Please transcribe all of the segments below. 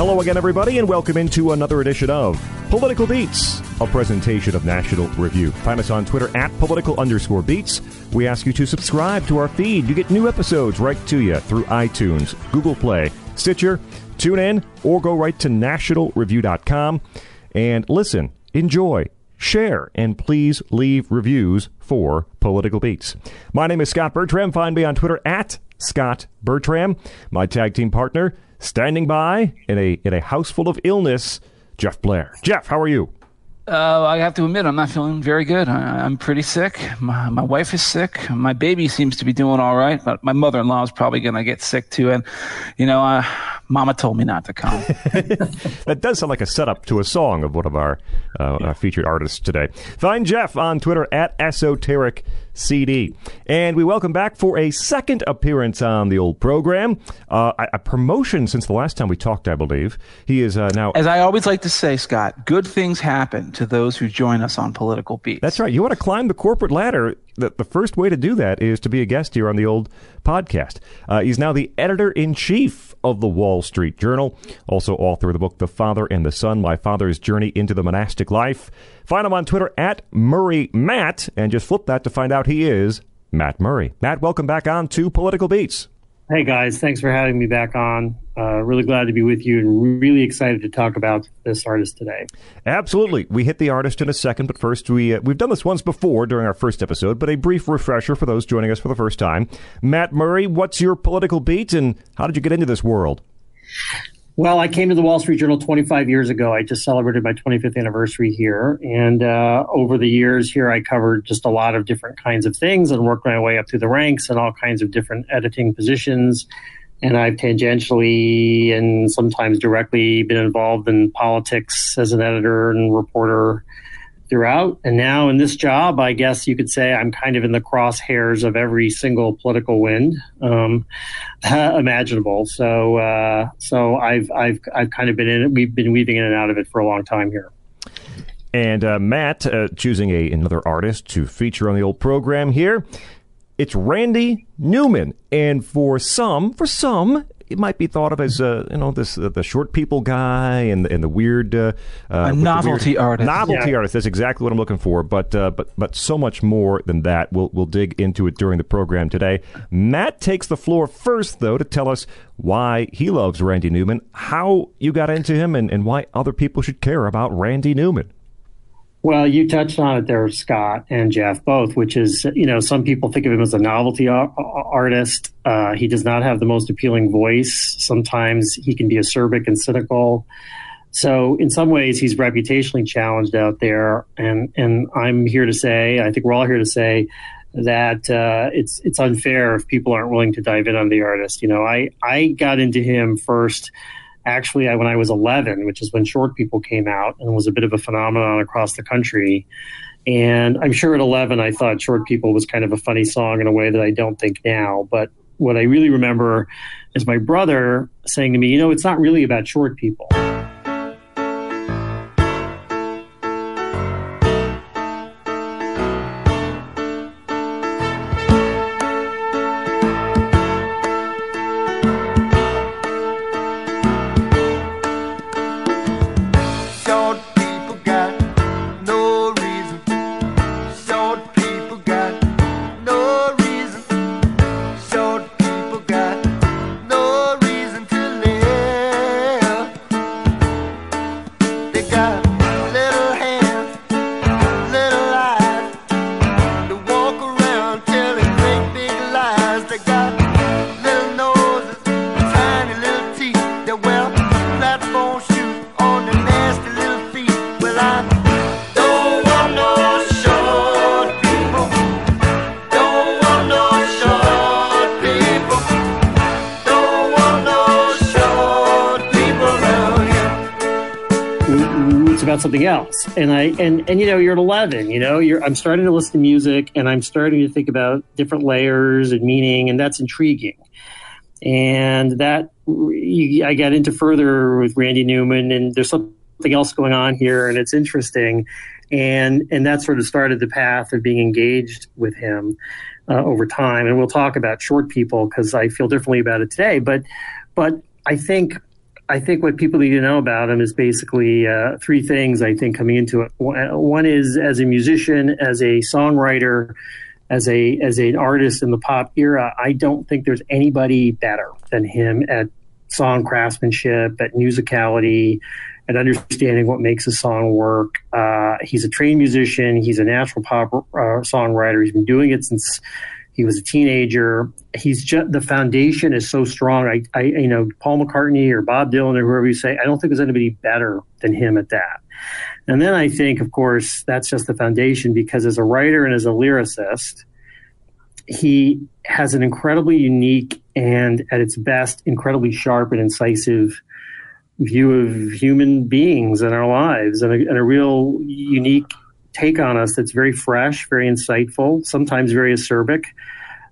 Hello again, everybody, and welcome into another edition of Political Beats, a presentation of National Review. Find us on Twitter at political underscore beats. We ask you to subscribe to our feed. You get new episodes right to you through iTunes, Google Play, Stitcher, tune in, or go right to nationalreview.com and listen, enjoy, share, and please leave reviews for Political Beats. My name is Scott Bertram. Find me on Twitter at Scott Bertram. My tag team partner, standing by in a in a house full of illness, Jeff Blair. Jeff, how are you? Uh, I have to admit, I'm not feeling very good. I, am pretty sick. My, my wife is sick. My baby seems to be doing all right, but my mother-in-law is probably going to get sick too. And, you know, uh, Mama told me not to come. that does sound like a setup to a song of one of our, uh, our featured artists today. Find Jeff on Twitter at esoteric CD. And we welcome back for a second appearance on the old program. Uh, a, a, promotion since the last time we talked, I believe. He is uh, now. As I always like to say, Scott, good things happen to those who join us on Political Beats. That's right. You want to climb the corporate ladder. The, the first way to do that is to be a guest here on the old podcast. Uh, he's now the editor in chief of the Wall Street Journal, also author of the book The Father and the Son My Father's Journey into the Monastic Life. Find him on Twitter at Murray Matt, and just flip that to find out he is Matt Murray. Matt, welcome back on to Political Beats. Hey guys, thanks for having me back on. Uh, really glad to be with you and really excited to talk about this artist today. Absolutely. We hit the artist in a second, but first we uh, we've done this once before during our first episode, but a brief refresher for those joining us for the first time. Matt Murray, what's your political beat and how did you get into this world? Well, I came to the Wall Street Journal 25 years ago. I just celebrated my 25th anniversary here. And uh, over the years here, I covered just a lot of different kinds of things and worked my way up through the ranks and all kinds of different editing positions. And I've tangentially and sometimes directly been involved in politics as an editor and reporter throughout. And now in this job, I guess you could say I'm kind of in the crosshairs of every single political wind um, imaginable. So, uh, so I've I've I've kind of been in it. We've been weaving in and out of it for a long time here. And uh, Matt uh, choosing a, another artist to feature on the old program here. It's Randy Newman, and for some, for some, it might be thought of as uh, you know this uh, the short people guy and and the weird uh, uh a novelty weird, artist. Novelty yeah. artist. That's exactly what I'm looking for. But uh, but but so much more than that. We'll we'll dig into it during the program today. Matt takes the floor first, though, to tell us why he loves Randy Newman, how you got into him, and, and why other people should care about Randy Newman. Well, you touched on it there, Scott and Jeff, both, which is, you know, some people think of him as a novelty artist. Uh, he does not have the most appealing voice. Sometimes he can be acerbic and cynical. So, in some ways, he's reputationally challenged out there. And, and I'm here to say, I think we're all here to say, that uh, it's it's unfair if people aren't willing to dive in on the artist. You know, I I got into him first actually when I was 11, which is when Short People came out and was a bit of a phenomenon across the country. And I'm sure at 11, I thought Short People was kind of a funny song in a way that I don't think now. But what I really remember is my brother saying to me, you know, it's not really about short people. And I and and you know, you're at 11. You know, you're I'm starting to listen to music, and I'm starting to think about different layers and meaning, and that's intriguing. And that you, I got into further with Randy Newman, and there's something else going on here, and it's interesting. And and that sort of started the path of being engaged with him uh, over time. And we'll talk about short people because I feel differently about it today. But but I think I think what people need to know about him is basically uh, three things. I think coming into it, one is as a musician, as a songwriter, as a as an artist in the pop era. I don't think there's anybody better than him at song craftsmanship, at musicality, at understanding what makes a song work. Uh, he's a trained musician. He's a natural pop uh, songwriter. He's been doing it since he was a teenager. He's just the foundation is so strong. I, I, you know, Paul McCartney or Bob Dylan or whoever you say, I don't think there's anybody better than him at that. And then I think, of course, that's just the foundation because as a writer and as a lyricist, he has an incredibly unique and at its best, incredibly sharp and incisive view of human beings and our lives and a, and a real unique take on us that's very fresh, very insightful, sometimes very acerbic,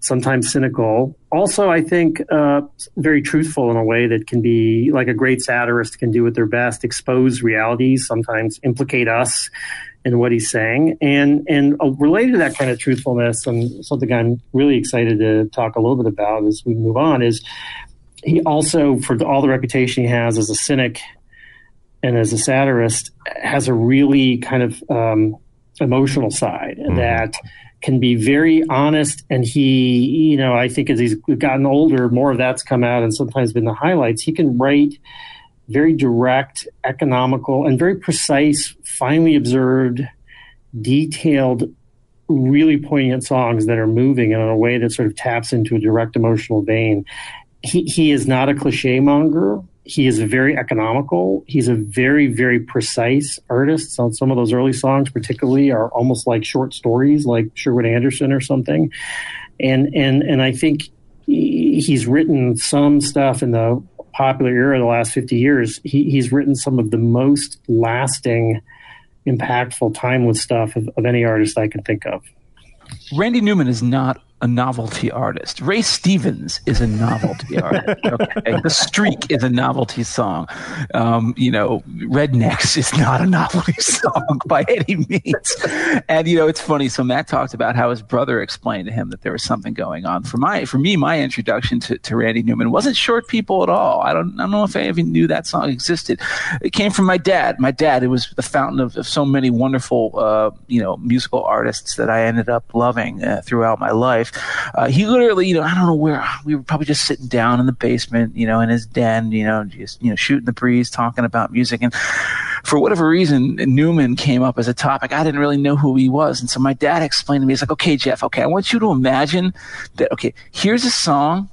sometimes cynical. Also, I think uh, very truthful in a way that can be like a great satirist can do at their best, expose realities, sometimes implicate us in what he's saying. And and uh, related to that kind of truthfulness, and something I'm really excited to talk a little bit about as we move on is he also, for all the reputation he has as a cynic and as a satirist, has a really kind of um, emotional side mm-hmm. that can be very honest. And he, you know, I think as he's gotten older, more of that's come out and sometimes been the highlights. He can write very direct, economical, and very precise, finely observed, detailed, really poignant songs that are moving in a way that sort of taps into a direct emotional vein. He, he is not a cliche monger he is very economical. He's a very, very precise artist. So some of those early songs, particularly, are almost like short stories, like Sherwood Anderson or something. And and and I think he's written some stuff in the popular era, of the last fifty years. He, he's written some of the most lasting, impactful, timeless stuff of, of any artist I can think of. Randy Newman is not a novelty artist. Ray Stevens is a novelty artist. Okay? The Streak is a novelty song. Um, you know, Rednecks is not a novelty song by any means. And you know, it's funny. So Matt talked about how his brother explained to him that there was something going on. For my, for me, my introduction to, to Randy Newman wasn't Short People at all. I don't, I don't know if I even knew that song existed. It came from my dad. My dad. It was the fountain of, of so many wonderful, uh, you know, musical artists that I ended up loving uh, throughout my life. Uh, he literally, you know, I don't know where we were probably just sitting down in the basement, you know, in his den, you know, just you know, shooting the breeze, talking about music, and for whatever reason, Newman came up as a topic. I didn't really know who he was, and so my dad explained to me, he's like, "Okay, Jeff, okay, I want you to imagine that. Okay, here's a song,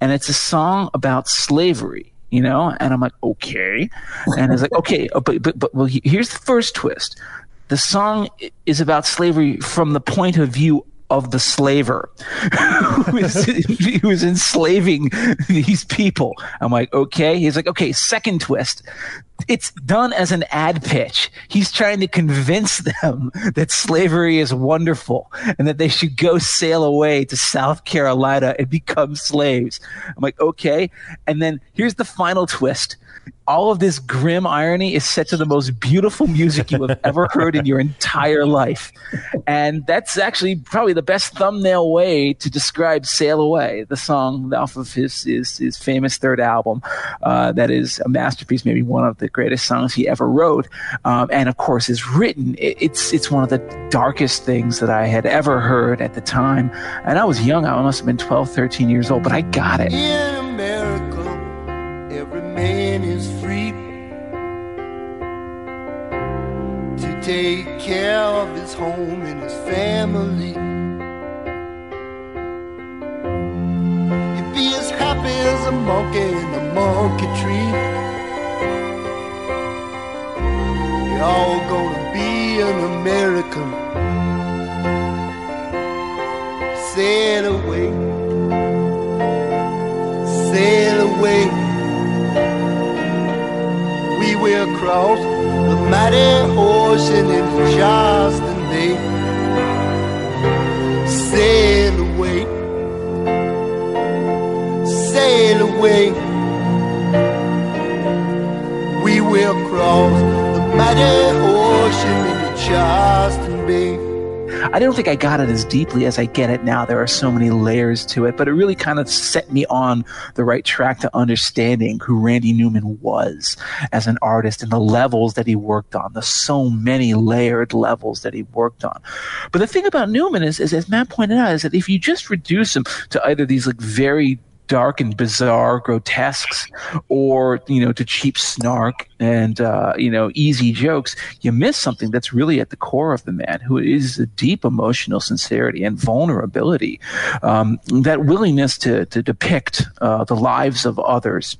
and it's a song about slavery." you know and i'm like okay and he's like okay oh, but, but but well here's the first twist the song is about slavery from the point of view of the slaver who, is, who is enslaving these people. I'm like, okay. He's like, okay, second twist. It's done as an ad pitch. He's trying to convince them that slavery is wonderful and that they should go sail away to South Carolina and become slaves. I'm like, okay. And then here's the final twist all of this grim irony is set to the most beautiful music you have ever heard in your entire life. And that's actually probably the best thumbnail way to describe Sail Away, the song off of his, his, his famous third album. Uh, that is a masterpiece, maybe one of the greatest songs he ever wrote. Um, and of course, is written. It, it's, it's one of the darkest things that I had ever heard at the time. And I was young, I must have been 12, 13 years old, but I got it. Take care of his home and his family. He'd be as happy as a monkey in a monkey tree. You're all gonna be an American. Sail away, sail away. We will cross mighty ocean into Charleston Bay. Sail away, sail away. We will cross the mighty ocean into Charleston Bay. I don't think I got it as deeply as I get it now. There are so many layers to it, but it really kind of set me on the right track to understanding who Randy Newman was as an artist and the levels that he worked on, the so many layered levels that he worked on. But the thing about Newman is, is as Matt pointed out, is that if you just reduce him to either these like very dark and bizarre grotesques or you know to cheap snark and uh, you know easy jokes you miss something that's really at the core of the man who is a deep emotional sincerity and vulnerability um, that willingness to, to depict uh, the lives of others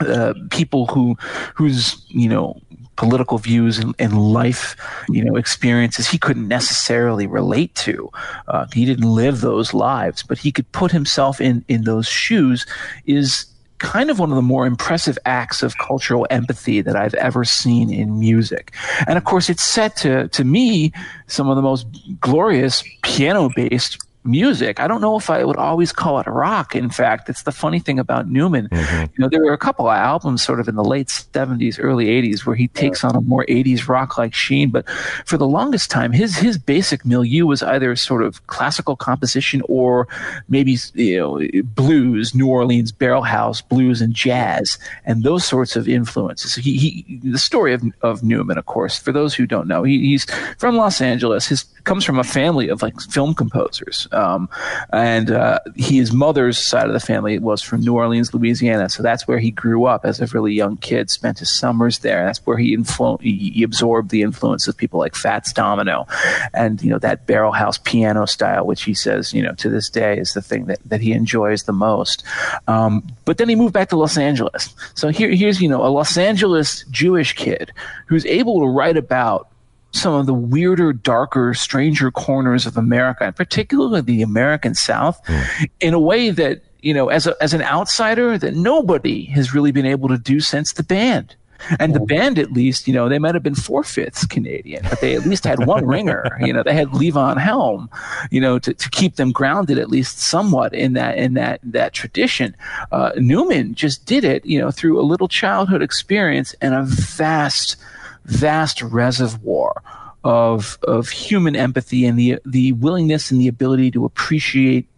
uh, people who whose you know political views and, and, life, you know, experiences he couldn't necessarily relate to. Uh, he didn't live those lives, but he could put himself in in those shoes. Is kind of one of the more impressive acts of cultural empathy that I've ever seen in music. And of course, it's set to to me some of the most glorious piano based music. I don't know if I would always call it rock. In fact, it's the funny thing about Newman. Mm-hmm. You know, there were a couple of albums sort of in the late 70s, early 80s where he takes on a more 80s rock like sheen, but for the longest time his his basic milieu was either sort of classical composition or maybe you know blues, New Orleans barrel house, blues and jazz and those sorts of influences. He, he the story of of Newman, of course, for those who don't know, he, he's from Los Angeles. His comes from a family of like film composers. Um, and uh, his mother's side of the family was from New Orleans, Louisiana. So that's where he grew up as a really young kid, spent his summers there. That's where he, influ- he absorbed the influence of people like Fats Domino and, you know, that barrel house piano style, which he says, you know, to this day is the thing that, that he enjoys the most. Um, but then he moved back to Los Angeles. So here, here's, you know, a Los Angeles Jewish kid who's able to write about some of the weirder, darker, stranger corners of America, and particularly the American South, mm. in a way that, you know, as, a, as an outsider, that nobody has really been able to do since the band. And the hmm. band, at least, you know, they might have been four fifths Canadian, but they at least had one ringer. You know, they had Levon Helm, you know, to, to keep them grounded at least somewhat in that in that that tradition. Uh, Newman just did it, you know, through a little childhood experience and a vast vast reservoir of of human empathy and the the willingness and the ability to appreciate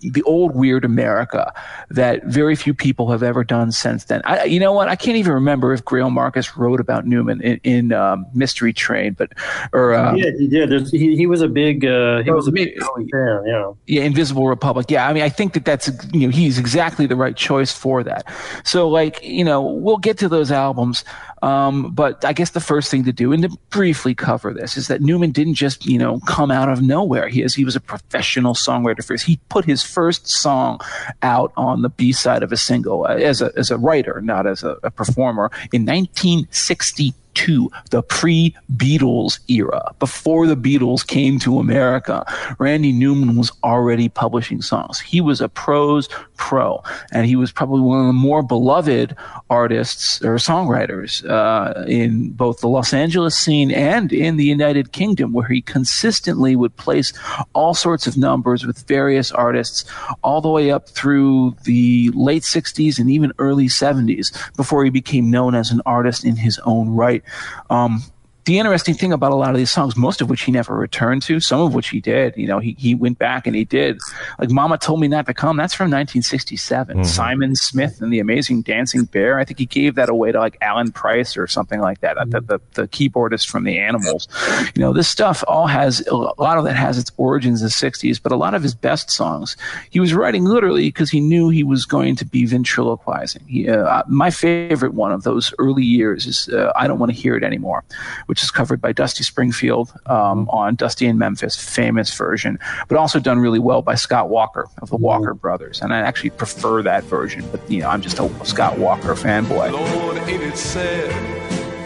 the old weird America that very few people have ever done since then. I, you know what? I can't even remember if Greil Marcus wrote about Newman in, in um, Mystery Train, but or um, he did. He did. He, he was a big. Uh, he oh, was a big fan. Yeah. Yeah. Invisible Republic. Yeah. I mean, I think that that's you know he's exactly the right choice for that. So like you know we'll get to those albums. Um, but I guess the first thing to do, and to briefly cover this, is that Newman didn't just, you know, come out of nowhere. He is, he was a professional songwriter first. He put his first song out on the B side of a single uh, as a, as a writer, not as a, a performer in 1962 to the pre Beatles era, before the Beatles came to America, Randy Newman was already publishing songs. He was a prose pro, and he was probably one of the more beloved artists or songwriters uh, in both the Los Angeles scene and in the United Kingdom, where he consistently would place all sorts of numbers with various artists all the way up through the late 60s and even early 70s before he became known as an artist in his own right. Um, the interesting thing about a lot of these songs, most of which he never returned to, some of which he did, you know, he, he went back and he did. Like Mama Told Me Not to Come, that's from 1967. Mm-hmm. Simon Smith and the Amazing Dancing Bear, I think he gave that away to like Alan Price or something like that, mm-hmm. the, the, the, keyboardist from the Animals. You know, this stuff all has, a lot of it has its origins in the 60s, but a lot of his best songs, he was writing literally because he knew he was going to be ventriloquizing. He, uh, my favorite one of those early years is uh, I Don't Want to Hear It Anymore, which which is covered by Dusty Springfield um, on Dusty in Memphis, famous version, but also done really well by Scott Walker of the Walker Brothers. And I actually prefer that version, but you know, I'm just a Scott Walker fanboy. Lord, ain't it sad,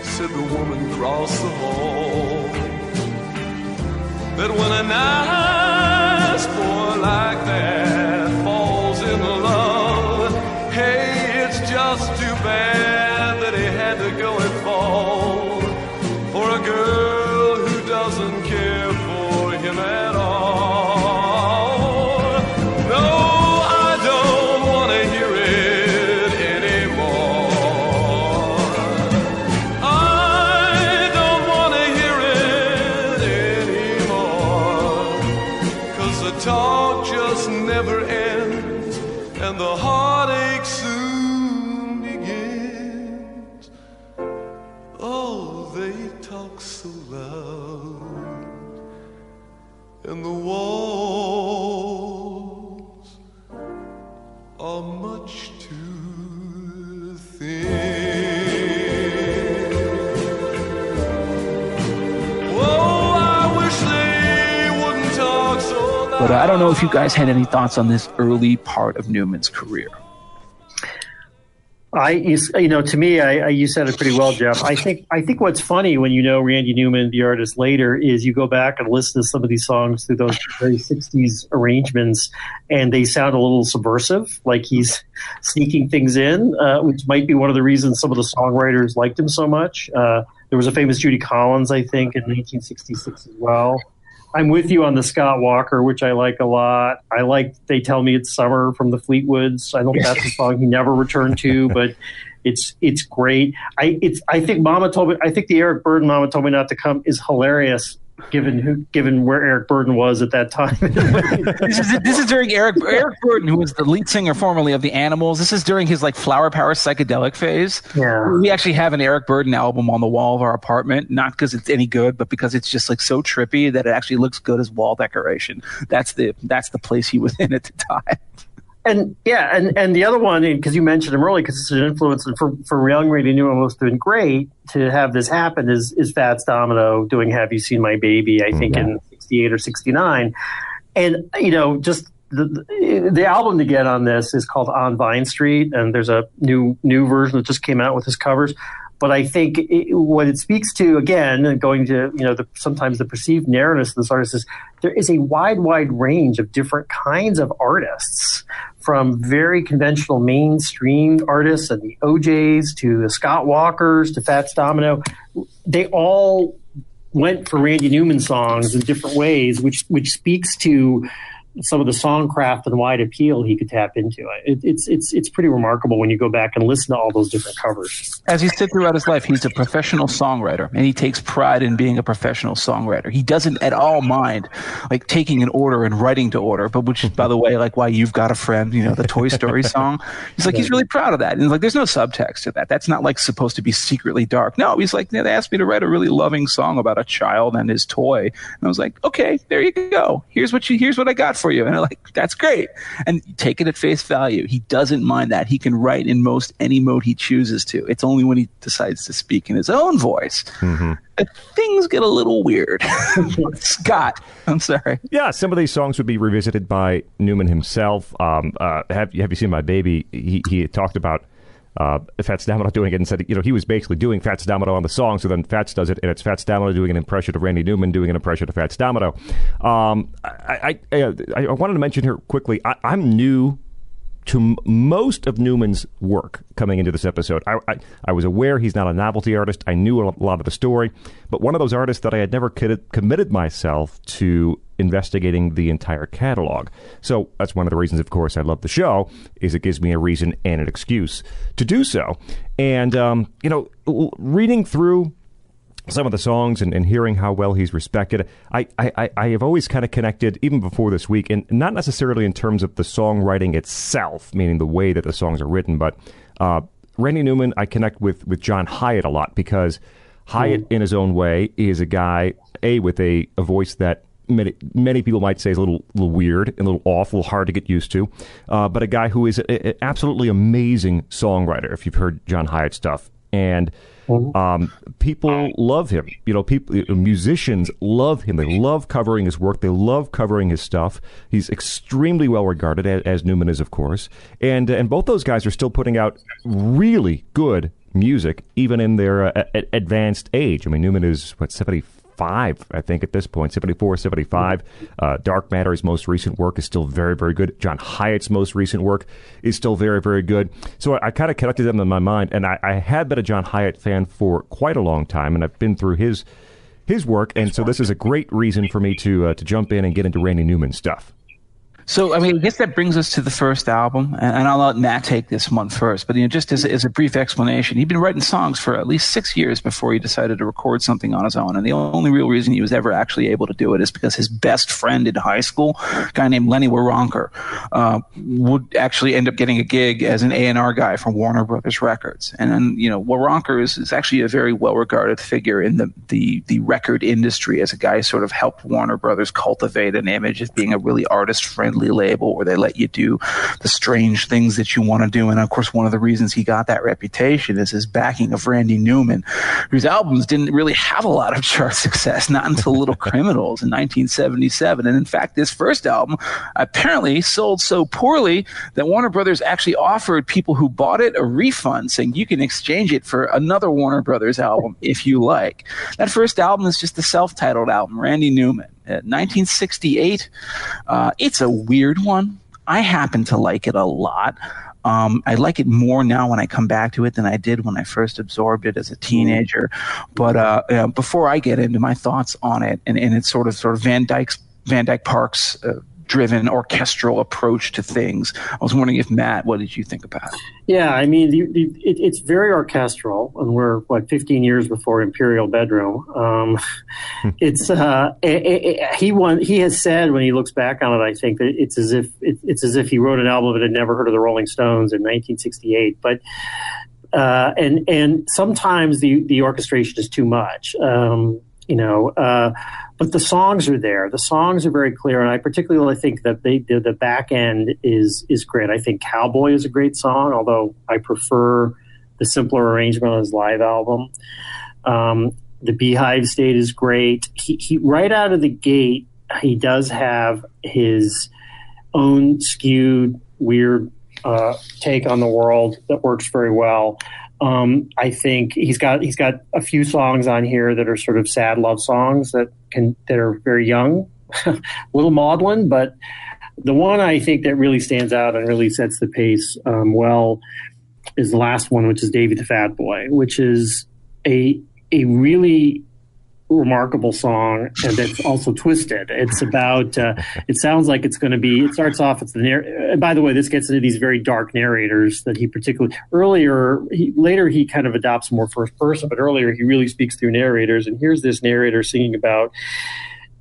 said the woman across the hall, that when a nice boy like that know if you guys had any thoughts on this early part of Newman's career. I, you know, to me, I, I, you said it pretty well, Jeff. I think, I think what's funny when you know Randy Newman, the artist, later, is you go back and listen to some of these songs through those very '60s arrangements, and they sound a little subversive, like he's sneaking things in, uh, which might be one of the reasons some of the songwriters liked him so much. Uh, there was a famous Judy Collins, I think, in 1966 as well. I'm with you on the Scott Walker, which I like a lot. I like "They Tell Me It's Summer" from the Fleetwoods. I don't know that's a song he never returned to, but it's it's great. I it's I think Mama told me. I think the Eric Burdon "Mama Told Me Not to Come" is hilarious, given who given where Eric Burdon was at that time. This is this is during Eric Eric Burdon, who was the lead singer formerly of the Animals. This is during his like flower power psychedelic phase. Yeah. we actually have an Eric Burdon album on the wall of our apartment, not because it's any good, but because it's just like so trippy that it actually looks good as wall decoration. That's the that's the place he was in at the time. And yeah, and and the other one because you mentioned him early because it's an influence and for for young Randy Newman was doing great to have this happen is is Fats Domino doing "Have You Seen My Baby?" I think in '68 or '69, and you know just. The, the, the album to get on this is called On Vine Street, and there's a new new version that just came out with his covers. But I think it, what it speaks to, again, going to you know the, sometimes the perceived narrowness of this artist is there is a wide, wide range of different kinds of artists, from very conventional mainstream artists and the O'Jays to the Scott Walkers to Fats Domino. They all went for Randy Newman songs in different ways, which which speaks to some of the songcraft and wide appeal he could tap into. It, it's it's it's pretty remarkable when you go back and listen to all those different covers. As he said throughout his life, he's a professional songwriter, and he takes pride in being a professional songwriter. He doesn't at all mind like taking an order and writing to order, but which is, by the way, like why you've got a friend, you know, the Toy Story song. He's like he's really proud of that, and like there's no subtext to that. That's not like supposed to be secretly dark. No, he's like they asked me to write a really loving song about a child and his toy, and I was like, okay, there you go. Here's what you here's what I got for you, and I'm like that's great, and take it at face value. He doesn't mind that. He can write in most any mode he chooses to. It's only when he decides to speak in his own voice that things get a little weird. Scott, I'm sorry. Yeah, some of these songs would be revisited by Newman himself. Um, uh, have, have you seen my baby? He, he talked about uh, Fats Domino doing it and said, you know, he was basically doing Fats Domino on the song. So then Fats does it, and it's Fats Domino doing an impression of Randy Newman doing an impression of Fats Domino. Um, I, I, I, I wanted to mention here quickly. I, I'm new to m- most of Newman's work coming into this episode. I, I, I was aware he's not a novelty artist. I knew a lot of the story, but one of those artists that I had never committed myself to investigating the entire catalog. So that's one of the reasons, of course, I love the show, is it gives me a reason and an excuse to do so. And, um, you know, reading through some of the songs and, and hearing how well he's respected, I, I, I have always kind of connected, even before this week, and not necessarily in terms of the songwriting itself, meaning the way that the songs are written, but uh, Randy Newman, I connect with, with John Hiatt a lot because Hiatt, in his own way, is a guy, A, with a, a voice that many many people might say is a little, little weird and a little off, a little hard to get used to, uh, but a guy who is an absolutely amazing songwriter. If you've heard John Hiatt stuff, and um, people love him. You know, people musicians love him. They love covering his work. They love covering his stuff. He's extremely well regarded, as, as Newman is, of course. And and both those guys are still putting out really good music, even in their uh, advanced age. I mean, Newman is what seventy five, I think, at this point, 74, 75. Uh, Dark Matter, his most recent work, is still very, very good. John Hiatt's most recent work is still very, very good. So I, I kind of connected them in my mind, and I, I had been a John Hiatt fan for quite a long time, and I've been through his his work, and so this is a great reason for me to uh, to jump in and get into Randy Newman stuff. So, I mean, I guess that brings us to the first album, and, I'll let Matt take this one first. But you know, just as, as a brief explanation, he'd been writing songs for at least six years before he decided to record something on his own. And the only real reason he was ever actually able to do it is because his best friend in high school, a guy named Lenny Waronker, uh, would actually end up getting a gig as an A and R guy for Warner Brothers Records. And you know, Waronker is, is actually a very well regarded figure in the, the the record industry as a guy who sort of helped Warner Brothers cultivate an image as being a really artist friendly label where they let you do the strange things that you want to do. And of course, one of the reasons he got that reputation is his backing of Randy Newman, whose albums didn't really have a lot of chart success, not until Little Criminals in 1977. And in fact, this first album apparently sold so poorly that Warner Brothers actually offered people who bought it a refund saying you can exchange it for another Warner Brothers album if you like. That first album is just the self titled album, Randy Newman. 1968. Uh, it's a weird one. I happen to like it a lot. Um, I like it more now when I come back to it than I did when I first absorbed it as a teenager. But uh, uh, before I get into my thoughts on it, and, and it's sort of sort of Van Dyke's Van Dyke Parks uh, driven orchestral approach to things. I was wondering if Matt, what did you think about it? Yeah, I mean, the, the, it, it's very orchestral, and we're what 15 years before Imperial Bedroom. Um, it's uh, it, it, he won, he has said when he looks back on it, I think that it's as if it's as if he wrote an album that had never heard of the Rolling Stones in 1968, but. Uh, and and sometimes the the orchestration is too much. Um, you know, uh, but the songs are there. The songs are very clear, and I particularly think that they, the, the back end is is great. I think Cowboy is a great song, although I prefer the simpler arrangement on his live album. Um, the Beehive State is great. He, he right out of the gate, he does have his own skewed, weird uh, take on the world that works very well. Um, I think he's got he's got a few songs on here that are sort of sad love songs that can that are very young, a little maudlin, but the one I think that really stands out and really sets the pace um, well is the last one, which is Davy the Fat Boy, which is a a really remarkable song and it's also twisted. It's about uh, it sounds like it's going to be it starts off it's the narr- by the way this gets into these very dark narrators that he particularly earlier he, later he kind of adopts more first person but earlier he really speaks through narrators and here's this narrator singing about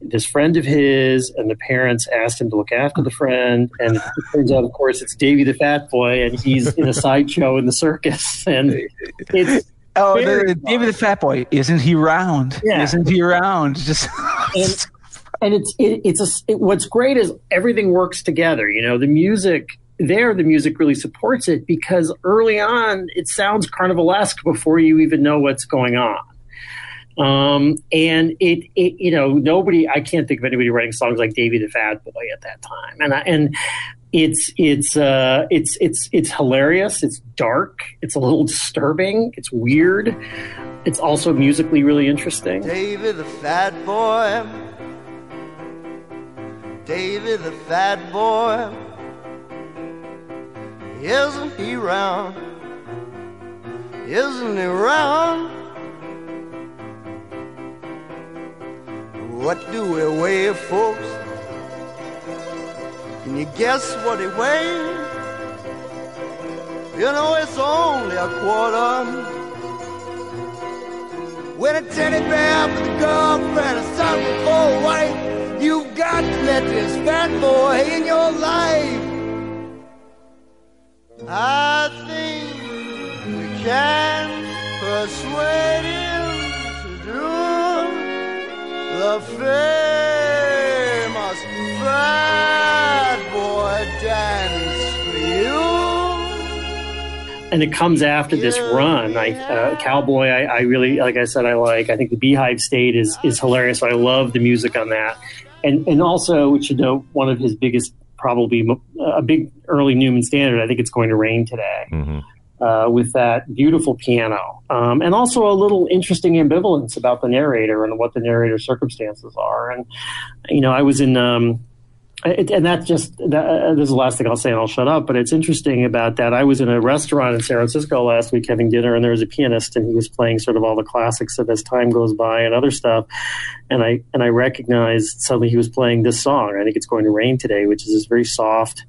this friend of his and the parents asked him to look after the friend and it turns out of course it's davy the fat boy and he's in a sideshow in the circus and it's Oh, the, David the Fat Boy, isn't he round? Yeah. Isn't he round? Just and, and it's it, it's a, it, what's great is everything works together. You know, the music there, the music really supports it because early on it sounds carnivalesque before you even know what's going on. Um, and it, it, you know, nobody, I can't think of anybody writing songs like Davy the Fat Boy at that time. And I, and it's it's uh, it's it's it's hilarious. It's dark. It's a little disturbing. It's weird. It's also musically really interesting. David the fat boy. David the fat boy. Isn't he round? Isn't he round? What do we weigh, folks? Can you guess what he weighs? You know it's only a quarter. When a teddy bear with a girlfriend or something for a wife, you've got to let this fat boy in your life. I think we can persuade him to do the famous And it comes after this run. I, uh, Cowboy, I, I really, like I said, I like. I think the Beehive State is is hilarious. I love the music on that, and and also, we should know one of his biggest, probably a big early Newman standard. I think it's going to rain today. Mm-hmm. Uh, with that beautiful piano, um, and also a little interesting ambivalence about the narrator and what the narrator's circumstances are. And you know, I was in um, it, and that's just that, uh, this is the last thing I'll say, and I'll shut up. But it's interesting about that. I was in a restaurant in San Francisco last week having dinner, and there was a pianist, and he was playing sort of all the classics of as time goes by and other stuff. And I and I recognized suddenly he was playing this song. I think it's going to rain today, which is this very soft.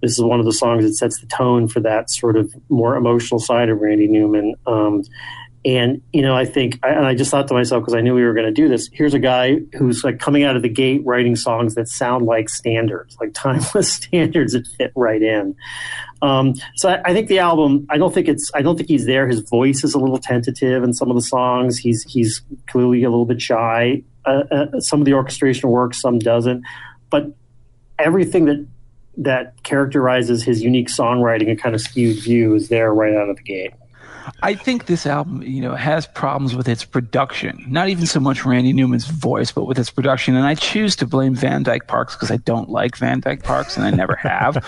This is one of the songs that sets the tone for that sort of more emotional side of Randy Newman. Um, and you know, I think, and I just thought to myself because I knew we were going to do this. Here's a guy who's like coming out of the gate writing songs that sound like standards, like timeless standards that fit right in. Um, so I, I, think the album. I don't think it's. I don't think he's there. His voice is a little tentative in some of the songs. He's he's clearly a little bit shy. Uh, uh, some of the orchestration works, some doesn't. But everything that that characterizes his unique songwriting and kind of skewed view is there right out of the gate. I think this album, you know, has problems with its production. Not even so much Randy Newman's voice, but with its production. And I choose to blame Van Dyke Parks because I don't like Van Dyke Parks, and I never have.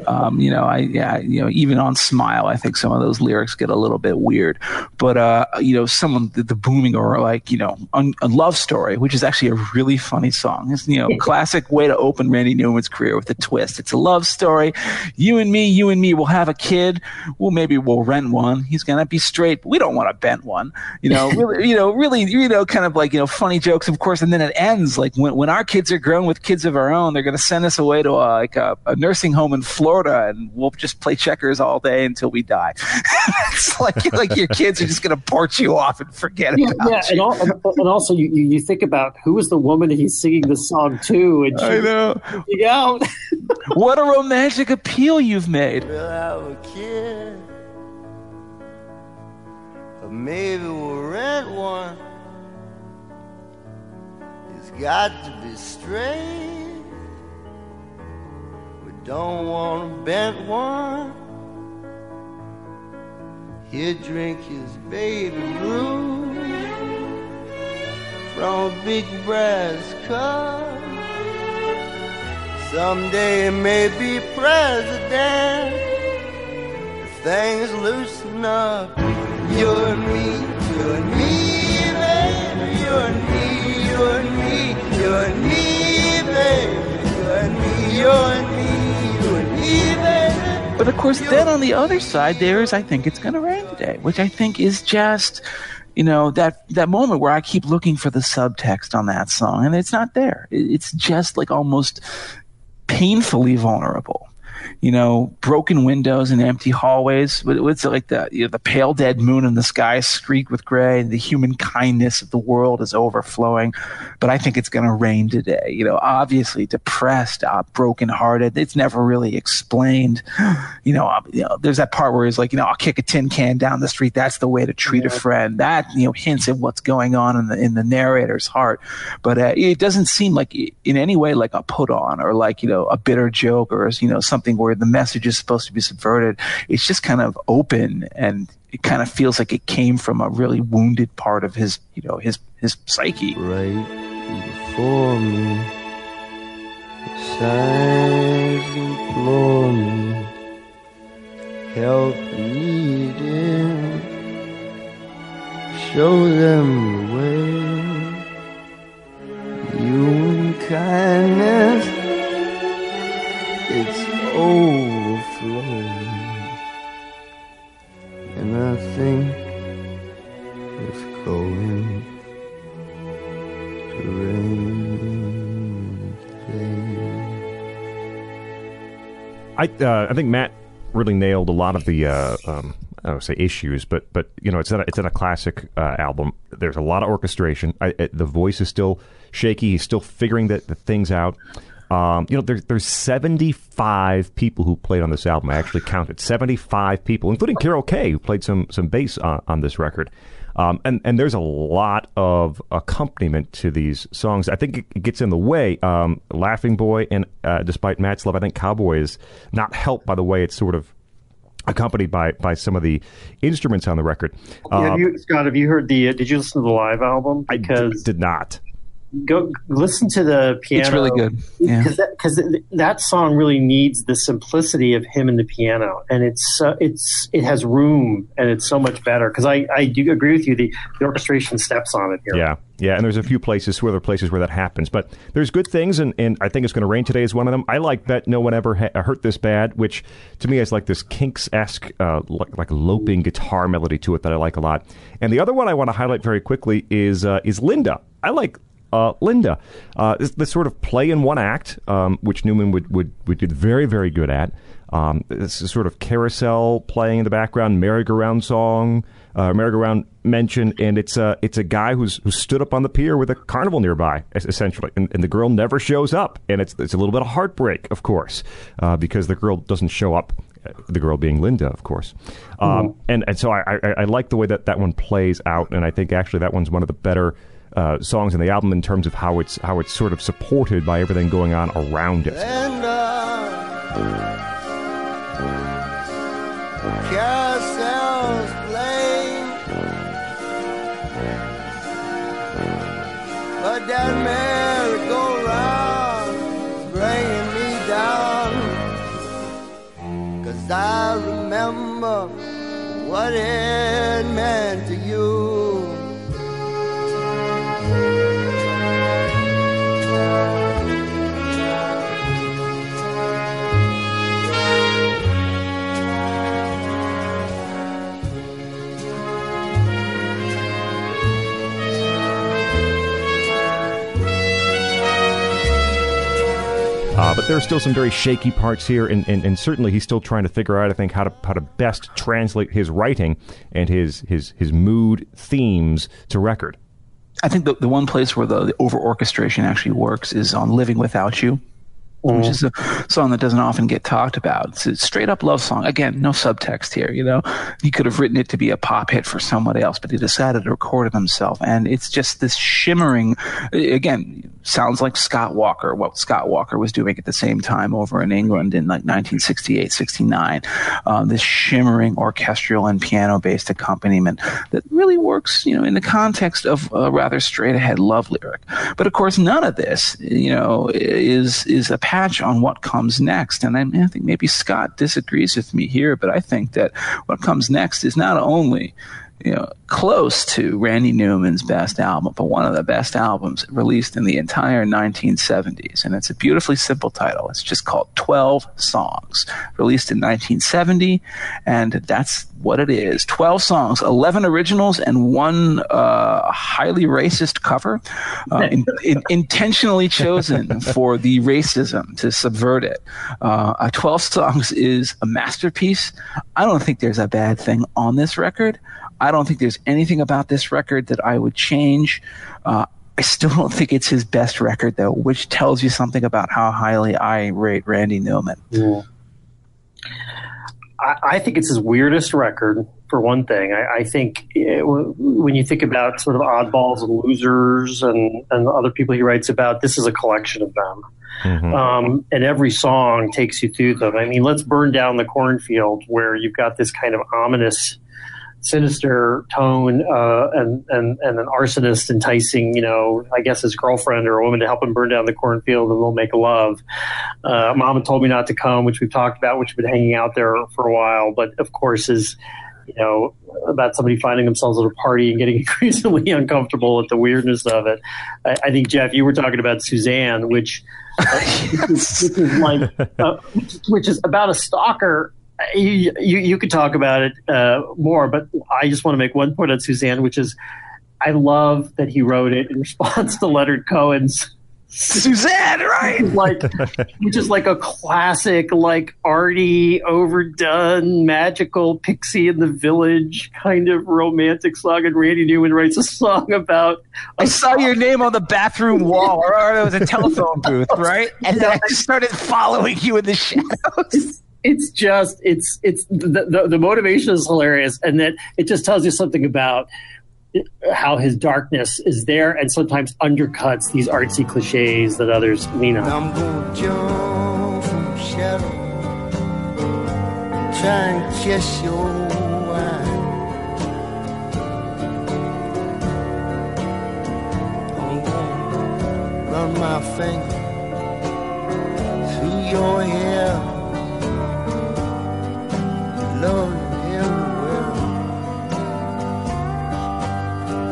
um, you know, I yeah, you know, even on Smile, I think some of those lyrics get a little bit weird. But uh, you know, some of the, the booming or like you know, un, a love story, which is actually a really funny song. It's you know, classic way to open Randy Newman's career with a twist. It's a love story. You and me, you and me will have a kid. Well, maybe we'll rent one. He's gonna be straight. But we don't want to bent one. You know, really, you know, really, you know, kind of like you know, funny jokes, of course. And then it ends like when when our kids are grown with kids of our own, they're going to send us away to a, like a, a, nursing home in Florida, and we'll just play checkers all day until we die. it's like like your kids are just going to port you off and forget yeah, about yeah, you. And, and also you, you think about who is the woman he's singing the song to, and I know. out. what a romantic appeal you've made. We'll have a kid maybe we'll rent one. It's got to be straight. We don't want a bent one. He'll drink his baby blue from a big brass cup. Someday he may be president if things loosen up. You and me, you and me, baby. You and me, you and me, you and me, baby. You and me, you and me, you and me, baby. But of course, then on the other side, there is I think it's going to rain today, which I think is just you know that that moment where I keep looking for the subtext on that song, and it's not there. It's just like almost painfully vulnerable you know, broken windows and empty hallways. It's like the you know, the pale dead moon in the sky streaked with gray, and the human kindness of the world is overflowing. But I think it's going to rain today. You know, obviously depressed, uh, broken hearted. It's never really explained. You know, uh, you know, there's that part where he's like, you know, I'll kick a tin can down the street. That's the way to treat yeah. a friend. That you know hints at what's going on in the in the narrator's heart. But uh, it doesn't seem like in any way like a put on or like you know a bitter joke or you know something where the message is supposed to be subverted. It's just kind of open and it kind of feels like it came from a really wounded part of his, you know, his his psyche. Right before me, signs implore me, help needed, show them the way. I, uh, I think Matt really nailed a lot of the uh, um, I don't say issues, but but you know it's in a, it's in a classic uh, album. There's a lot of orchestration. I, it, the voice is still shaky. He's still figuring the, the things out. Um, you know, there's there's 75 people who played on this album. I actually counted 75 people, including Carol Kaye, who played some some bass on, on this record. Um, and and there's a lot of accompaniment to these songs. I think it gets in the way. Um, Laughing Boy and uh, despite Matt's love, I think Cowboy is not helped by the way it's sort of accompanied by by some of the instruments on the record. Uh, have you, Scott, have you heard the? Uh, did you listen to the live album? Because I d- did not. Go listen to the piano. It's really good. Yeah. Because that, that, song really needs the simplicity of him and the piano, and it's uh, it's it has room, and it's so much better. Because I, I do agree with you. The, the orchestration steps on it here. Yeah, yeah, and there's a few places, two other places where that happens. But there's good things, and, and I think it's going to rain today is one of them. I like that no one ever ha- hurt this bad, which to me is like this Kinks esque, uh, like, like loping guitar melody to it that I like a lot. And the other one I want to highlight very quickly is uh, is Linda. I like uh, Linda. Uh, this, this, sort of play in one act, um, which Newman would, would, would did very, very good at. Um, this is sort of carousel playing in the background, merry-go-round song, uh, merry-go-round mention, and it's a it's a guy who's who stood up on the pier with a carnival nearby, essentially, and, and the girl never shows up, and it's it's a little bit of heartbreak, of course, uh, because the girl doesn't show up. Uh, the girl being Linda, of course, um, mm-hmm. and and so I, I, I like the way that that one plays out, and I think actually that one's one of the better uh, songs in the album in terms of how it's how it's sort of supported by everything going on around it. And, but that merry-go-round bringing me down. Cause I remember what it meant to you. Uh, but there are still some very shaky parts here, and, and, and, certainly he's still trying to figure out, I think, how to how to best translate his writing and his his his mood themes to record. I think the, the one place where the, the over orchestration actually works is on Living Without You mm. which is a song that doesn't often get talked about. It's a straight up love song. Again, no subtext here. You know, he could have written it to be a pop hit for somebody else, but he decided to record it himself. And it's just this shimmering, again, sounds like Scott Walker, what Scott Walker was doing at the same time over in England in like 1968, 69. Um, this shimmering orchestral and piano based accompaniment that really works, you know, in the context of a rather straight ahead love lyric. But of course, none of this, you know, is, is a patch on what comes next. And I, I think maybe Scott disagrees with me here, but I think that what comes next is not only you know, close to Randy Newman's best album, but one of the best albums released in the entire 1970s. And it's a beautifully simple title. It's just called 12 Songs, released in 1970. And that's what it is 12 songs, 11 originals, and one uh, highly racist cover, uh, in, in, intentionally chosen for the racism to subvert it. Uh, 12 Songs is a masterpiece. I don't think there's a bad thing on this record. I don't think there's anything about this record that I would change. Uh, I still don't think it's his best record, though, which tells you something about how highly I rate Randy Newman. Yeah. I, I think it's his weirdest record, for one thing. I, I think it, when you think about sort of oddballs and losers and, and other people he writes about, this is a collection of them. Mm-hmm. Um, and every song takes you through them. I mean, let's burn down the cornfield where you've got this kind of ominous sinister tone uh, and, and, and an arsonist enticing, you know, I guess his girlfriend or a woman to help him burn down the cornfield and they'll make love. Uh, Mama told me not to come, which we've talked about, which has been hanging out there for a while, but of course is, you know, about somebody finding themselves at a party and getting increasingly uncomfortable at the weirdness of it. I, I think Jeff, you were talking about Suzanne, which, uh, which, is, which is like, uh, which is about a stalker you, you, you could talk about it uh, more, but I just want to make one point on Suzanne, which is I love that he wrote it in response to Leonard Cohen's Suzanne, right? like, which is like a classic, like arty, overdone, magical pixie in the village kind of romantic song. And Randy Newman writes a song about. I saw your name on the bathroom wall, or it was a telephone booth, right? And then I started following you in the shadows it's just it's it's the, the, the motivation is hilarious and that it just tells you something about how his darkness is there and sometimes undercuts these artsy cliches that others lean on. My finger through your hair. Love you everywhere.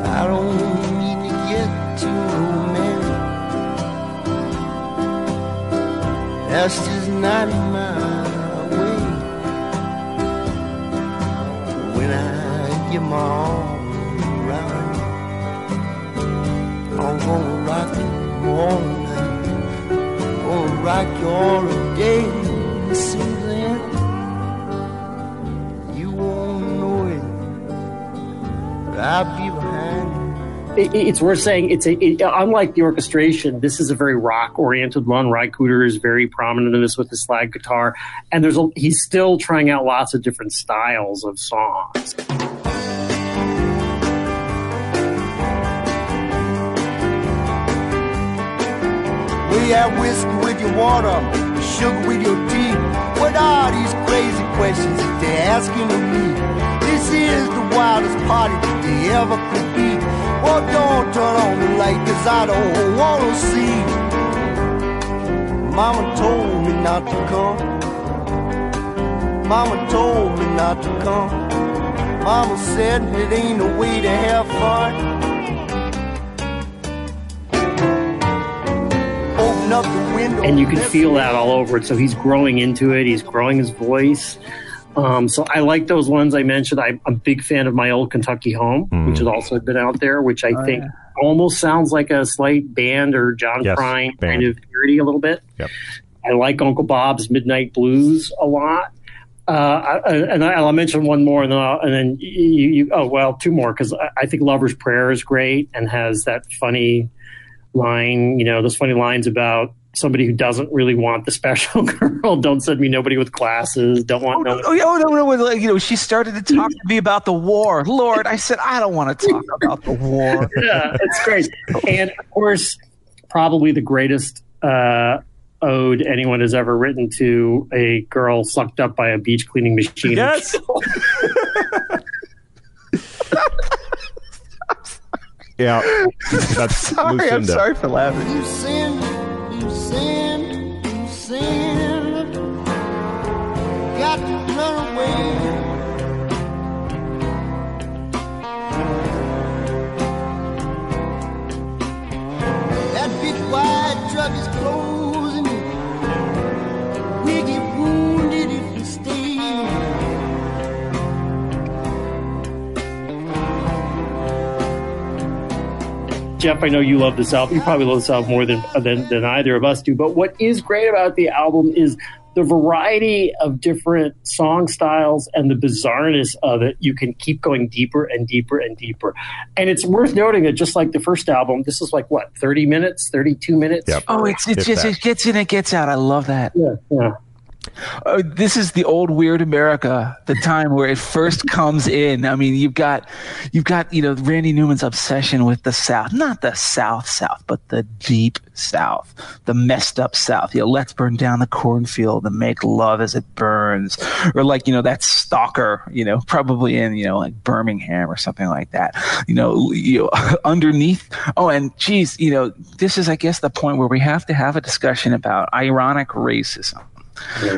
I don't need to get too romantic. That's just not my way. When I get my arms around I'm gonna rock you all night. Gonna rock you all day, Suzanne. It, but I'll be behind you. It, it's worth saying it's a it, unlike the orchestration. This is a very rock oriented one. Ry Cooder is very prominent in this with the slide guitar, and there's a, he's still trying out lots of different styles of songs. We have whiskey with your water, sugar with your tea. What are these crazy questions that they're asking of me? This is the wildest party that they ever could be. Well, don't turn on the light, cause I don't wanna see. Mama told me not to come. Mama told me not to come. Mama said it ain't a way to have fun. Open up the window. and you can feel that all over it. So he's growing into it. He's growing his voice. Um, so I like those ones I mentioned. I'm a big fan of my old Kentucky Home, which has also been out there, which I think almost sounds like a slight band or John Yes, Prine band. kind of parody a little bit. Yep. I like Uncle Bob's Midnight Blues a lot. Uh, I, and I, I'll mention one more, and then I'll, and then you, you oh well, two more because I, I think Lover's Prayer is great and has that funny line, you know, those funny lines about somebody who doesn't really want the special girl. Don't send me nobody with glasses. Don't want no. Oh, yeah, oh, no, no, no, like, you know, she started to talk to me about the war. Lord, I said, I don't want to talk about the war. yeah, it's great. And of course, probably the greatest uh, ode anyone has ever written to a girl sucked up by a beach cleaning machine. Yes. yeah, that's Sorry, Lucinda. I'm sorry for laughing. Sin, sin. Got Jeff, I know you love this album. You probably love this album more than, than than either of us do. But what is great about the album is the variety of different song styles and the bizarreness of it. You can keep going deeper and deeper and deeper. And it's worth noting that just like the first album, this is like what thirty minutes, thirty two minutes. Yep. Oh, it's, it's just, that. it gets in, it gets out. I love that. Yeah, yeah. Uh, this is the old weird America, the time where it first comes in. I mean, you've got, you've got, you know, Randy Newman's obsession with the South, not the South South, but the deep South, the messed up South. You know, let's burn down the cornfield and make love as it burns, or like, you know, that stalker, you know, probably in, you know, like Birmingham or something like that. You know, you know, underneath. Oh, and geez, you know, this is, I guess, the point where we have to have a discussion about ironic racism.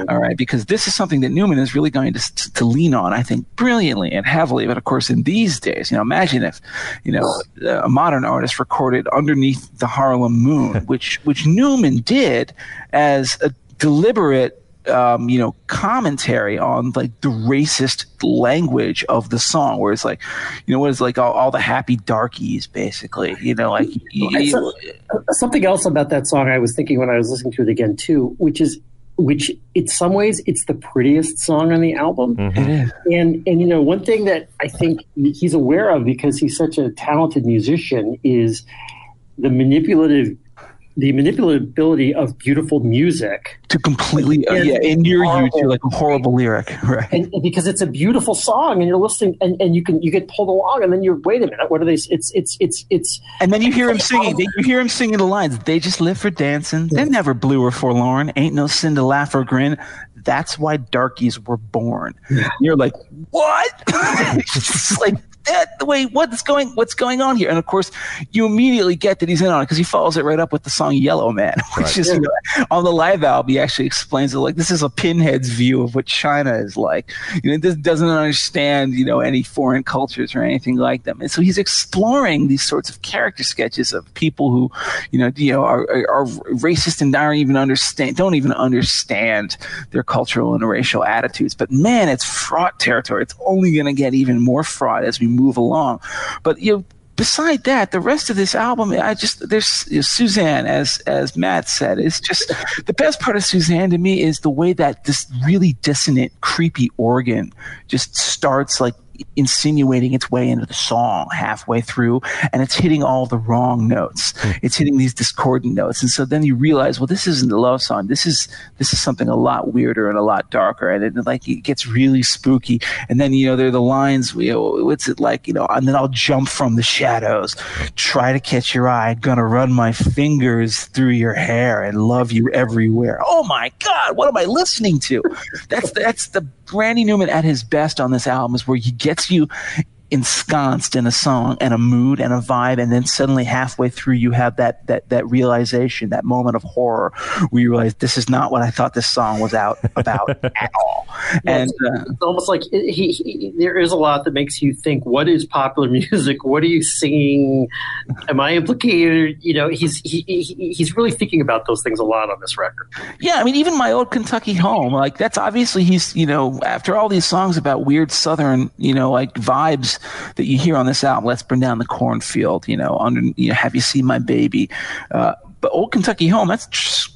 All right, because this is something that Newman is really going to, to lean on, I think, brilliantly and heavily. But of course, in these days, you know, imagine if, you know, a modern artist recorded underneath the Harlem Moon, which which Newman did as a deliberate. Um, you know, commentary on like the racist language of the song, where it's like, you know, what is like all, all the happy darkies, basically, you know, like It's a- something else about that song I was thinking when I was listening to it again too, which is which in some ways it's the prettiest song on the album. Mm-hmm. it is. And and you know one thing that I think he's aware of because he's such a talented musician is the manipulative the manipulability of beautiful music to completely uh, yeah endear you to horrible. like a horrible lyric right. And and because it's a beautiful song and you're listening and, and you can you get pulled along and then you're wait a minute what are they it's it's it's it's and then you hear him singing they, you hear him singing the lines they just live for dancing they're never blue or forlorn ain't no sin to laugh or grin. That's why darkies were born. You're like what? It's like that the way what's going what's going on here? And of course, you immediately get that he's in on it because he follows it right up with the song Yellow Man, which Right. is you know, on the live album. He actually explains it like this is a pinhead's view of what China is like. You know, this doesn't understand you know any foreign cultures or anything like them, and so he's exploring these sorts of character sketches of people who, you know, you know are, are, are racist and don't even understand don't even understand their cultural and racial attitudes. But man, it's fraught territory. It's only going to get even more fraught as we move along. But you know, beside that, the rest of this album, I just there's you know, Suzanne, as as Matt said, is just the best part of Suzanne to me is the way that this really dissonant, creepy organ just starts like insinuating its way into the song halfway through and it's hitting all the wrong notes. Hmm. It's hitting these discordant notes. And so then you realize well this isn't a love song. This is this is something a lot weirder and a lot darker. And it like it gets really spooky. And then you know there are the lines you know what's it like you know and then i'll jump from the shadows try to catch your eye gonna run my fingers through your hair and love you everywhere. Oh my god what am i listening to? That's that's the randy newman at his best on this album is where he gets you ensconced in a song and a mood and a vibe and then suddenly halfway through you have that that that realization that moment of horror where you realize this is not what i thought this song was out about at all. And uh, it's almost like he, he- there is a lot that makes you think what is popular music? What are you singing? Am i implicated? You know he's he, he, he's really thinking about those things a lot on this record. Yeah, I mean, even my old Kentucky home, like that's obviously he's, you know, after all these songs about weird Southern, you know, like vibes that you hear on this album, Let's Burn Down the Cornfield, you know, under, you know, Have You Seen My Baby? Uh, but Old Kentucky Home, that's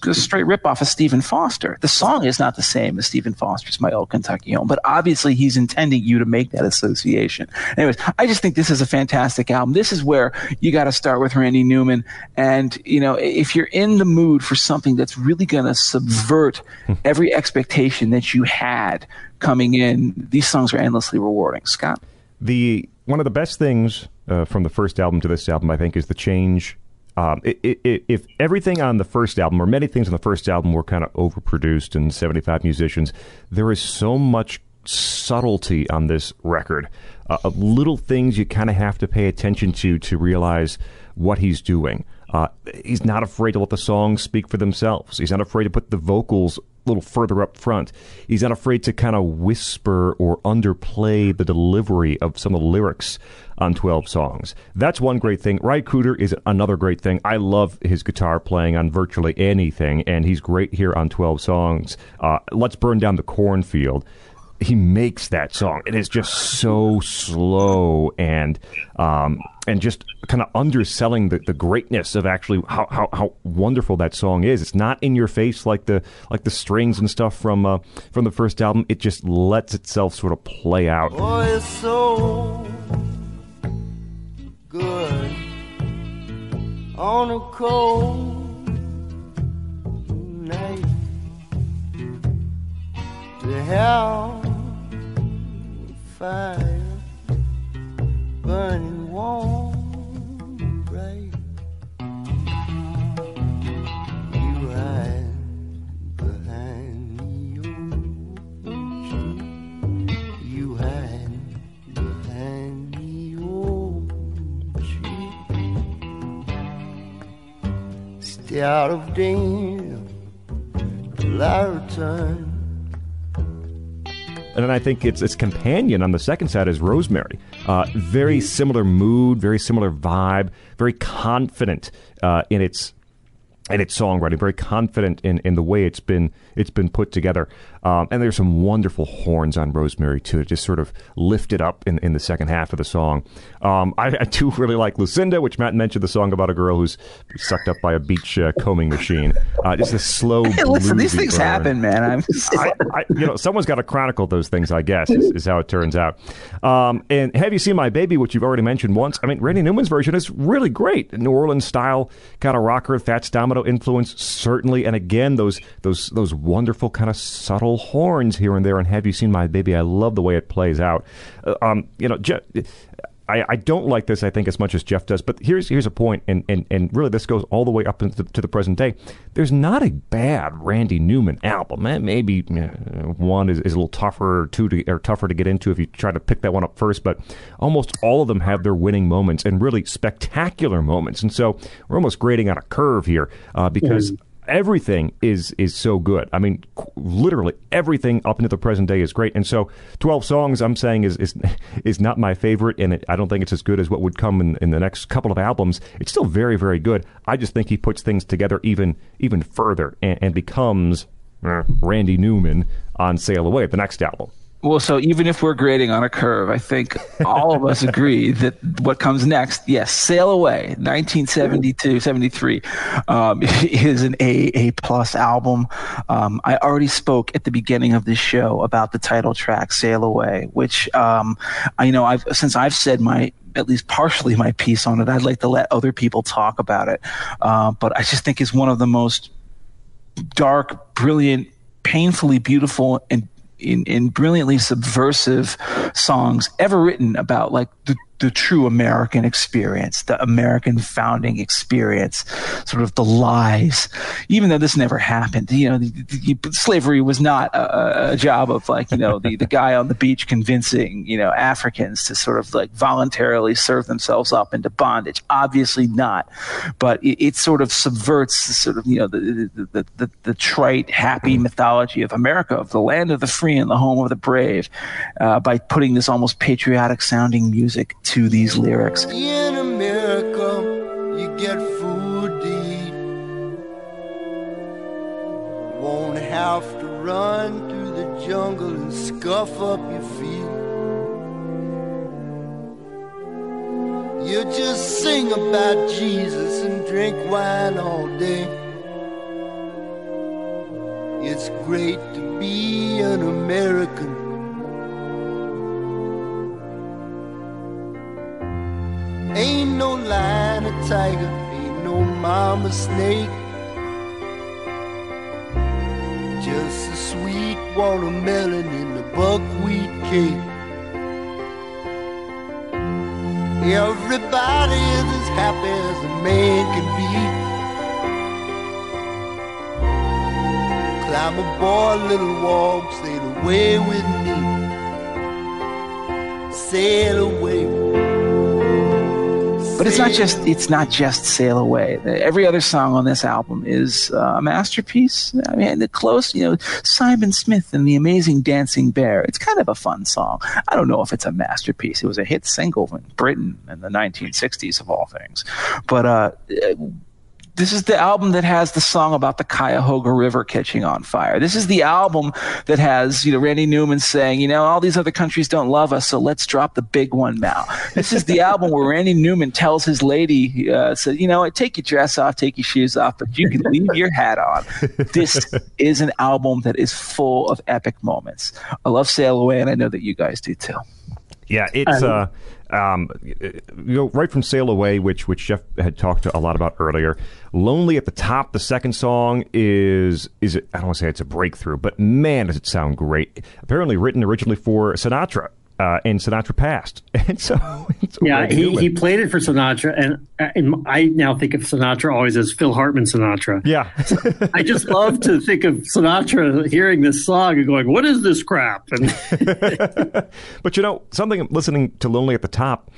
a straight ripoff of Stephen Foster. The song is not the same as Stephen Foster's My Old Kentucky Home, but obviously he's intending you to make that association. Anyways, I just think this is a fantastic album. This is where you got to start with Randy Newman. And, you know, if you're in the mood for something that's really going to subvert every expectation that you had coming in, these songs are endlessly rewarding. Scott? The one of the best things uh, from the first album to this album, I think, is the change. Um, i i i if everything on the first album, or many things on the first album, were kind of overproduced and 75 musicians, there is so much subtlety on this record. Uh, of little things you kind of have to pay attention to to realize what he's doing. Uh, he's not afraid to let the songs speak for themselves. He's not afraid to put the vocals little further up front. He's not afraid to kind of whisper or underplay the delivery of some of the lyrics on 12 songs. That's one great thing. Ry Cooder is another great thing. I love his guitar playing on virtually anything, and he's great here on 12 songs. Uh, Let's Burn Down the Cornfield he makes that song. It is just so slow and um, and just kind of underselling the, the greatness of actually how, how, how wonderful that song is. It's not in your face like the like the strings and stuff from uh, from the first album. It just lets itself sort of play out. It's so good on a cold night to have fire burning warm, bright. You hide behind the. You hide behind the. Stay out of danger till I return. And then I think its its companion on the second side is Rosemary. Uh, very similar mood, very similar vibe, very confident uh, in its in its songwriting, very confident in, in the way it's been it's been put together. Um, and there's some wonderful horns on Rosemary too, to just sort of lift it up in, in the second half of the song. Um, I, I do really like Lucinda, which Matt mentioned the song about a girl who's sucked up by a beach uh, combing machine. Uh, just a slow. Hey, listen, these things burn. happen, man. I'm I, I, you know, someone's got to chronicle those things, I guess, is, is how it turns out. Um, and have you seen my baby, which you've already mentioned once? I mean, Randy Newman's version is really great, New Orleans style kind of rocker, Fats Domino influence, certainly. And again, those those those wonderful kind of subtle horns here and there. And have you seen my baby? I love the way it plays out. Uh, um, you know, ju- I, I don't like this, I think, as much as Jeff does. But here's here's a point, and, and, and really this goes all the way up into the, to the present day. There's not a bad Randy Newman album. Eh, maybe one is, is a little tougher, or two to, or tougher to get into if you try to pick that one up first. But almost all of them have their winning moments and really spectacular moments. And so we're almost grading on a curve here uh, because. Mm everything is is so good. I mean, literally everything up into the present day is great. And so, twelve songs, I'm saying is is is not my favorite, and it, I don't think it's as good as what would come in, in the next couple of albums. It's still very very good. I just think he puts things together even even further and, and becomes uh, Randy Newman on Sail Away, the next album. Well, so even if we're grading on a curve, I think all of us agree that what comes next, yes, Sail Away, 1972, 73, um, is an A, A plus album. Um, I already spoke at the beginning of this show about the title track, Sail Away, which, um, I, know, I've, since I've said my, at least partially my piece on it, I'd like to let other people talk about it. Uh, but I just think it's one of the most dark, brilliant, painfully beautiful and in, in brilliantly subversive songs ever written about like the the true American experience, the American founding experience, sort of the lies, even though this never happened. You know, the, the, slavery was not a, a, job of like, you know, the, the guy on the beach convincing, you know, Africans to sort of like voluntarily serve themselves up into bondage. Obviously not. But it, it sort of subverts the sort of, you know, the, the, the, the, trite, happy mythology of America, of the land of the free and the home of the brave, uh, by putting this almost patriotic sounding music to these lyrics. In America, you get food. Won't have to run through the jungle and scuff up your feet. You just sing about Jesus and drink wine all day. It's great to be an American. Ain't no lion or tiger, ain't no mama snake. Just a sweet watermelon in the buckwheat cake. Everybody is as happy as a man can be. Climb aboard, little walk, sail away with me. Sail away but it's not just it's not just sail away. Every other song on this album is uh, a masterpiece. I mean the close you know simon smith and the amazing dancing bear. It's kind of a fun song. I don't know if it's a masterpiece. It was a hit single in britain in the 1960s of all things. But uh, this is the album that has the song about the Cuyahoga River catching on fire. This is the album that has, you know, Randy Newman saying, you know, all these other countries don't love us, so let's drop the big one now. This is the album where Randy Newman tells his lady, uh, says, you know, take your dress off, take your shoes off, but you can leave your hat on. This is an album that is full of epic moments. I love Sail Away, and I know that you guys do too. Yeah, it's uh, um, you know, right from Sail Away, which which Jeff had talked a lot about earlier. Lonely at the top, the second song is is it, I don't want to say it's a breakthrough, but man, does it sound great! Apparently written originally for Sinatra, uh, and Sinatra passed, and so yeah, he, he played it for Sinatra, and, and I now think of Sinatra always as Phil Hartman Sinatra. Yeah, I just love to think of Sinatra hearing this song and going, "What is this crap?" And but you know something. Listening to "Lonely at the Top,"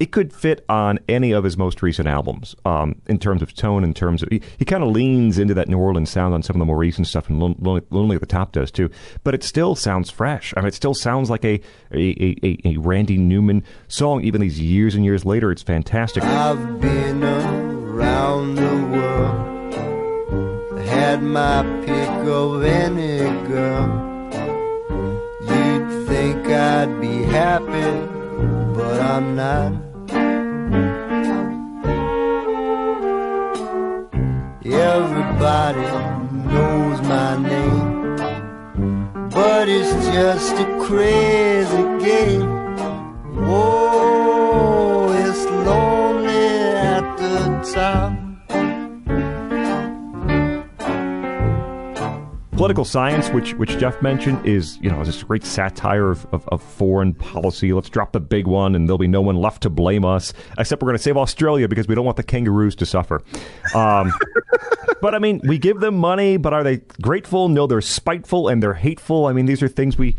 it could fit on any of his most recent albums um, in terms of tone, in terms of he, he kind of leans into that New Orleans sound on some of the more recent stuff, and Lonely, Lonely, at the Top does too. But it still sounds fresh. I mean, it still sounds like a a, a, a Randy Newman song, even these years and years later. It's fantastic. I've been around the world, had my pick of any girl. You'd think I'd be happy but I'm not. Everybody knows my name, but it's just a crazy game. Oh, it's lonely at the top. Political science, which which Jeff mentioned, is you know this great satire of, of, of, foreign policy. Let's drop the big one, and there'll be no one left to blame us, except we're going to save Australia because we don't want the kangaroos to suffer. Um, but I mean, we give them money, but are they grateful? No, they're spiteful and they're hateful. I mean, these are things we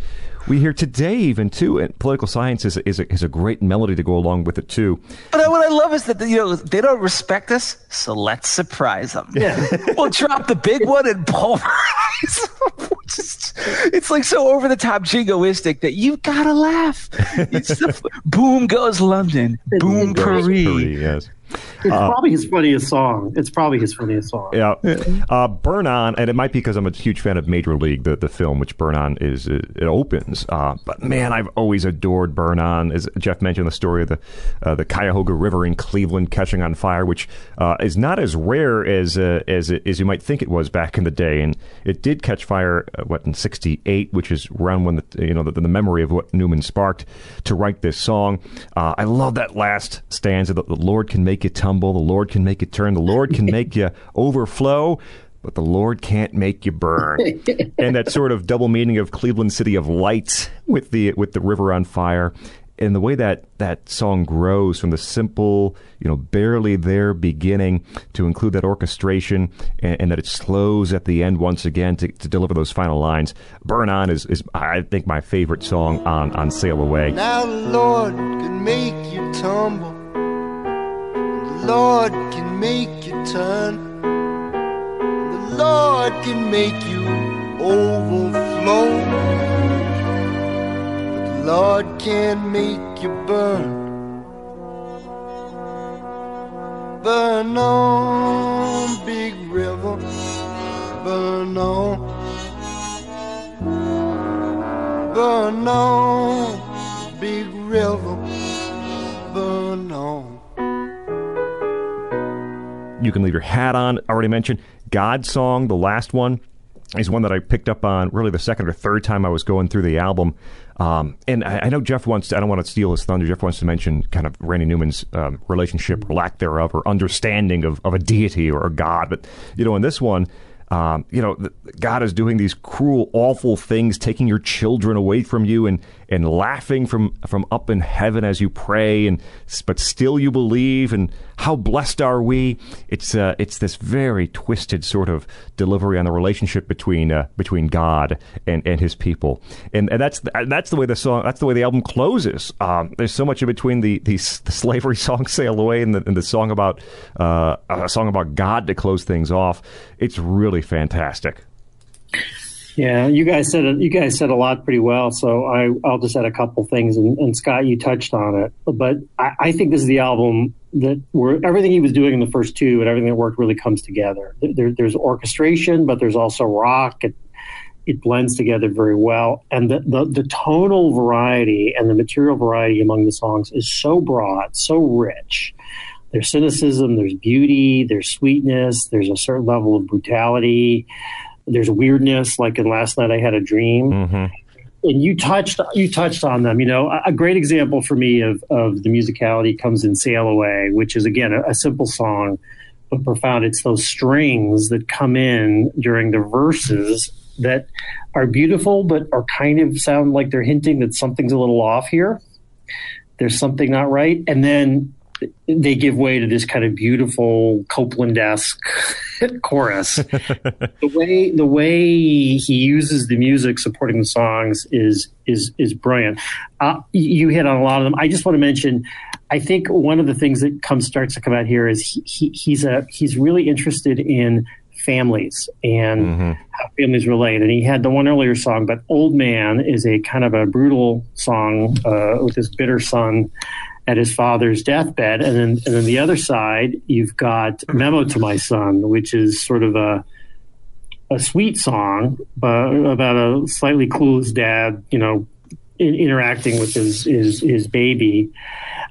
we hear today even too. And political science is is a, is a great melody to go along with it too. But what I love is that you know they don't respect us, so let's surprise them. Yeah, we'll drop the big one and pulverize. it's like so over the top jingoistic that you've gotta laugh. The, boom goes London, boom Paris. Paris yes. It's uh, probably his funniest song. It's probably his funniest song. Yeah. Uh, Burn On, and it might be because I'm a huge fan of Major League, the, the film, which Burn On is, it, it opens. Uh, but man, I've always adored Burn On. As Jeff mentioned, the story of the, uh, the Cuyahoga River in Cleveland catching on fire, which uh, is not as rare as, uh, as, as you might think it was back in the day. And it did catch fire, what, in 68, which is around when the, you know, the, the memory of what Newman sparked to write this song. I love that last stanza that the Lord can make you tumble, the Lord can make you turn, the Lord can make you overflow, but the Lord can't make you burn. and that sort of double meaning of Cleveland City of Lights with the with the river on fire. And the way that that song grows from the simple, you know, barely there beginning to include that orchestration and, and that it slows at the end once again to, to deliver those final lines. Burn On is, is, I think, my favorite song on, on Sail Away. Now the Lord can make you tumble Lord can make you turn. The Lord can make you overflow. But the Lord can make you burn. Burn on, big river. Burn on. Burn on, big river. Burn on. You can leave your hat on. Already mentioned God's song, the last one is one that I picked up on really the second or third time I was going through the album. Um, and I, I, know Jeff wants to, I don't want to steal his thunder. Jeff wants to mention kind of Randy Newman's um, relationship or lack thereof or understanding of, of a deity or a God. But, you know, in this one, um, you know, God is doing these cruel, awful things, taking your children away from you, and and laughing from from up in heaven as you pray, and but still you believe. And how blessed are we? It's uh, it's this very twisted sort of delivery on the relationship between uh, between God and, and His people, and and that's that's the way the song that's the way the album closes. Um, there's so much in between the the, the slavery song "Sail Away" and the, and the song about uh, a song about God to close things off. It's really fantastic. Yeah, you guys said you guys said a lot pretty well. So I I'll just add a couple things, and, and Scott, you touched on it. But I, I, think this is the album that where everything he was doing in the first two and everything that worked really comes together. There, there's orchestration, but there's also rock. It, it blends together very well, and the, the the tonal variety and the material variety among the songs is so broad, so rich there's cynicism, there's beauty, there's sweetness, there's a certain level of brutality, there's weirdness. Like in last night, I had a dream. Mm-hmm. And you touched you touched on them. You know, a great example for me of of the musicality comes in "Sail Away," which is again a, a simple song, but profound. It's those strings that come in during the verses that are beautiful, but are kind of sound like they're hinting that something's a little off here. There's something not right, and then they give way to this kind of beautiful Copland-esque chorus. the way the way he uses the music supporting the songs is is is brilliant. Uh, you hit on a lot of them. I just want to mention. I think one of the things that comes starts to come out here is he, he, he's a he's really interested in families and mm-hmm. how families relate. And he had the one earlier song, but "Old Man" is a kind of a brutal song uh, with his bitter son at his father's deathbed, and then and then the other side you've got "Memo to My Son," which is sort of a a sweet song about a slightly clueless dad, you know, in, interacting with his, his his baby.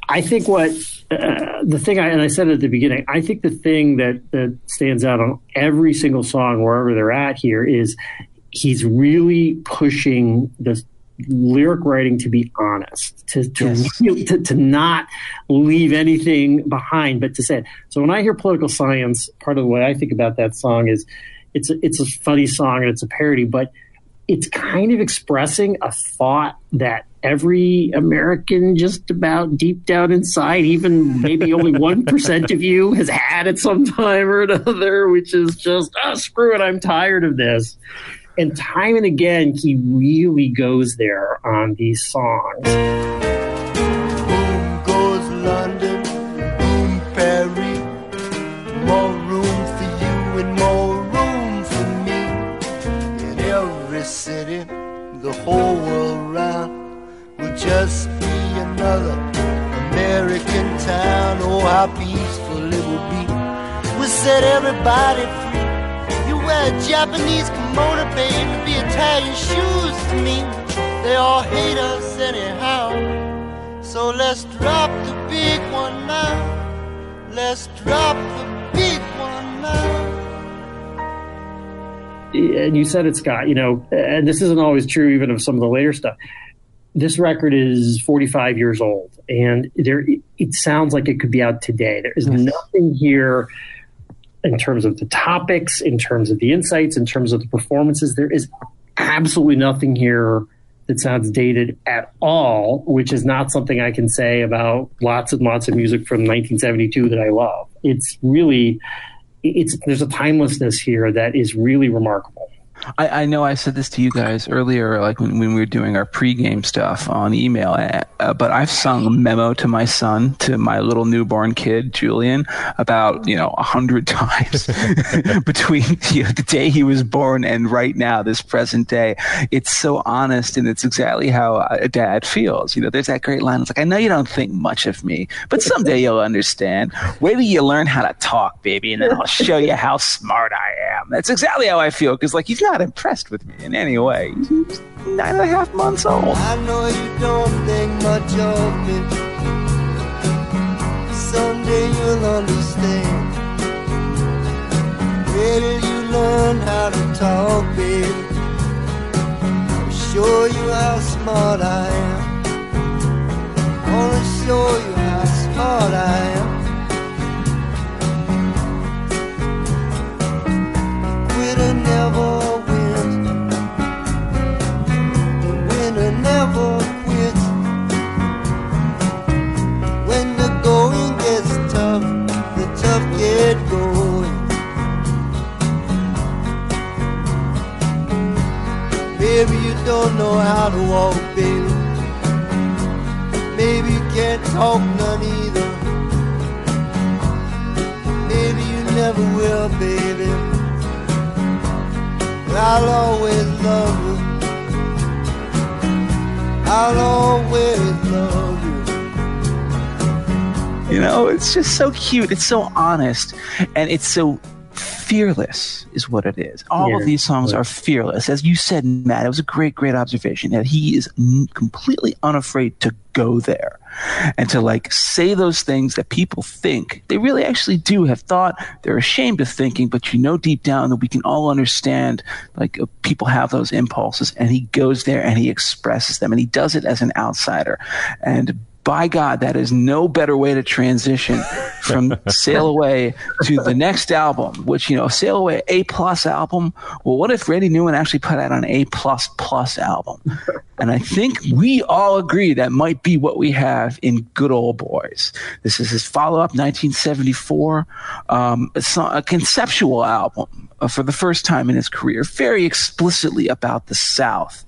I think what uh, the thing I and I said at the beginning, I think the thing that that stands out on every single song wherever they're at here is he's really pushing the lyric writing to be honest, to to, yes. to, to not leave anything behind, but to say it. So when I hear political science, part of the way I think about that song is it's a, it's a funny song and it's a parody, but it's kind of expressing a thought that every American, just about deep down inside, even maybe only 1% of you has had at some time or another, which is just, oh, screw it, I'm tired of this. And time and again, he really goes there on these songs. Boom goes London, boom. More room for you and more room for me. In every city, the whole world round will just be another American town. Oh, how peaceful it will be. We'll set everybody free. You wear a Japanese kimono, baby, be Italian shoes to me. They all hate us anyhow. So let's drop the big one now. Let's drop the big one now. and you said it, Scott, you know, and this isn't always true even of some of the later stuff. This record is 45 years old, and there it sounds like it could be out today. There is nothing here in terms of the topics, in terms of the insights, in terms of the performances. There is absolutely nothing here that sounds dated at all, which is not something I can say about lots and lots of music from 1972 that I love. It's really, it's there's a timelessness here that is really remarkable. I, I know I said this to you guys earlier, like when, when we were doing our pregame stuff on email, uh, but I've sung a memo to my son, to my little newborn kid, Julian, about, you know, a hundred times between you know, the day he was born and right now, this present day. It's so honest and it's exactly how a dad feels. You know, there's that great line. It's like, I know you don't think much of me, but someday you'll understand. Wait till you learn how to talk, baby, and then I'll show you how smart I am. That's exactly how I feel because, like, he's not impressed with me in any way. He's nine and a half months old. I know you don't think much of me. Someday you'll understand. Wait till you learn how to talk. I'll show you how smart I am. Wanna show you how smart I am. Don't know how to walk, baby. Maybe you can't talk none either. Maybe you never will, baby. But I'll always love you. I'll always love you. You know, it's just so cute. It's so honest, and it's so fearless, is what it is. All Yeah. of these songs are fearless, as you said, Matt. It was a great, great observation that he is n- completely unafraid to go there and to like say those things that people think they really actually do have thought. They're ashamed of thinking, but you know deep down that we can all understand. Like uh, people have those impulses, and he goes there and he expresses them, and he does it as an outsider, and by God, that is no better way to transition from Sail Away to the next album, which, you know, Sail Away, A plus album. Well, what if Randy Newman actually put out an A plus plus album? And I think we all agree that might be what we have in Good Old Boys. This is his follow up, 1974, um, it's a conceptual album uh, for the first time in his career, very explicitly about the South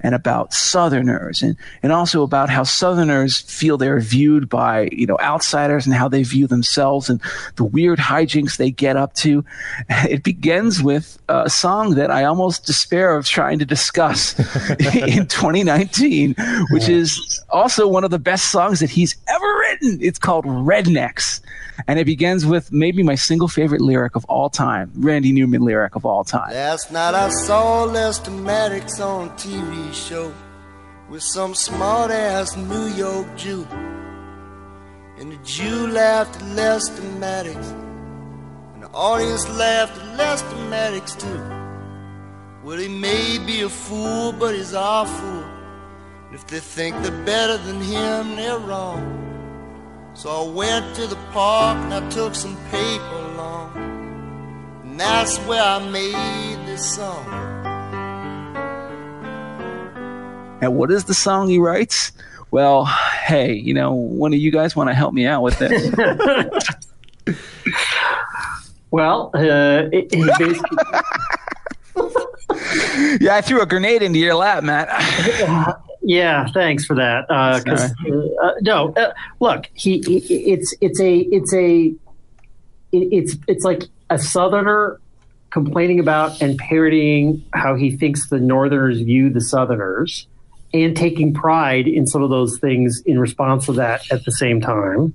and about Southerners and, and also about how Southerners feel they're viewed by, you know, outsiders and how they view themselves and the weird hijinks they get up to. It begins with a song that I almost despair of trying to discuss in 2019, which is also one of the best songs that he's ever written. It's called Rednecks. And it begins with maybe my single favorite lyric of all time, Randy Newman lyric of all time. Last night I saw Lester Maddox on a TV show with some smart ass New York Jew. And the Jew laughed at Lester Maddox, and the audience laughed at Lester Maddox too. Well, he may be a fool, but he's our fool. And if they think they're better than him, they're wrong. So I went to the park and I took some paper along. And that's where I made this song. And what is the song he writes? Well, hey, you know, one of you guys want to help me out with this? Well, uh, it, he basically, yeah, I threw a grenade into your lap, Matt. yeah, thanks for that. Uh, 'cause, uh, no, uh, look, he, he it's it's a it's a it, it's it's like a southerner complaining about and parodying how he thinks the northerners view the southerners and taking pride in some of those things in response to that at the same time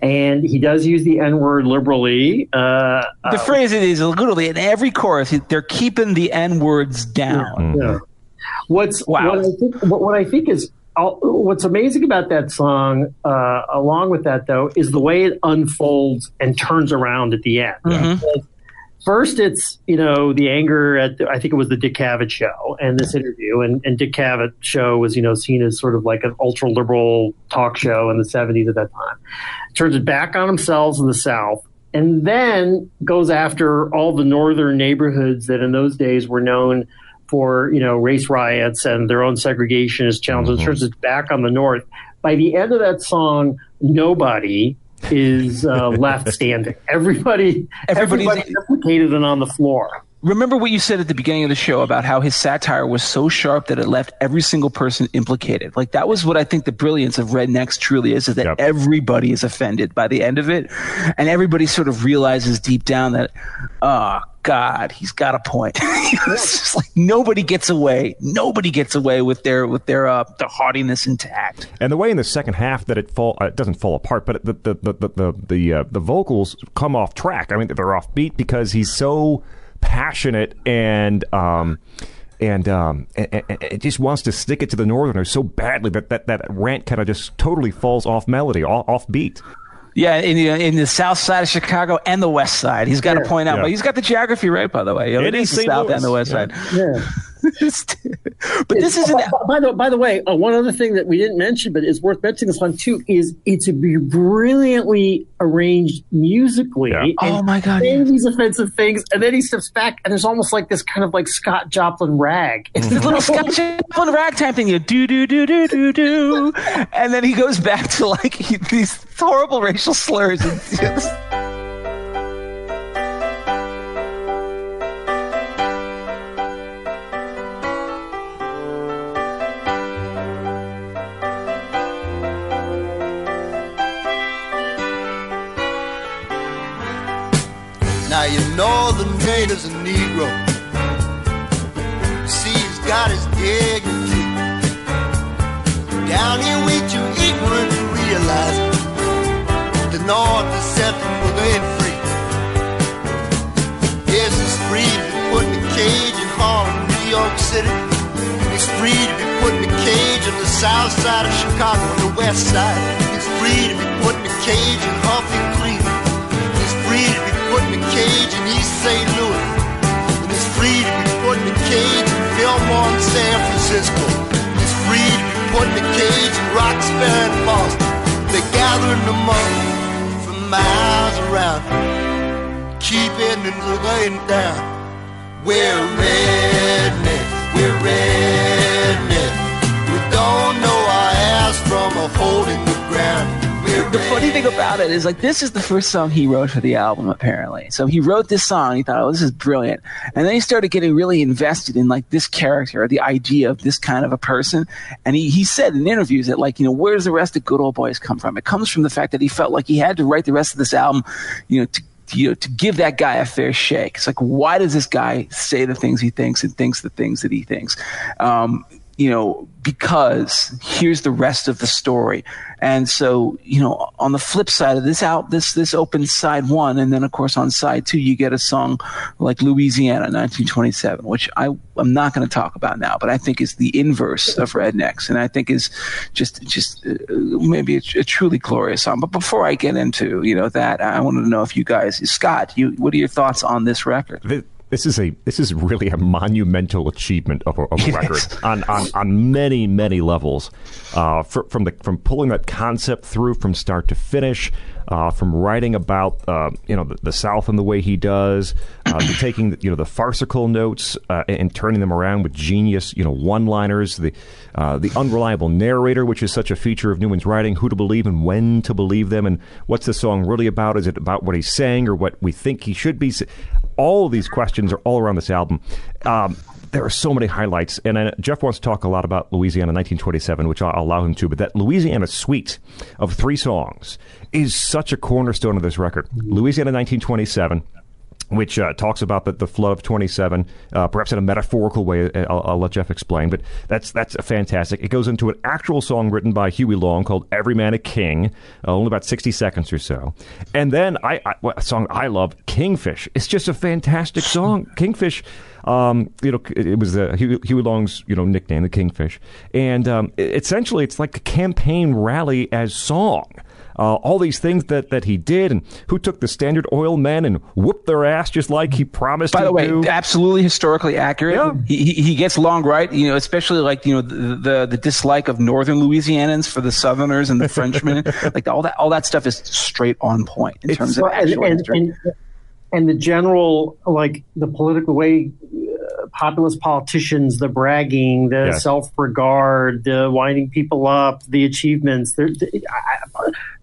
and he does use the n word liberally uh, the phrase is literally in every chorus, they're keeping the N words down. yeah. What's Wow. what I think what, what I think is uh, what's amazing about that song, uh, along with that though, is the way it unfolds and turns around at the end. Mm-hmm. First, it's you know the anger at the, I think it was the Dick Cavett show and this interview, and, and Dick Cavett show was you know seen as sort of like an ultra liberal talk show in the '70s at that time. Turns it back on themselves in the South, and then goes after all the northern neighborhoods that in those days were known for you know race riots and their own segregationist challenges. Mm-hmm. Turns it back on the North. By the end of that song, nobody is uh, left standing. Everybody, Everybody's- everybody's implicated and on the floor. Remember what you said at the beginning of the show about how his satire was so sharp that it left every single person implicated. Like that was what I think the brilliance of Rednecks truly is, is that Yep. everybody is offended by the end of it. And everybody sort of realizes deep down that, oh God, he's got a point. it's just like nobody gets away. Nobody gets away with their, with their, uh, their haughtiness intact. And the way in the second half that it fall, uh, it doesn't fall apart, but the the the the the, the, uh, the vocals come off track. I mean, they're off beat because he's so passionate and um and um and it just wants to stick it to the Northerners so badly that that that rant kind of just totally falls off melody, off, off beat. Yeah, in the in the south side of Chicago and the west side. He's got to point out, Yeah. but he's got the geography right, by the way. It It is is the St. south Louis. and the west Yeah. side. Yeah. but this isn't. By, by the by the way, uh, one other thing that we didn't mention, but is worth mentioning this one too, is it's a brilliantly arranged musically. Yeah. and Oh, my God, yeah. these offensive things, and then he steps back, and there's almost like this kind of like Scott Joplin rag. It's This little Scott Joplin ragtime thing, you do do do do do do, and then he goes back to like he, these horrible racial slurs. And, the native's a Negro. See, he's got his dignity. Down here we too ignorant to realize. The North is set for being free. Yes, it's free to be put in a cage in Harlem, New York City. It's free to be put in a cage on the south side of Chicago, on the west side. It's free to be put in a cage in Huffing, cage in East St. Louis. And it's free to be put in a cage in Fillmore and San Francisco. It's free to be put in a cage in Roxbury and Boston. They're gathering them up from miles around, keeping and laying down. We're redneck, we're redneck. We don't know our ass from a hole in the ground. The funny thing about it is like this is the first song he wrote for the album apparently. So he wrote this song. He thought, oh, this is brilliant, and then he started getting really invested in like this character, or the idea of this kind of a person. And he he said in interviews that like you know where does the rest of Good Old Boys come from? It comes from the fact that he felt like he had to write the rest of this album, you know, to you know, to give that guy a fair shake. It's like, why does this guy say the things he thinks and thinks the things that he thinks? Um, you know, because here's the rest of the story. And so, you know, on the flip side of this out, this, this opens side one. And then of course on side two, you get a song like Louisiana, 1927, which I, I'm not going to talk about now, but I think is the inverse of Rednecks. And I think is just, just uh, maybe a, a truly glorious song. But before I get into, you know, that, I wanted to know if you guys, Scott, you, what are your thoughts on this record? Th- this is a this is really a monumental achievement of a, of a record on, on on many many levels. Uh, fr- from the from pulling that concept through from start to finish, uh, from writing about uh, you know the, the, South and the way he does, uh, taking you know the farcical notes uh, and turning them around with genius you know one liners, the uh, the unreliable narrator, which is such a feature of Newman's writing, who to believe and when to believe them, and what's the song really about? Is it about what he's saying or what we think he should be? All of these questions are all around this album. Um, there are so many highlights, and uh, Jeff wants to talk a lot about Louisiana 1927, which I'll allow him to. But that Louisiana suite of three songs is such a cornerstone of this record. Louisiana 1927 which uh, talks about the, the flood of 27, uh, perhaps in a metaphorical way. Uh, I'll, I'll, let Jeff explain, but that's that's fantastic. It goes into an actual song written by Huey Long called "Every Man a King," uh, only about 60 seconds or so, and then I, I a song I love, "Kingfish." It's just a fantastic song. Kingfish um, you know, it was uh, Huey, Huey, Long's you know nickname, the Kingfish, and um, essentially it's like a campaign rally as song. Uh, all these things that, that he did, and who took the Standard Oil men and whooped their ass just like he promised. By the way, do. absolutely historically accurate. Yeah. He, he gets Long right, you know, especially like you know the, the, the dislike of Northern Louisianans for the Southerners and the Frenchmen, like all that all that stuff is straight on point in it's, terms of actual and, and, and the general like the political way uh, populist politicians the bragging the yes. self-regard the winding people up the achievements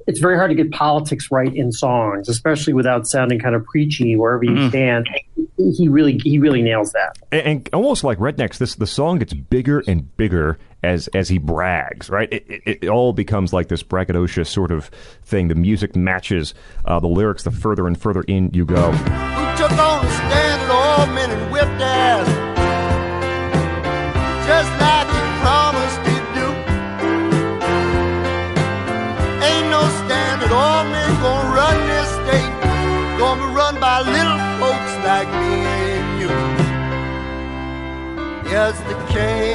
it's very hard to get politics right in songs especially without sounding kind of preachy wherever you mm. stand he really he really nails that and, and, almost like rednecks this the song gets bigger and bigger as as he brags, right? It, it, it, all becomes like this braggadocious sort of thing. The music matches uh, the lyrics the further and further in you go. Yes,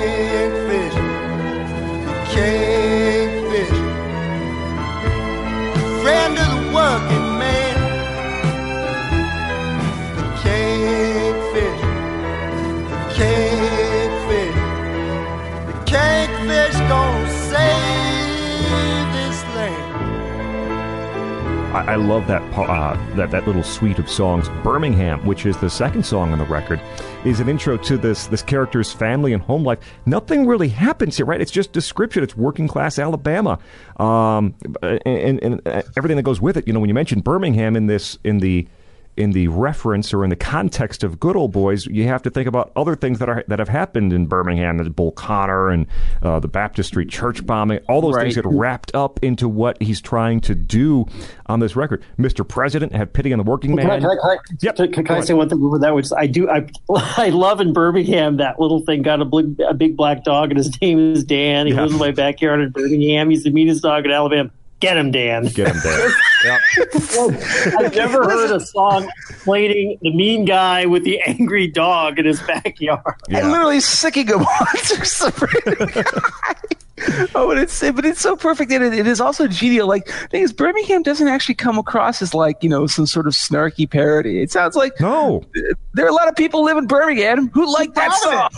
I, I love that uh, that that little suite of songs. Birmingham, which is the second song on the record is an intro to this this character's family and home life. Nothing really happens here, right? It's just description. It's working class Alabama, um, and, and, and everything that goes with it. You know, when you mention Birmingham in this in the in the reference or in the context of Good Old Boys, you have to think about other things that are that have happened in Birmingham, the Bull Connor and uh, the Baptist Street church bombing. All those right. things get wrapped up into what he's trying to do on this record. Mr. President, have pity on the working man. Can I, can I, yep. can, can I say one thing with that? Which I do, I I love in Birmingham that little thing got a, big, a big black dog, and his name is Dan. He yeah. lives in my backyard in Birmingham. He's the meanest dog in Alabama. Get him, Dan. Get him, Dan. yep. I've never heard a song explaining the mean guy with the angry dog in his backyard. Yeah. And literally sicking him on Oh, but it's but it's so perfect, and it, it is also genial. Like, thing is, Birmingham doesn't actually come across as like you know some sort of snarky parody. It sounds like no, there are a lot of people live in Birmingham who like that song.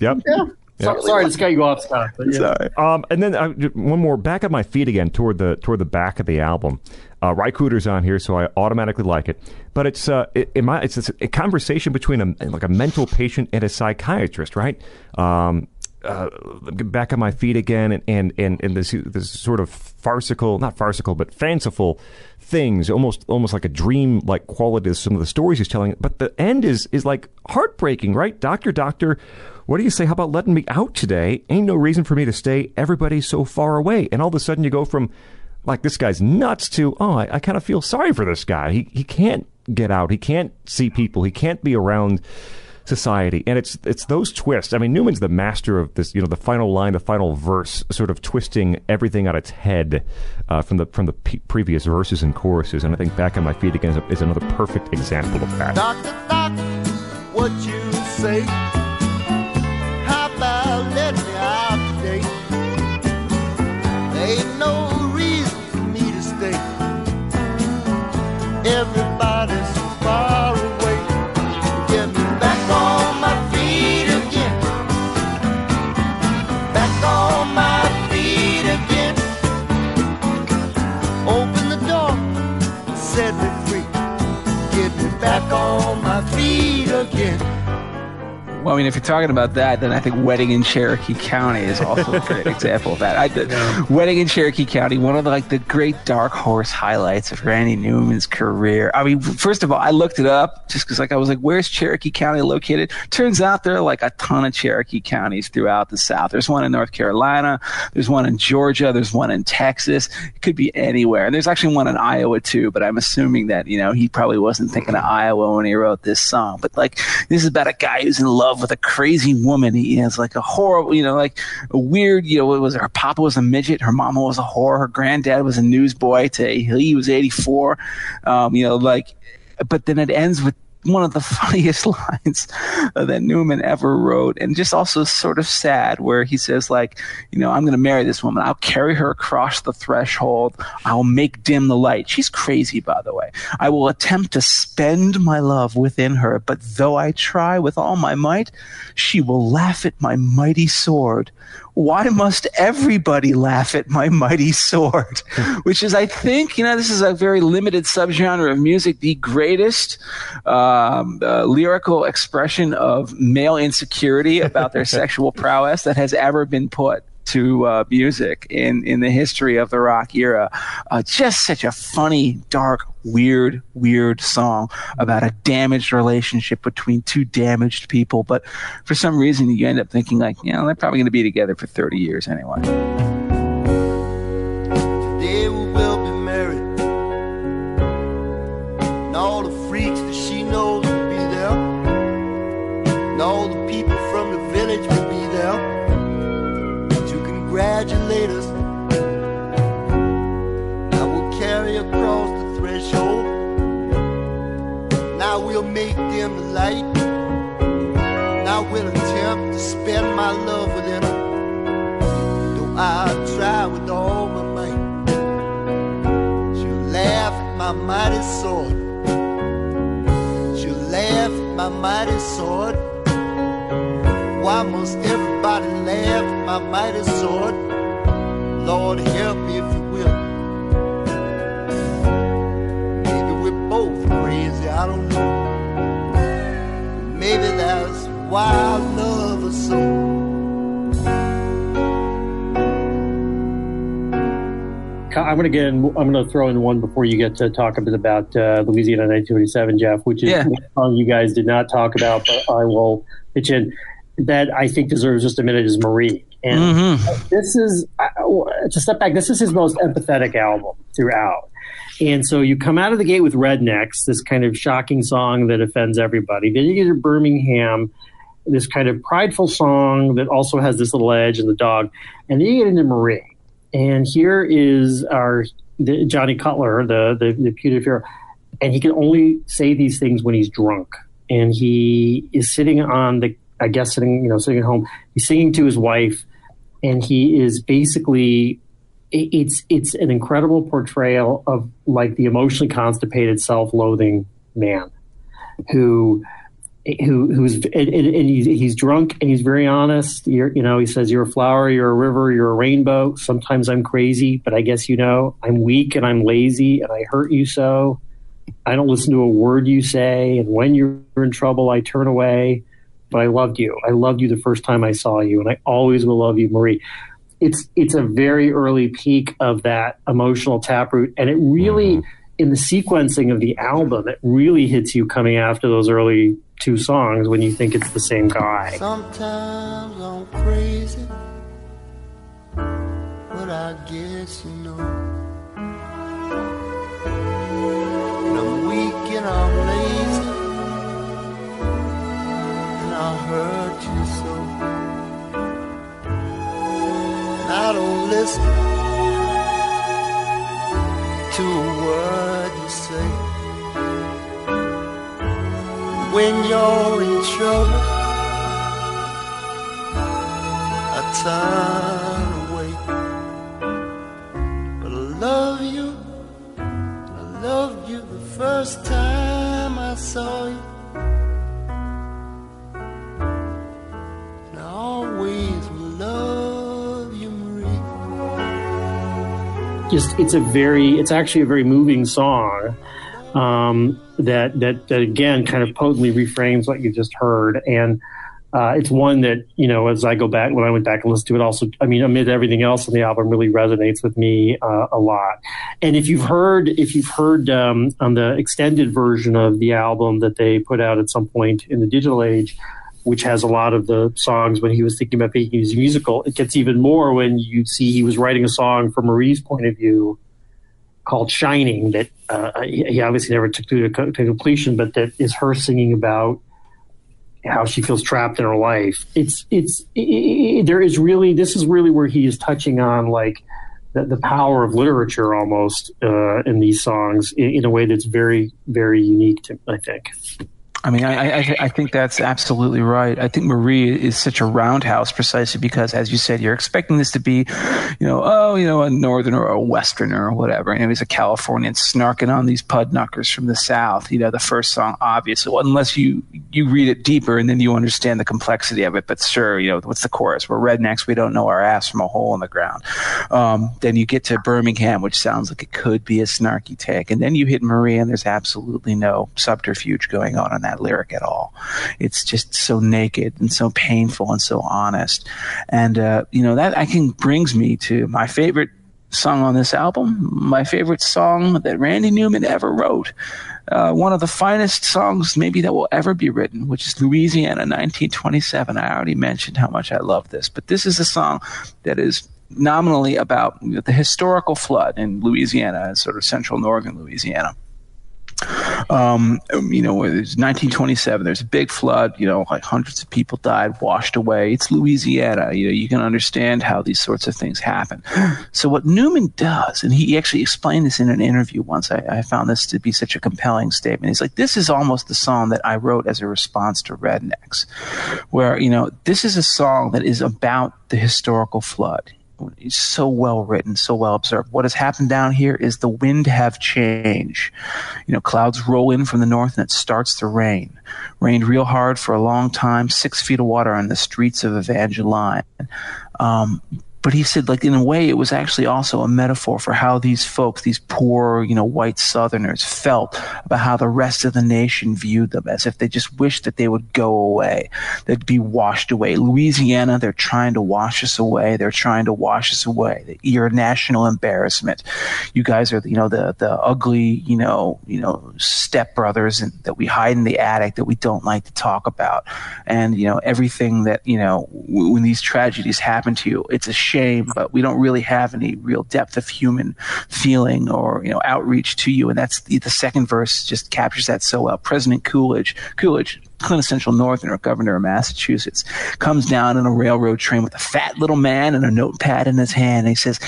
Yep. Yeah. So, sorry to cut you off, Scott. Yeah. Sorry. Um, and then uh, one more. Back at my feet again toward the toward the back of the album. Uh, Ry on here, so I automatically like it. But it's uh, it, it might, it's, a conversation between a like a mental patient and a psychiatrist, right? Um, uh, back on my feet again, and and and, and this this sort of farcical, not farcical, but fanciful things, almost almost like a dream like quality to some of the stories he's telling. But the end is is like heartbreaking, right? Doctor, doctor, what do you say? How about letting me out today? Ain't no reason for me to stay. Everybody's so far away. And all of a sudden you go from, like, this guy's nuts to, oh, I, I kind of feel sorry for this guy. He, he can't get out. He can't see people. He can't be around society. And it's it's those twists. I mean, Newman's the master of this. You know, the final line, the final verse, sort of twisting everything on its head uh, from the from the previous verses and choruses. And I think "Back on My Feet Again" is, is another perfect example of that. Doctor, doctor, what you say? Well, I mean, if you're talking about that, then I think Wedding in Cherokee County is also a great example of that. I, yeah. Wedding in Cherokee County, one of the, like the great dark horse highlights of Randy Newman's career. I mean, first of all, I looked it up just because like I was like, where's Cherokee County located? Turns out there are like a ton of Cherokee counties throughout the South. There's one in North Carolina, there's one in Georgia, there's one in Texas. It could be anywhere. And there's actually one in Iowa too, but I'm assuming that, you know, he probably wasn't thinking of Iowa when he wrote this song. But like, this is about a guy who's in love with a crazy woman. He has like a horrible, you know, like a weird, you know, it was her papa was a midget, her mama was a whore, her granddad was a newsboy. To he was 84, um, you know, like. But then it ends with one of the funniest lines that Newman ever wrote, and just also sort of sad, where he says, like, you know, I'm going to marry this woman. I'll carry her across the threshold. I'll make dim the light. She's crazy, by the way. I will attempt to spend my love within her, but though I try with all my might, she will laugh at my mighty sword why must everybody laugh at my mighty sword? Which is, I think, you know, this is a very limited subgenre of music, the greatest um, uh, lyrical expression of male insecurity about their sexual prowess that has ever been put to uh, music in, in the history of the rock era. Uh, just such a funny, dark, weird, weird song about a damaged relationship between two damaged people. But for some reason, you end up thinking, like, you know, they're probably going to be together for 30 years anyway. My love within her. Though I'll try with all my might. She'll laugh at my mighty sword. She'll laugh at my mighty sword. Why must everybody laugh at my mighty sword? Lord, help me if you will. Maybe we're both crazy, I don't know. Maybe that's why I love her so. I'm going to get. In, I'm going to throw in one before you get to talk a bit about uh, Louisiana 1927, Jeff, which is yeah. song you guys did not talk about, but I will pitch in that I think deserves just a minute is Marie. And mm-hmm. this is, to step back, this is his most empathetic album throughout. And so you come out of the gate with Rednecks, this kind of shocking song that offends everybody. Then you get to Birmingham, this kind of prideful song that also has this little edge and the dog. And then you get into Marie. And here is our the, Johnny Cutler, the, the, the putative hero. And he can only say these things when he's drunk. And he is sitting on the I guess sitting, you know, sitting at home. He's singing to his wife, and he is basically it's it's an incredible portrayal of like the emotionally constipated, self-loathing man who who who's and, and he's, he's, drunk and he's very honest. You're, you know, he says, "You're a flower, you're a river, you're a rainbow. Sometimes I'm crazy, but I guess you know I'm weak and I'm lazy and I hurt you so. I don't listen to a word you say, and when you're in trouble, I turn away." but I loved you. I loved you the first time I saw you, and I always will love you, Marie. It's it's a very early peak of that emotional taproot, and it really, mm-hmm. In the sequencing of the album, it really hits you coming after those early two songs when you think it's the same guy. Sometimes I'm crazy, but I guess you know. And I'm weak and I'm lazy. I hurt you so. And I don't listen to a word you say. When you're in trouble, I turn away. But I love you, I loved you the first time I saw you. Just it's a very it's actually a very moving song um, that that that again kind of potently reframes what you just heard and uh, it's one that you know as I go back when I went back and listened to it. Also, I mean, amid everything else on the album, really resonates with me uh, a lot. And if you've heard, if you've heard um, on the extended version of the album that they put out at some point in the digital age, which has a lot of the songs when he was thinking about making his musical, it gets even more when you see he was writing a song from Marie's point of view called "Shining" that uh, he obviously never took to, to completion, but that is her singing about how she feels trapped in her life. It's it's it, there is really this is really where he is touching on like the, the power of literature almost uh, in these songs in, in, a way that's very very unique to I think. I mean, I, I, I, think that's absolutely right. I think Marie is such a roundhouse precisely because, as you said, you're expecting this to be, you know, oh, you know, a northerner or a westerner or whatever. And he's a Californian snarking on these pudknuckers from the South. You know, the first song, obviously, well, unless you, you read it deeper and then you understand the complexity of it. But sure, you know, what's the chorus? We're rednecks. We don't know our ass from a hole in the ground. Um, then you get to Birmingham, which sounds like it could be a snarky take. And then you hit Marie and there's absolutely no subterfuge going on on that that lyric at all. It's just so naked and so painful and so honest. And, uh, you know, that I think brings me to my favorite song on this album, my favorite song that Randy Newman ever wrote. Uh, one of the finest songs maybe that will ever be written, which is Louisiana 1927. I already mentioned how much I love this, but this is a song that is nominally about the historical flood in Louisiana, sort of central northern Louisiana. Um, you know, it was 1927. There's a big flood. You know, like hundreds of people died, washed away. It's Louisiana. You know, you can understand how these sorts of things happen. So what Newman does, and he actually explained this in an interview once. I, I found this to be such a compelling statement. He's like, "This is almost the song that I wrote as a response to Rednecks, where you know, this is a song that is about the historical flood." So well written, so well observed. What has happened down here is the wind have changed. You know, clouds roll in from the north and it starts to rain. Rained real hard for a long time, six feet of water on the streets of Evangeline. Um, but he said like in a way it was actually also a metaphor for how these folks these poor you know white southerners felt about how the rest of the nation viewed them as if they just wished that they would go away they'd be washed away. Louisiana they're trying to wash us away they're trying to wash us away. Your national embarrassment. You guys are you know the the ugly you know you know stepbrothers and that we hide in the attic that we don't like to talk about. And you know everything that you know when these tragedies happen to you it's a shame, but we don't really have any real depth of human feeling or you know outreach to you. And that's the, the second verse just captures that so well. President Coolidge, Coolidge, quintessential Northerner, governor of Massachusetts, comes down in a railroad train with a fat little man and a notepad in his hand. And he says,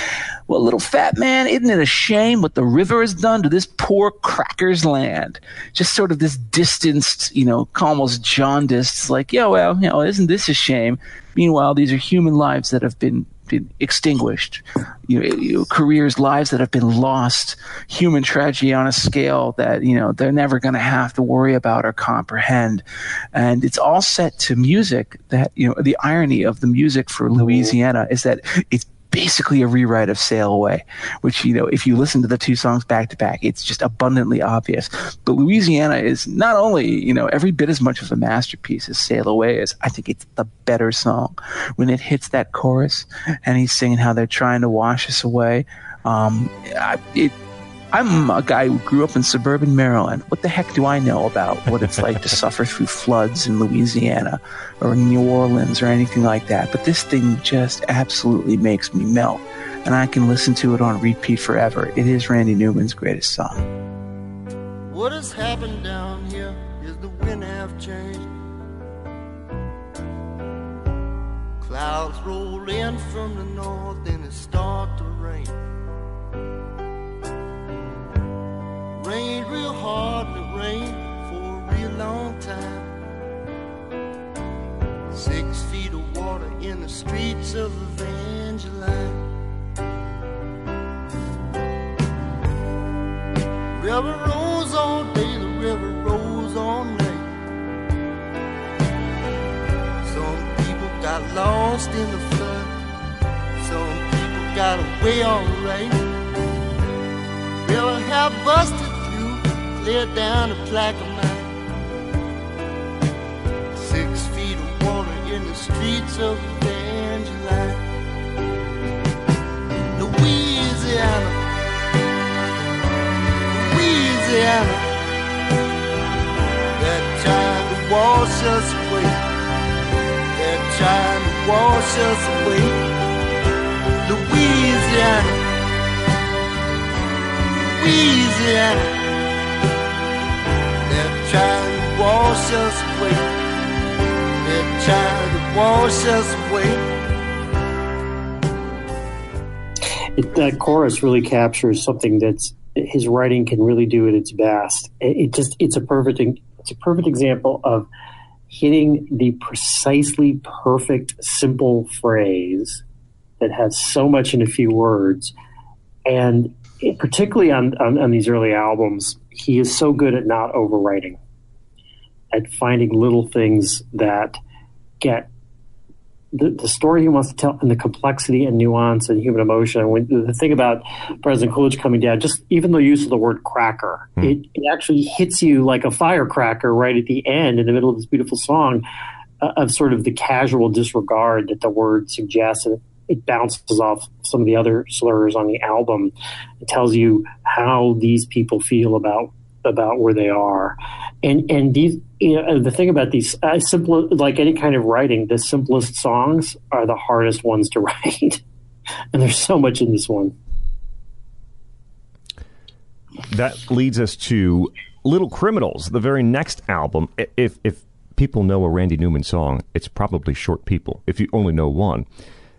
Well, little fat man, isn't it a shame what the river has done to this poor cracker's land? Just sort of this distanced, you know, almost jaundiced, like, yeah, well, you know, isn't this a shame? Meanwhile, these are human lives that have been been extinguished, you know, you know, careers, lives that have been lost, human tragedy on a scale that you know they're never going to have to worry about or comprehend, and it's all set to music that you know the irony of the music for Louisiana is that it's basically a rewrite of Sail Away, which, you know, if you listen to the two songs back to back, it's just abundantly obvious. But Louisiana is not only, you know, every bit as much of a masterpiece as Sail Away is, I think it's the better song. When it hits that chorus and he's singing how they're trying to wash us away, um, I, it, I'm a guy who grew up in suburban Maryland. What the heck do I know about what it's like to suffer through floods in Louisiana or New Orleans or anything like that? But this thing just absolutely makes me melt, and I can listen to it on repeat forever. It is Randy Newman's greatest song. What has happened down here is the wind have changed. Clouds roll in from the north and it start to rain. Rained real hard and it rained for a real long time. Six feet of water in the streets of Evangeline. River rolls all day, the river rolls all night. Some people got lost in the flood, some people got away alright. River have busted clear down a plaque of mine. Six feet of water in the streets of Evangeline. Louisiana. Louisiana. They're trying to wash us away. They're trying to wash us away. Louisiana. Louisiana. Us away. Us away. It, that chorus really captures something that's his writing can really do at its best. It, it just it's a perfect it's a perfect example of hitting the precisely perfect simple phrase that has so much in a few words, and particularly on, on on these early albums, he is so good at not overwriting, at finding little things that get the, the story he wants to tell and the complexity and nuance and human emotion. When the thing about President Coolidge coming down, just even the use of the word cracker, Hmm. it, it actually hits you like a firecracker right at the end in the middle of this beautiful song uh, of sort of the casual disregard that the word suggests. And it bounces off some of the other slurs on the album. It tells you how these people feel about about where they are, and and these you know the thing about these uh, simple like any kind of writing, the simplest songs are the hardest ones to write, and there's so much in this one. that leads us to Little Criminals, the very next album. If if people know a Randy Newman song, it's probably Short People. If you only know one,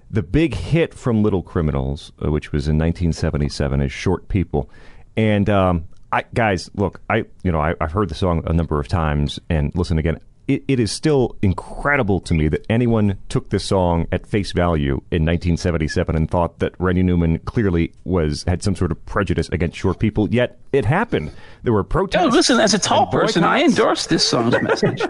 the big hit from Little Criminals, uh, which was in 1977, is Short People. And um, I, guys, look, I you know I, I've heard the song a number of times, and listen again. It, it is still incredible to me that anyone took this song at face value in 1977 and thought that Randy Newman clearly was had some sort of prejudice against short people. Yet it happened. There were protests. No, listen, as a tall person, I endorse this song's message.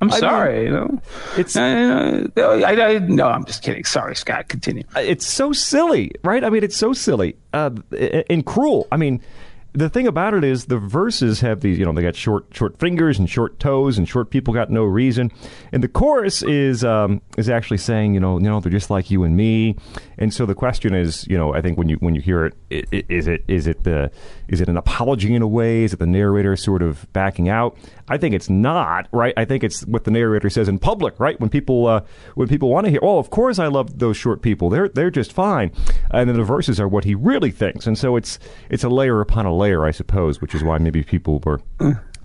I'm sorry, you know. It's- Uh, I, I, no, I'm just kidding. Sorry, Scott. Continue. it's so silly, right? I mean, it's so silly uh, and cruel. I mean, the thing about it is the verses have these, you know, they got short, short fingers and short toes, and short people got no reason. And the chorus is um, is actually saying, you know, you know, they're just like you and me. And so the question is, you know, I think when you when you hear it, i- i- is it is it the is it an apology in a way? Is it the narrator sort of backing out? I think it's not, right? I think it's what the narrator says in public, right? When people uh, when people want to hear, oh, of course I love those short people. They're they're just fine. And then the verses are what he really thinks. And so it's it's a layer upon a layer, I suppose, which is why maybe people were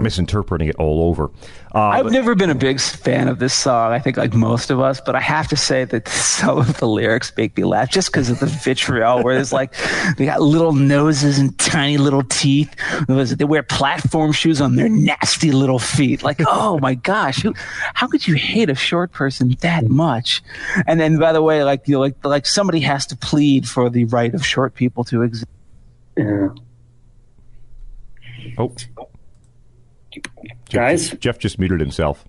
misinterpreting it all over. Uh, I've but- never been a big fan of this song. I think like most of us, but I have to say that some of the lyrics make me laugh just because of the vitriol. Where there's like they got little noses and tiny little teeth. What was it? They wear platform shoes on their nasty little feet. Like, oh my gosh, who, how could you hate a short person that much? And then, by the way, like you know, like like somebody has to plead for the right of short people to exist. Yeah. Oh, Guys, Jeff just muted himself.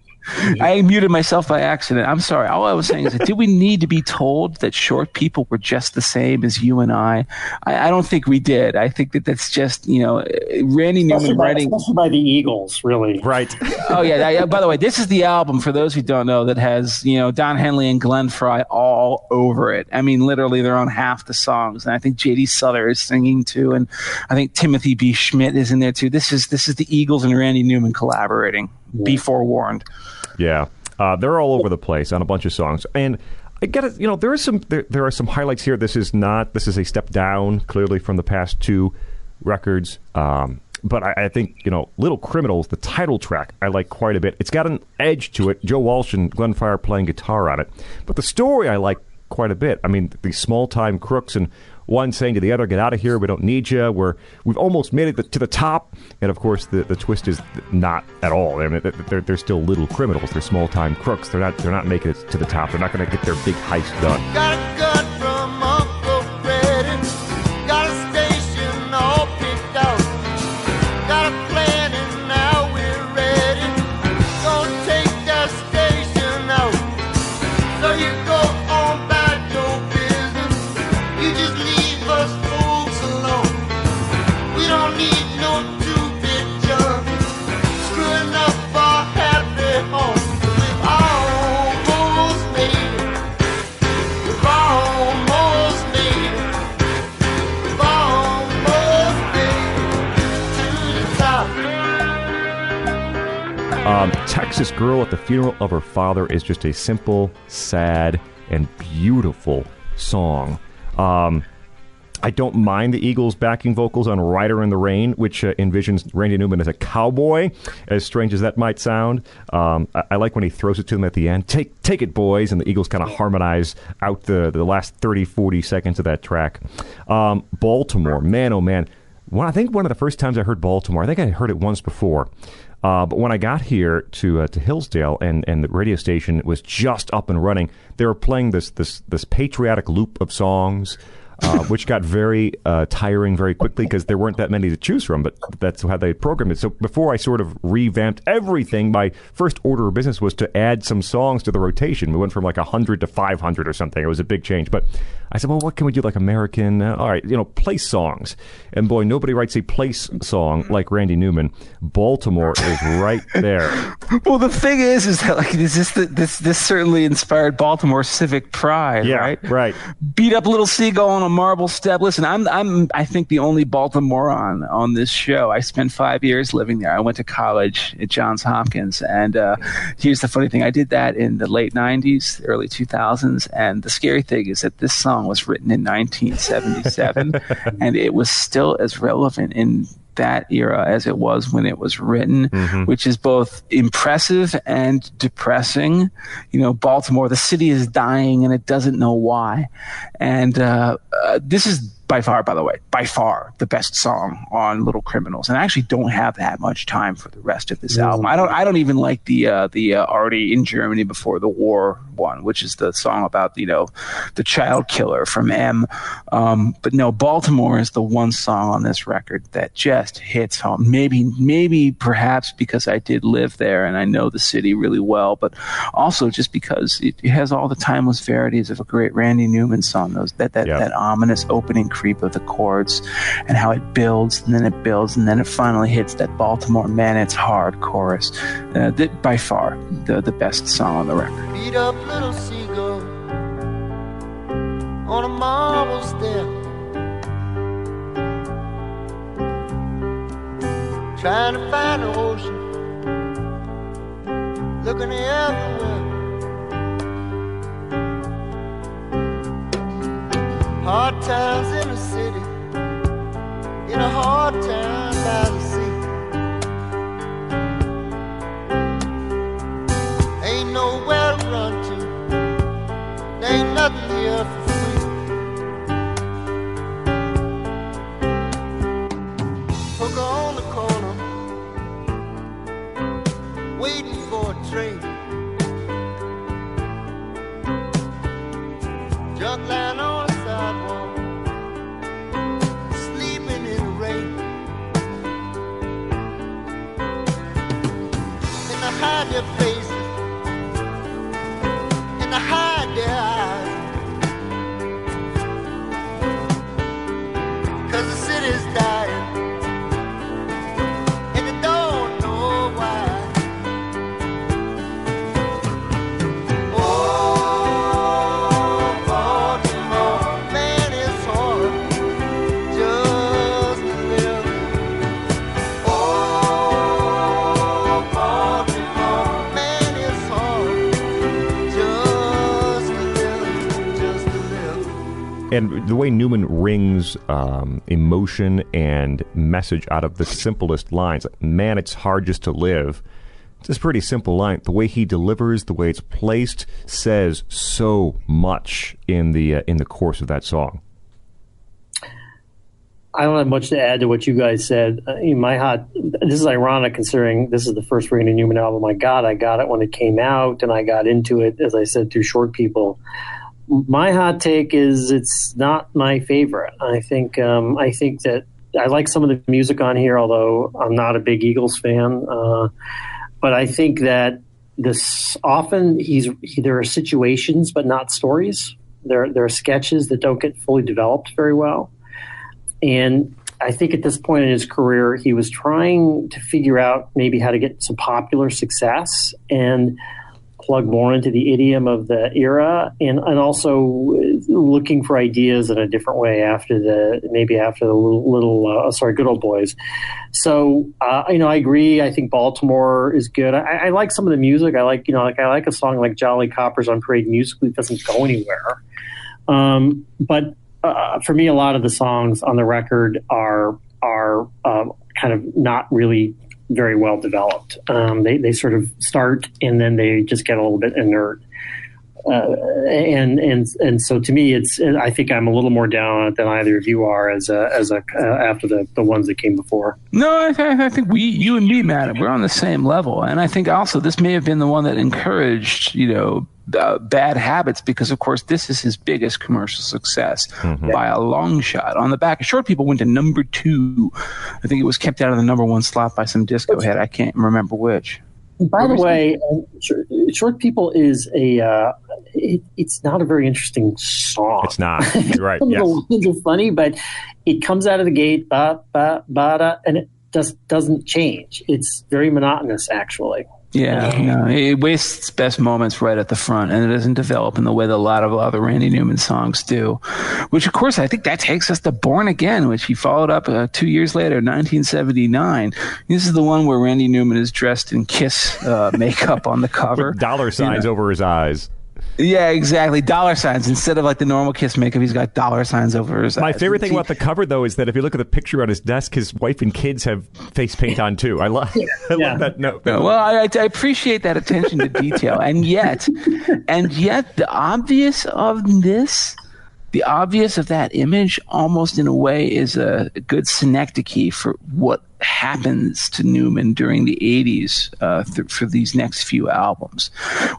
I muted myself by accident. I'm sorry. All I was saying is that do we need to be told that short people were just the same as you and I? I, I don't think we did. I think that that's just, you know, Randy especially Newman by, writing. especially by the Eagles, really. Right. Oh, yeah, yeah. By the way, this is the album, for those who don't know, that has, you know, Don Henley and Glenn Frey all over it. I mean, literally, they're on half the songs. And I think J.D. Souther is singing too. And I think Timothy B. Schmit is in there too. This is, this is the Eagles and Randy Newman collaborating. Be forewarned. Yeah, uh, they're all over the place on a bunch of songs, and I get it. You know, there are some there, there are some highlights here. This is not this is a step down clearly from the past two records. Um, but I, I think you know, "Little Criminals," the title track, I like quite a bit. It's got an edge to it. Joe Walsh and Glenn Fryer playing guitar on it, but the story I like quite a bit. I mean, these small time crooks and one saying to the other, "Get out of here! We don't need you." We're we've almost made it to the top, and of course, the, the twist is not at all. I mean, they're, they're still little criminals. They're small time crooks. They're not they're not making it to the top. They're not going to get their big heist done. Um, Texas Girl at the Funeral of Her Father is just a simple, sad, and beautiful song. Um, I don't mind the Eagles' backing vocals on Rider in the Rain, which uh, envisions Randy Newman as a cowboy, as strange as that might sound. Um, I, I, like when he throws it to them at the end. Take, take it, boys. And the Eagles kind of harmonize out the, the last 30, 40 seconds of that track. Um, Baltimore, man, oh man. I think one of the first times I heard Baltimore, I think I heard it once before. Uh, but when I got here to uh, to Hillsdale and, and the radio station was just up and running, they were playing this this this patriotic loop of songs uh, which got very uh, tiring very quickly because there weren't that many to choose from. But that's how they programmed it. So before I sort of revamped everything, my first order of business was to add some songs to the rotation. We went from like hundred to five hundred or something. It was a big change. But I said, well, what can we do? Like American, uh, all right, you know, place songs. And boy, nobody writes a place song like Randy Newman. Baltimore is right there. well, the thing is, is that like this this this this certainly inspired Baltimore civic pride, yeah, right? Right. Beat up little seagull on a marble step. Listen, I'm I'm I think the only Baltimorean on this show. I spent five years living there. I went to college at Johns Hopkins, and uh, here's the funny thing: I did that in the late '90s, early 2000s, and the scary thing is that this song was written in 1977, and it was still as relevant in that era as it was when it was written, mm-hmm. which is both impressive and depressing. You know, Baltimore, the city is dying and it doesn't know why. And uh, uh, this is by far, by the way, by far the best song on Little Criminals, and I actually don't have that much time for the rest of this album. I don't, I don't even like the uh, the uh, already in Germany before the war one, which is the song about you know the child killer from M. Um, but no, Baltimore is the one song on this record that just hits home. Maybe, maybe perhaps because I did live there and I know the city really well, but also just because it, it has all the timeless verities of a great Randy Newman song. Those that that, that ominous opening creep of the chords and how it builds and then it builds and then it finally hits that Baltimore man it's hard chorus. Uh, that, by far the, the best song on the record. Beat up little seagull on a marble step. Trying to find the ocean, looking everywhere. Hard times in the city, in a hard town by the sea. Ain't nowhere to run to, ain't nothing here for free. Hooker on the corner, waiting for a train. Junk line on they hide their eyes. And the way Newman wrings um, emotion and message out of the simplest lines, like, man, it's hard just to live. It's a pretty simple line. The way he delivers, the way it's placed, says so much in the uh, in the course of that song. I don't have much to add to what you guys said. Mean, my hot. This is ironic considering this is the first Randy Newman album I got. I got it when it came out, and I got into it, as I said, through Short People. My hot take is it's not my favorite. I think um, I think that I like some of the music on here, although I'm not a big Eagles fan. Uh, but I think that this often he's he, there are situations, but not stories. There there are sketches that don't get fully developed very well. And I think at this point in his career, he was trying to figure out maybe how to get some popular success. And plug more into the idiom of the era, and and also looking for ideas in a different way after the maybe after the little, uh, sorry good old boys. So uh, you know, I agree. I think Baltimore is good. I, I, like some of the music. I like you know, like I like a song like Jolly Coppers on Parade. Musically, doesn't go anywhere. Um, but uh, for me, a lot of the songs on the record are are um, kind of not really very well developed. Um, they they sort of start and then they just get a little bit inert. Uh, and and and so to me, it's I think I'm a little more down on it than either of you are as a as a uh, after the the ones that came before. No, I, th- I think we you and me, Matt, we're on the same level, and I think also this may have been the one that encouraged you know uh, bad habits because, of course, this is his biggest commercial success mm-hmm. by a long shot. On the back, Short People went to number two. I think it was kept out of the number one slot by some disco head. I can't remember which. By the way, uh, Short People is a. Uh, it, it's not a very interesting song. It's not. You're right. yes. are funny, but it comes out of the gate, ba ba ba da, and it just doesn't change. It's very monotonous, actually. Yeah, no, it wastes best moments right at the front, and it doesn't develop in the way that a lot of other Randy Newman songs do. Which, of course, I think that takes us to "Born Again," which he followed up uh, two years later, 1979. This is the one where Randy Newman is dressed in Kiss uh, makeup on the cover, with dollar signs you know? over his eyes. Yeah, exactly. Dollar signs instead of like the normal Kiss makeup. He's got dollar signs over his. My eyes. favorite thing about the cover, though, is that if you look at the picture on his desk, his wife and kids have face paint on too. I love, I yeah. love that note. well, I, I, appreciate that attention to detail, and yet, and yet, the obvious of this, the obvious of that image, almost in a way, is a good synecdoche for what happens to Newman during the 80s uh, th- for these next few albums,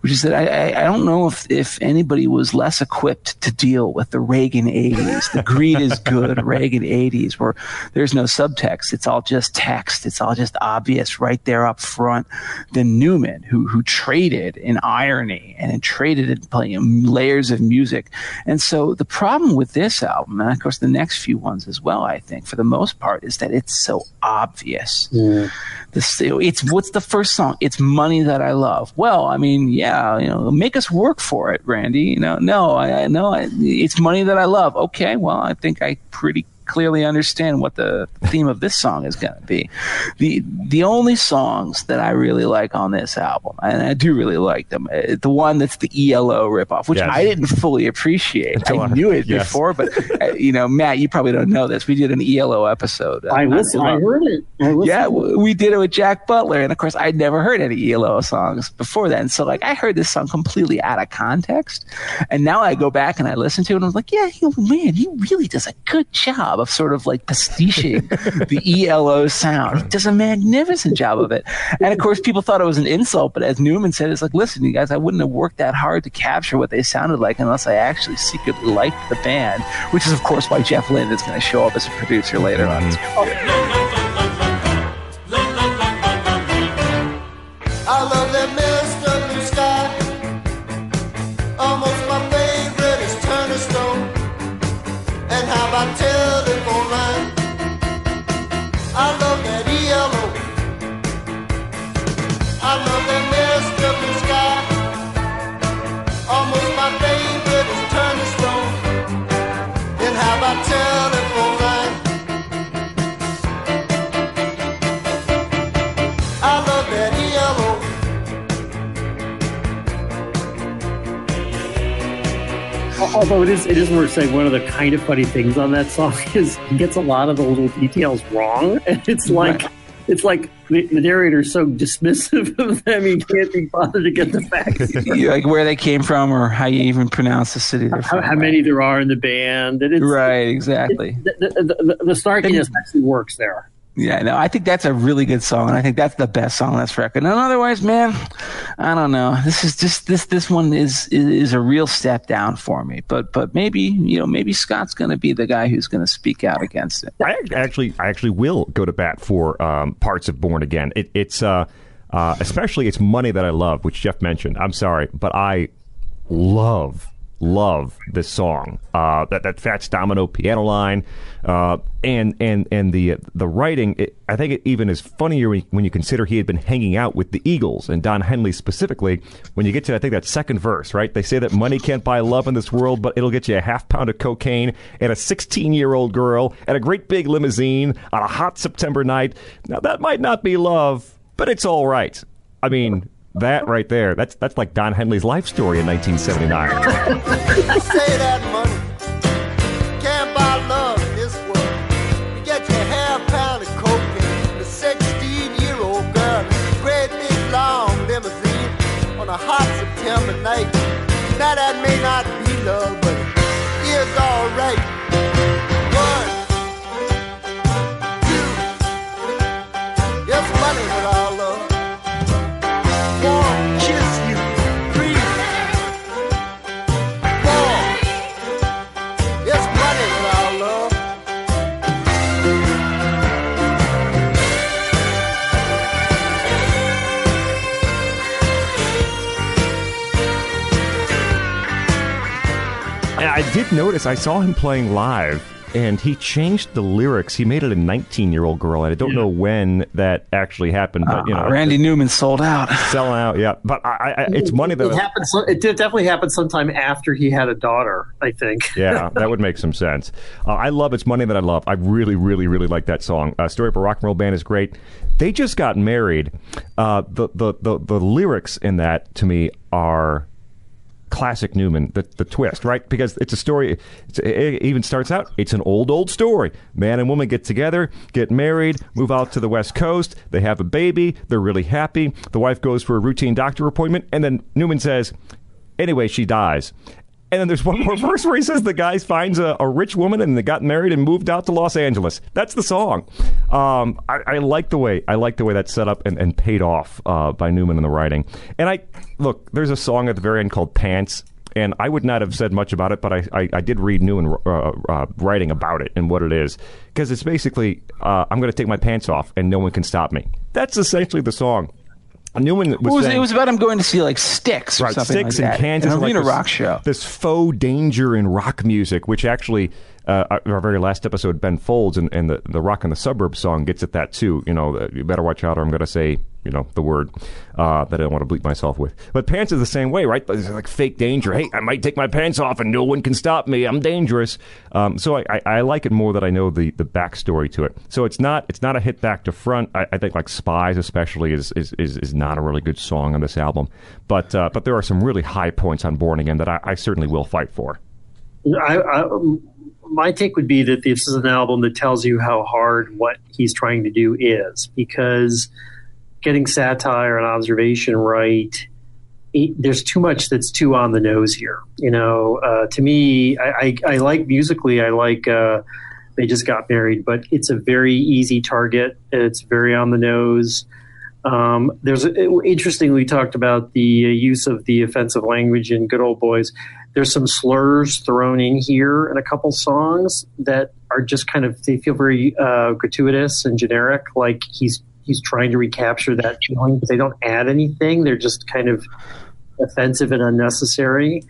which is that I, I, don't know if, if anybody was less equipped to deal with the Reagan 80s, the greed is good Reagan 80s, where there's no subtext. It's all just text. It's all just obvious right there up front. Than Newman, who, who traded in irony and traded in playing layers of music. And so the problem with this album, and of course the next few ones as well, I think, for the most part, is that it's so obvious obvious. Yeah. it's what's the first song? It's money that I love. Well, I mean, yeah, you know, make us work for it, Randy. You know, no, I know it's money that I love. Okay, well, I think I pretty clearly understand what the theme of this song is going to be. The the only songs that I really like on this album, and I do really like them, uh, the one that's the ELO ripoff, which yes. I didn't fully appreciate. Until I knew it yes. before, but uh, you know, Matt, you probably don't know this. We did an ELO episode. I listened. I, heard it. I yeah, we did it with Jack Butler, and of course, I'd never heard any ELO songs before then. So like, I heard this song completely out of context, and now I go back and I listen to it, and I'm like, yeah, man, he really does a good job job of sort of like pastiching the ELO sound. He does a magnificent job of it. And of course, people thought it was an insult, but as Newman said, it's like, listen, you guys, I wouldn't have worked that hard to capture what they sounded like unless I actually secretly liked the band, which is, of course, why Jeff Lynne is going to show up as a producer later on. Mm-hmm. Oh. Although it is it is worth saying one of the kind of funny things on that song is he gets a lot of the little details wrong. And it's like right. it's like the, the narrator is so dismissive of them he can't be bothered to get the facts. Like where they came from or how you even pronounce the city. They're from how, how many there are in the band. Right exactly. it, the, the, the, the snarkiness actually works there yeah, no, I think that's a really good song, and I think that's the best song on this record. And otherwise, man, I don't know. This is just this this one is is, a real step down for me. But but maybe you know maybe Scott's going to be the guy who's going to speak out against it. I actually I actually will go to bat for um, parts of Born Again. It, it's uh, uh, especially it's money that I love, which Jeff mentioned. I'm sorry, but I love love this song. Uh, that that Fats Domino piano line, uh, and and and the the writing. It, I think it even is funnier when, when you consider he had been hanging out with the Eagles and Don Henley specifically. When you get to I think that second verse, right? They say that money can't buy love in this world, but it'll get you a half pound of cocaine and a 16 year old girl and a great big limousine on a hot September night. Now that might not be love, but it's all right. I mean, that right there, that's that's like Don Henley's life story in 1979. Say that money can't buy love in this world. You get your half pound of cocaine, the 16 year old girl, great big long limousine on a hot September night. Now that may not be love, but it's alright. One, did notice I saw him playing live. And he changed the lyrics. He made it a 19 year old girl, and I don't know when that actually happened. But you know, Uh, Randy Newman sold out. selling out. Yeah, but I, I, it's money that It that happened. so- It did definitely happen sometime after he had a daughter. I think. yeah, that would make some sense. Uh, I love It's Money That I Love. I really, really, really like that song. Uh, Story of a Rock and Roll Band is great. They just got married. Uh, the, the, the, the lyrics in that, to me, are classic Newman, the, the twist, right? Because it's a story, it's, it even starts out, it's an old, old story. Man and woman get together, get married, move out to the West Coast, they have a baby, they're really happy. The wife goes for a routine doctor appointment, and then Newman says, anyway, she dies. And then there's one more verse where he says the guy finds a, a rich woman and they got married and moved out to Los Angeles. That's the song. Um, I, I like the way I like the way that's set up and, and paid off uh, by Newman in the writing. And I look, there's a song at the very end called Pants. And I would not have said much about it, but I, I, I did read Newman uh, uh, writing about it and what it is. Because it's basically, uh, I'm going to take my pants off and no one can stop me. That's essentially the song. Newman was, It was, saying, it was about him going to see like Styx or right, something Styx like that. Kansas, an and, like, this- rock show. This faux danger in rock music, which actually, uh, our very last episode, Ben Folds and, and the the Rock in the Suburbs song gets at that too. You know, uh, you better watch out, or I'm going to say, you know, the word uh, that I don't want to bleep myself with. But pants is the same way, right? It's like fake danger. Hey, I might take my pants off and no one can stop me. I'm dangerous. Um, so I, I, I like it more that I know the the backstory to it. So it's not it's not a hit back to front. I, I think like Spies especially is, is is is not a really good song on this album. But uh, but there are some really high points on Born Again that I, I certainly will fight for. I, I, my take would be that this is an album that tells you how hard what he's trying to do is because getting satire and observation right it, there's too much that's too on the nose here you know? Uh, to me I, I, I like musically i like uh, they just got married but it's a very easy target. It's very on the nose. Um, there's a, interestingly we talked about the uh, use of the offensive language in good old boys there's some slurs thrown in here in a couple songs that are just kind of they feel very uh, gratuitous and generic like he's he's trying to recapture that feeling but they don't add anything. They're just kind of offensive and unnecessary.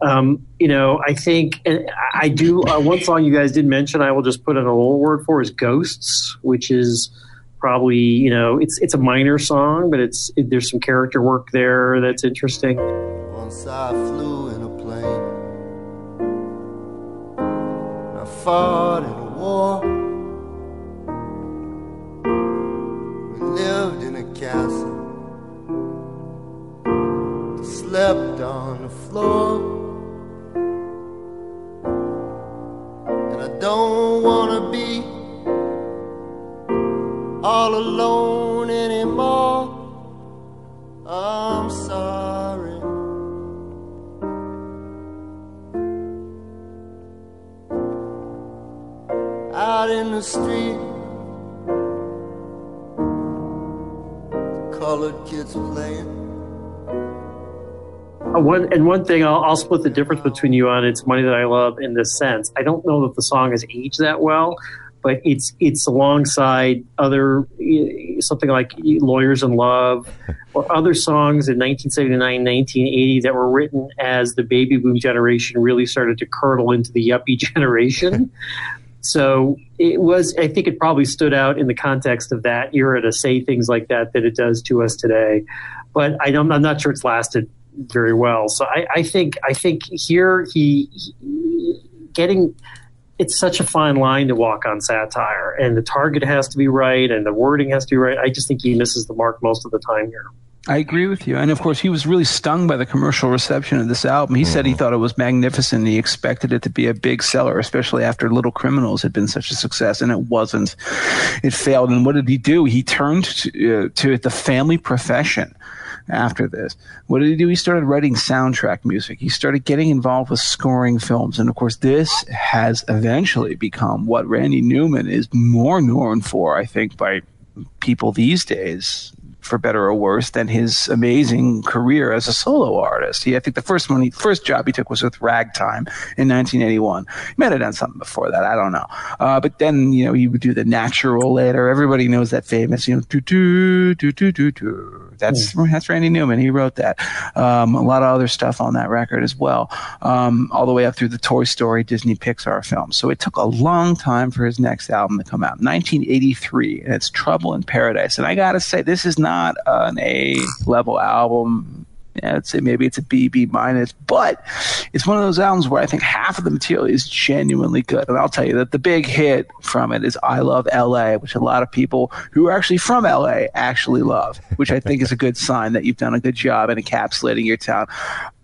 Um, you know i think and i do uh, one song you guys did mention i will just put in a little word for is ghosts which is probably you know it's it's a minor song but it's it, there's some character work there that's interesting. Once I flew fought in a war. We lived in a castle. Slept on the floor. And I don't wanna be all alone anymore. I'm Street, colored kids playing. Uh, one and one thing I'll, I'll split the difference between you on it's money that I love in this sense. I don't know that the song has aged that well, but but it's it's alongside other something like Lawyers in Love or other songs in 1979, 1980 that were written as the baby boom generation really started to curdle into the yuppie generation. So it was, I think it probably stood out in the context of that era to say things like that that it does to us today. But I I'm not sure it's lasted very well. So I, I think, I think here he, he getting, it's such a fine line to walk on satire and the target has to be right and the wording has to be right. I just think he misses the mark most of the time here. I agree with you. And of course, he was really stung by the commercial reception of this album. He mm-hmm. said he mm-hmm. thought it was magnificent. He expected it to be a big seller, especially after Little Criminals had been such a success, and it wasn't. It failed. And what did he do? He turned to, uh, to the family profession after this. What did he do? He started writing soundtrack music. He started getting involved with scoring films. And of course, this has eventually become what Randy Newman is more known for, I think, by people these days for better or worse, than his amazing career as a solo artist. He, I think the first one, he, first job he took was with Ragtime in 1981. He might have done something before that. I don't know. Uh, but then, you know, he would do The Natural later. Everybody knows that famous, you know, do, do, do, do, do, do. That's, mm. that's Randy Newman. He wrote that. Um, a lot of other stuff on that record as well. Um, all the way up through the Toy Story, Disney Pixar films. So it took a long time for his next album to come out. 1983, and it's Trouble in Paradise. And I gotta say, this is not an A level album. Yeah, I'd say maybe it's a B, B minus, but it's one of those albums where I think half of the material is genuinely good. And I'll tell you that the big hit from it is I Love LA, which a lot of people who are actually from LA actually love, which I think is a good sign that you've done a good job in encapsulating your town.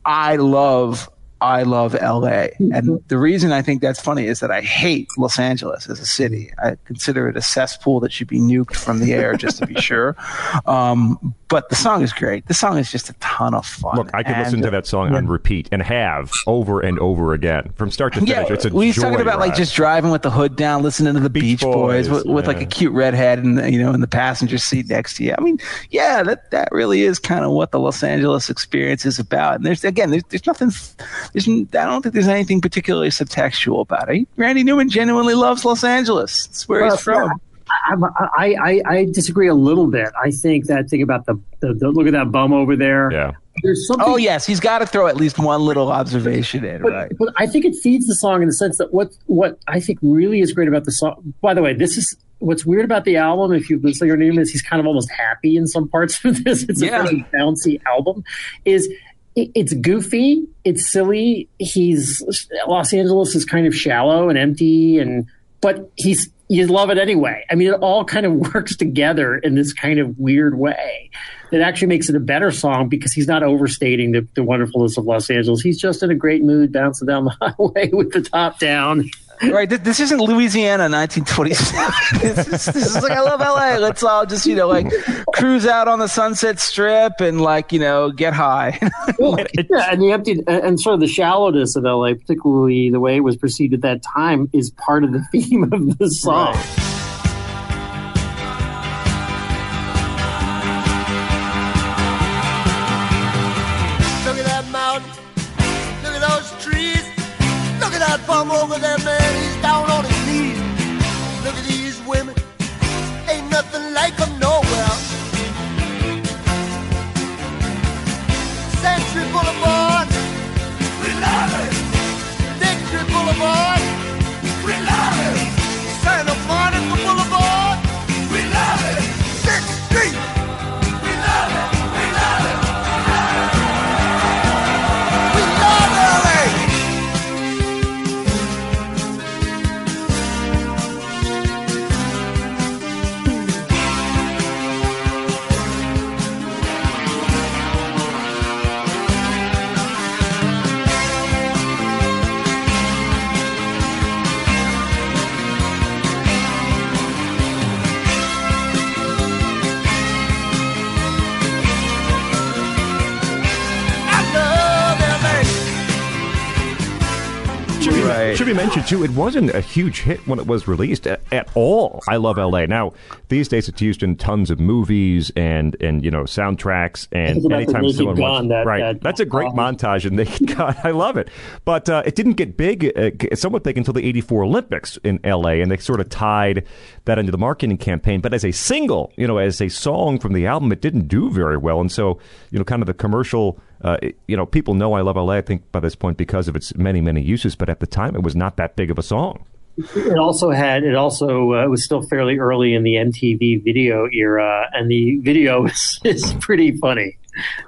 I love I love LA. And mm-hmm. the reason I think that's funny is that I hate Los Angeles as a city. I consider it a cesspool that should be nuked from the air just to be sure. Um, but the song is great. The song is just a ton of fun. Look, I could and, listen to that song yeah. on repeat and have over and over again from start to finish. Yeah, it's a we talking about ride. like just driving with the hood down, listening to the Beach, Beach Boys, Boys, with, with like a cute redhead and you know in the passenger seat next to you. I mean, yeah, that that really is kind of what the Los Angeles experience is about. And there's again, there's, there's nothing. There's I don't think there's anything particularly subtextual about it. Randy Newman genuinely loves Los Angeles. It's where well, he's from. I, I, I, disagree a little bit. I think that thing about the, the, the look at that bum over there. Yeah. There's something. Oh yes, he's got to throw at least one little observation in, but, right? But I think it feeds the song in the sense that what what I think really is great about the song. By the way, this is what's weird about the album. If you listen to your name is he's kind of almost happy in some parts of this. It's yeah. a very bouncy album. Is it's goofy, it's silly. He's Los Angeles is kind of shallow and empty, and but he's you love it anyway. I mean, it all kind of works together in this kind of weird way that actually makes it a better song because he's not overstating the, the wonderfulness of Los Angeles. He's just in a great mood, bouncing down the highway with the top down right. This isn't Louisiana 1927. this, is, this is like I love LA. Let's all just you know like cruise out on the Sunset Strip and like you know get high. yeah, and the empty and sort of the shallowness of LA, particularly the way it was perceived at that time, is part of the theme of the song. Right. Should be mentioned too. It wasn't a huge hit when it was released at, at, all. I love L.A. Now these days it's used in tons of movies and and you know soundtracks and anytime someone wants that, right. That, That's a great um, montage and Naked Gun. I love it. But uh, it didn't get big, uh, somewhat big until the '84 Olympics in L.A. and they sort of tied that into the marketing campaign. But as a single, you know, as a song from the album, it didn't do very well. And so you know, kind of the commercial uh, you know, people know I Love LA, I think, by this point because of its many, many uses. But at the time, it was not that big of a song. It also had, it also uh, was still fairly early in the MTV video era, and the video is, is pretty funny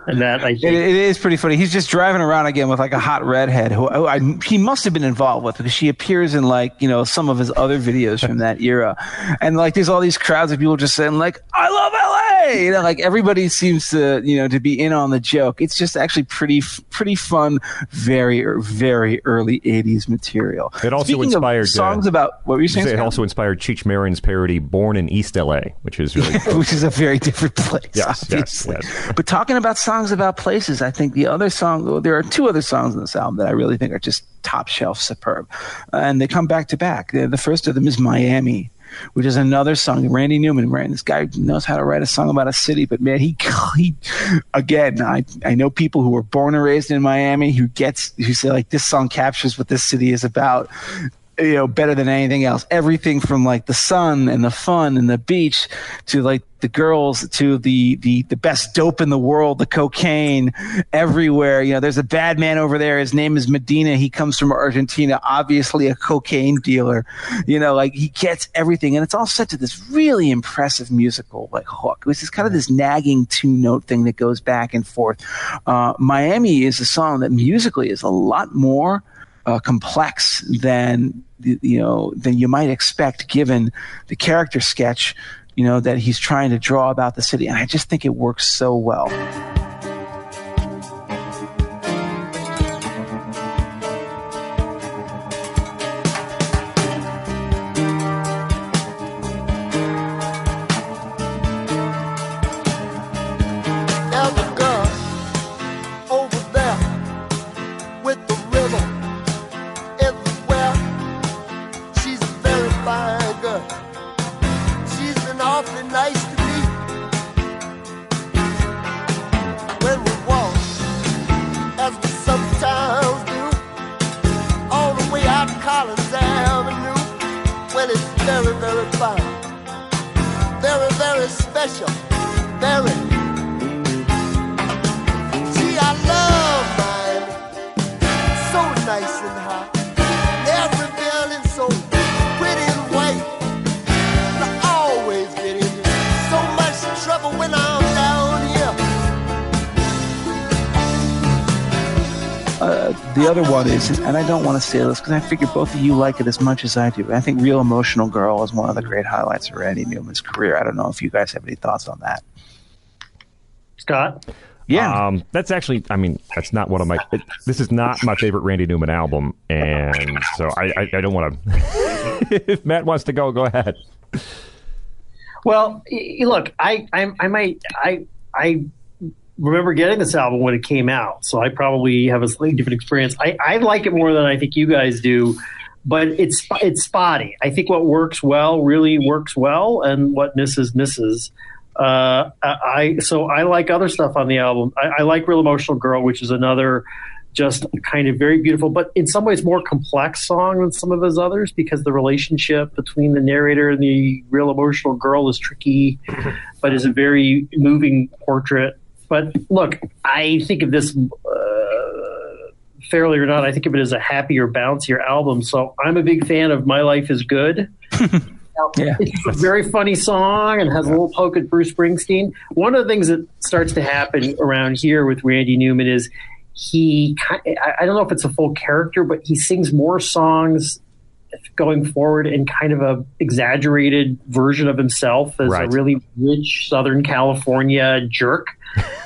and that I think it, it is pretty funny. He's just driving around again with like a hot redhead who, who I, he must have been involved with because she appears in like you know some of his other videos from that era, and like there's all these crowds of people just saying like I love LA, you know, like everybody seems to you know to be in on the joke. It's just actually pretty pretty fun, very very early '80s material. It also Speaking inspired songs uh, about what were you saying? It also inspired Cheech Marin's parody "Born in East LA," which is really which is a very different place. Yes, obviously. yes, yes. But talking about songs about places, I think the other song, there are two other songs in this album that I really think are just top shelf superb. Uh, and they come back to back. The first of them is Miami, which is another song. Randy Newman, man, this guy knows how to write a song about a city, but man, he, he again, I, I know people who were born and raised in Miami who gets, who say like, this song captures what this city is about you know better than anything else. Everything from like the sun and the fun and the beach to like the girls to the the the best dope in the world the cocaine everywhere. You know there's a bad man over there. His name is medina. He comes from argentina obviously a cocaine dealer. You know like he gets everything. And it's all set to this really impressive musical like hook. Which is kind of this nagging two note thing that goes back and forth. Uh, miami is a song that musically is a lot more uh, complex than you know than you might expect given the character sketch you know that he's trying to draw about the city. And i just think it works so well and I don't want to say this because I figure both of you like it as much as I do. I think Real Emotional Girl is one of the great highlights of Randy Newman's career. I don't know if you guys have any thoughts on that. Scott? Yeah. Um, that's actually, I mean, that's not one of my, it, this is not my favorite Randy Newman album. And so I, I, I don't want to, if Matt wants to go, go ahead. Well, look, I, I, I might, I, I remember getting this album when it came out, so I probably have a slightly different experience. I, I like it more than I think you guys do, but it's it's spotty. I think what works well really works well, and what misses misses. Uh, I so I like other stuff on the album. I, I like Real Emotional Girl, which is another just kind of very beautiful, but in some ways more complex song than some of his others because the relationship between the narrator and the real emotional girl is tricky, but is a very moving portrait but look, I think of this uh, fairly or not. I think of it as a happier, bouncier album. So I'm a big fan of "My Life Is Good." yeah. It's a very funny song and has a little poke at Bruce Springsteen. One of the things that starts to happen around here with Randy Newman is he, I don't know if it's a full character, but he sings more songs going forward in kind of a exaggerated version of himself as Right. a really rich Southern California jerk.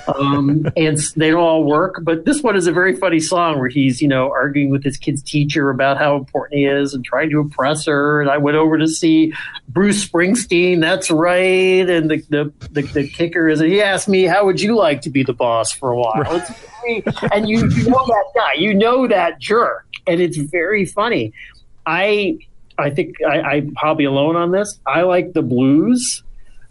Um, and they don't all work, but this one is a very funny song where he's, you know, arguing with his kid's teacher about how important he is and trying to impress her. And I went over to see Bruce Springsteen. That's right. And the, the, the, the kicker is he asked me, how would you like to be the boss for a while? Very, and you, you know that guy, you know that jerk. And it's very funny. I, I think I, I'm probably alone on this. I like the blues.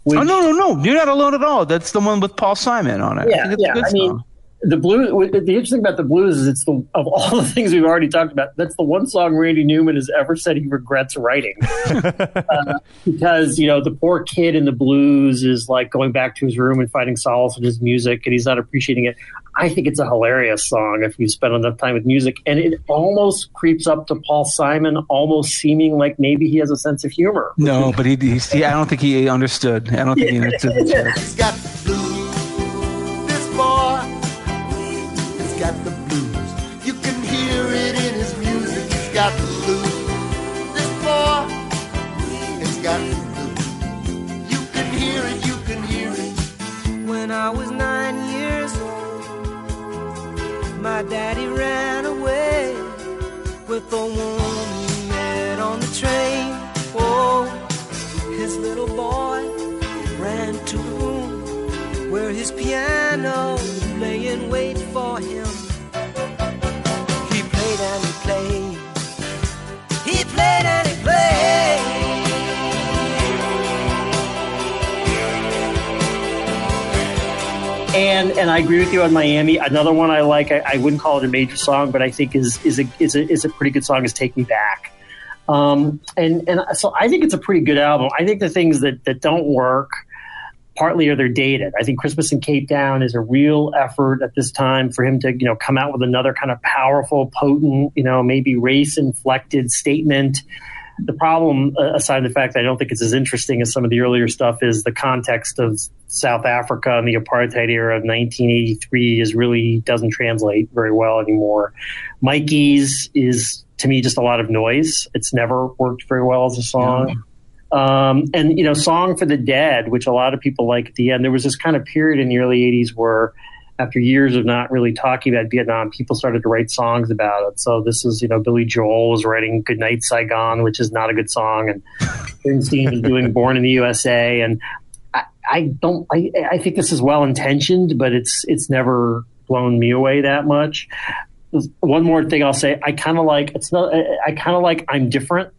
Which, Oh no, no, no! You're not alone at all. That's the one with Paul Simon on it. Yeah, a yeah. I mean, song. the blues. The interesting about the blues is it's the of all the things we've already talked about. That's the one song Randy Newman has ever said he regrets writing, uh, because you know the poor kid in the blues is like going back to his room and finding solace in his music, and he's not appreciating it. I think it's a hilarious song if you spend enough time with music, and it almost creeps up to Paul Simon, almost seeming like maybe he has a sense of humor. no, but he, he's, he, I don't think he understood. I don't think he understood. He's got the blues. This boy, he's got the blues. You can hear it in his music. He's got my daddy ran away with a woman he met on the train. Oh, his little boy ran to the room where his piano lay in wait for him. He played and he played. He played and he played. And and I agree with you on Miami. Another one I like. I, I wouldn't call it a major song, but I think is is a is a, is a pretty good song. Is "Take Me Back." Um, and and so I think it's a pretty good album. I think the things that that don't work partly are they're dated. I think Christmas in Cape Town is a real effort at this time for him to you know come out with another kind of powerful, potent, you know, maybe race inflected statement. The problem, uh, aside the fact that I don't think it's as interesting as some of the earlier stuff, is the context of South Africa and the apartheid era of 1983 is really doesn't translate very well anymore. Mikey's is to me just a lot of noise. It's never worked very well as a song. Um, and you know, "Song for the Dead," which a lot of people like at the end. There was this kind of period in the early '80s where, after years of not really talking about Vietnam, people started to write songs about it. So this is, you know, Billy Joel was writing "Good Night Saigon," which is not a good song, and Springsteen was doing "Born in the USA." And I, I don't. I, I think this is well intentioned, but it's it's never blown me away that much. One more thing I'll say: I kind of like it's not. I, I kind of like "I'm Different."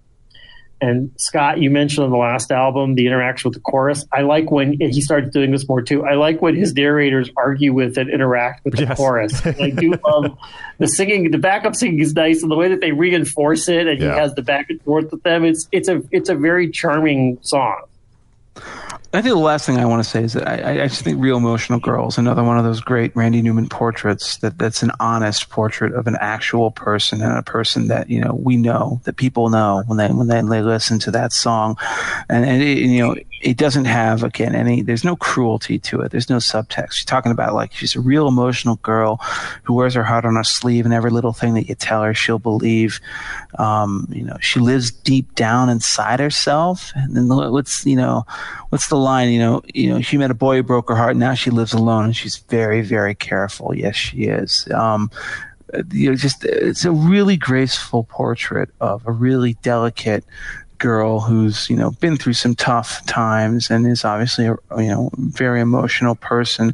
And Scott, you mentioned on the last album the interaction with the chorus. I like when he starts doing this more too. I like when his narrators argue with and interact with the Yes. chorus. And I do love the singing. The backup singing is nice, and the way that they reinforce it, and Yeah. he has the back and forth with them. It's it's a it's a very charming song. I think the last thing I want to say is that I, I- just think Real Emotional Girl is another one of those great Randy Newman portraits that, that's an honest portrait of an actual person and a person that, you know, we know, that people know when they, when they, they listen to that song. And, and it, you know, it doesn't have, again, any, there's no cruelty to it. There's no subtext. She's talking about like, she's a real emotional girl who wears her heart on her sleeve and every little thing that you tell her, she'll believe. Um, you know, she lives deep down inside herself. And then what's, you know, what's the line? You know, you know, she met a boy who broke her heart. Now she lives alone and she's very, very careful. Yes, she is. Um, you know, just it's a really graceful portrait of a really delicate girl who's you know been through some tough times and is obviously a you know very emotional person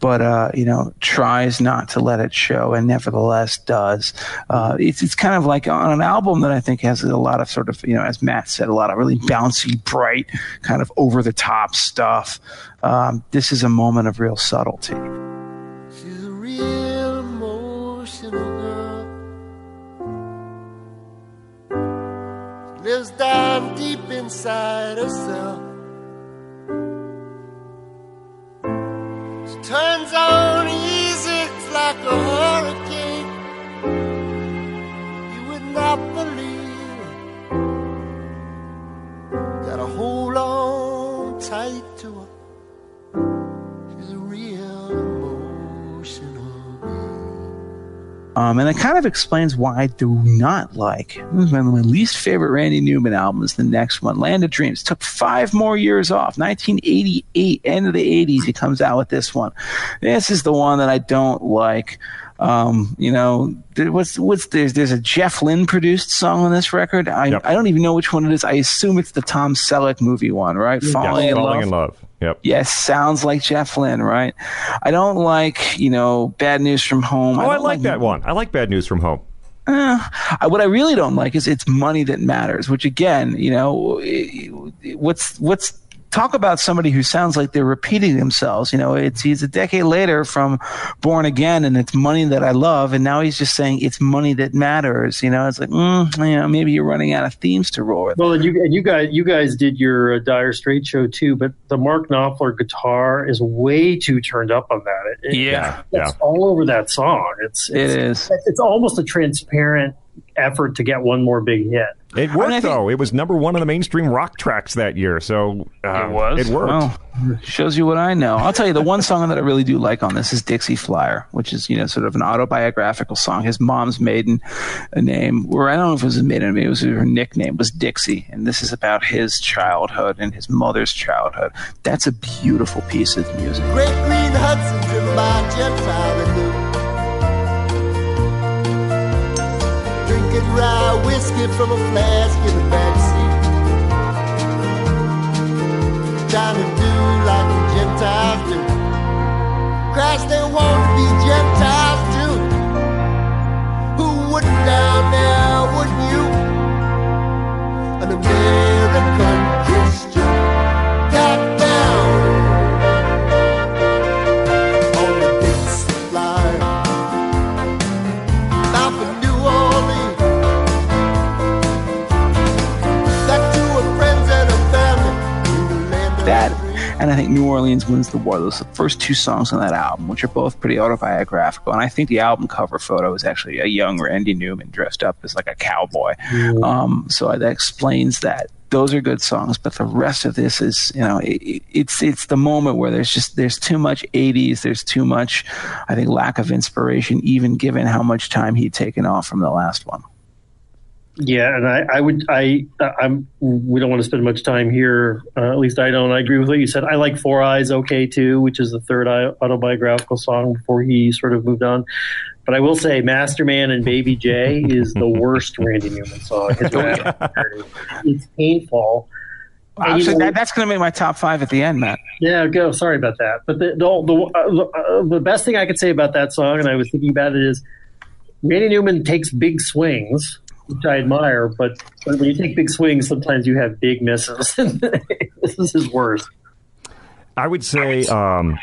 but uh you know tries not to let it show and nevertheless does. Uh it's it's kind of like on an album that I think has a lot of sort of you know as Matt said a lot of really bouncy bright kind of over the top stuff. Um this is a moment of real subtlety down deep inside herself. She turns on easy it's like a hurricane. You would not believe it. Gotta hold on tight to her. Um, and it kind of explains why I do not like. This is one of my least favorite Randy Newman albums. The next one, Land of Dreams, took five more years off. 1988, end of the 80s, he comes out with this one. This is the one that I don't like. Um, you know, there, what's there's there's a Jeff Lynne produced song on this record. I Yep. I don't even know which one it is. I assume it's the Tom Selleck movie one, right? Falling, Yes, in, falling love. in love. Yep. Yes, sounds like Jeff Lynne, right? I don't like, you know, Bad News from Home. Oh, I, don't like that one. I like Bad News from Home. Uh, I- what I really don't like is it's money that matters. Which again, you know, what's what's talk about somebody who sounds like they're repeating themselves. You know, it's he's a decade later from Born Again, and it's money that I love, and now he's just saying it's money that matters. You know, it's like, mm, you know, maybe you're running out of themes to roll with. Well, and you and you guys you guys did your uh, Dire Straits show too, but the Mark Knopfler guitar is way too turned up on that. It, Yeah. Yeah. it's all over that song. It's It it's, is. it's almost a transparent effort to get one more big hit. It worked I think- though. It was number one on the mainstream rock tracks that year, so uh, It was. It worked. Well, shows you what I know. I'll tell you the one song that I really do like on this is Dixie Flyer, which is you know sort of an autobiographical song. His mom's maiden name, or I don't know if it was his maiden name, it was her nickname was Dixie, and this is about his childhood and his mother's childhood. That's a beautiful piece of music. Great green Hudson's in my Gentile Rye whiskey from a flask in the backseat. Trying to do like the Gentiles do. Christ, they want to be Gentiles too. Who wouldn't down there, wouldn't you? An American Christian got and I think New Orleans wins the war. Those are the first two songs on that album, which are both pretty autobiographical. And I think the album cover photo is actually a young Randy Newman dressed up as like a cowboy. Um, so that explains that. Those are good songs, but the rest of this is, you know, it, it's it's the moment where there's just there's too much '80s, there's too much, I think, lack of inspiration, even given how much time he'd taken off from the last one. Yeah, and I, I would, I, I'm. We don't want to spend much time here. Uh, at least I don't. I agree with what you said. I like Four Eyes okay too, which is the third autobiographical song before he sort of moved on. But I will say, Masterman and Baby J is the worst Randy Newman song. His it's painful. And you Actually, know- that, that's going to be my top five at the end, Matt. Yeah, go. Sorry about that. But the the the, uh, the, uh, the best thing I could say about that song, and I was thinking about it, is Randy Newman takes big swings, which I admire. But, when you take big swings, sometimes you have big misses. this is his worst. I would say um,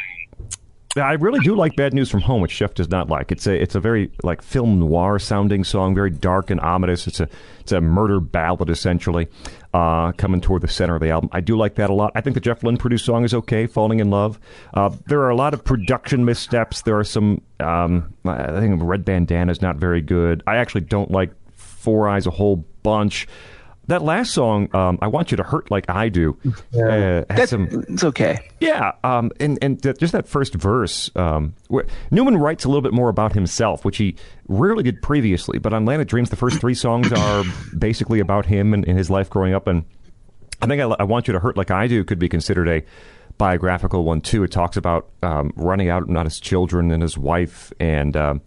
I really do like Bad News from Home, which Jeff does not like. It's a it's a very like film noir sounding song, very dark and ominous. It's a it's a murder ballad essentially, uh, coming toward the center of the album. I do like that a lot. I think the Jeff Lynne produced song is okay. Falling in Love. Uh, there are a lot of production missteps. There are some. Um, I think Red Bandana is not very good. I actually don't like Four Eyes a whole bunch. That last song, um, I want you to hurt like I do. Uh, has some it's okay. yeah, um, and and th- just that first verse, um, where Newman writes a little bit more about himself, which he rarely did previously. But on Land of Dreams, the first three songs are basically about him and, and his life growing up. And I think I, I want you to hurt like I do could be considered a biographical one too. It talks about um, running out on his children and his wife, and um,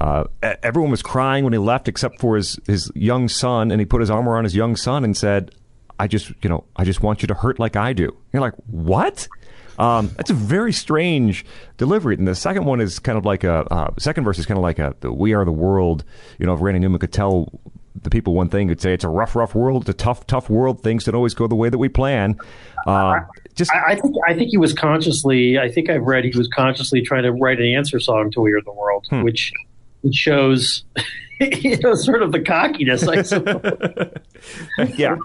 uh, everyone was crying when he left, except for his his young son. And he put his arm around his young son and said, "I just, you know, I just want you to hurt like I do." You're like, what? Um, that's a very strange delivery. And the second one is kind of like a uh, second verse is kind of like a the "We Are the World." You know, if Randy Newman could tell the people one thing, he'd say it's a rough, rough world. It's a tough, tough world. Things don't always go the way that we plan. Uh, just I, I think I think he was consciously. I think I've read he was consciously trying to write an answer song to "We Are the World," which which shows. You know, sort of the cockiness, I suppose. yeah,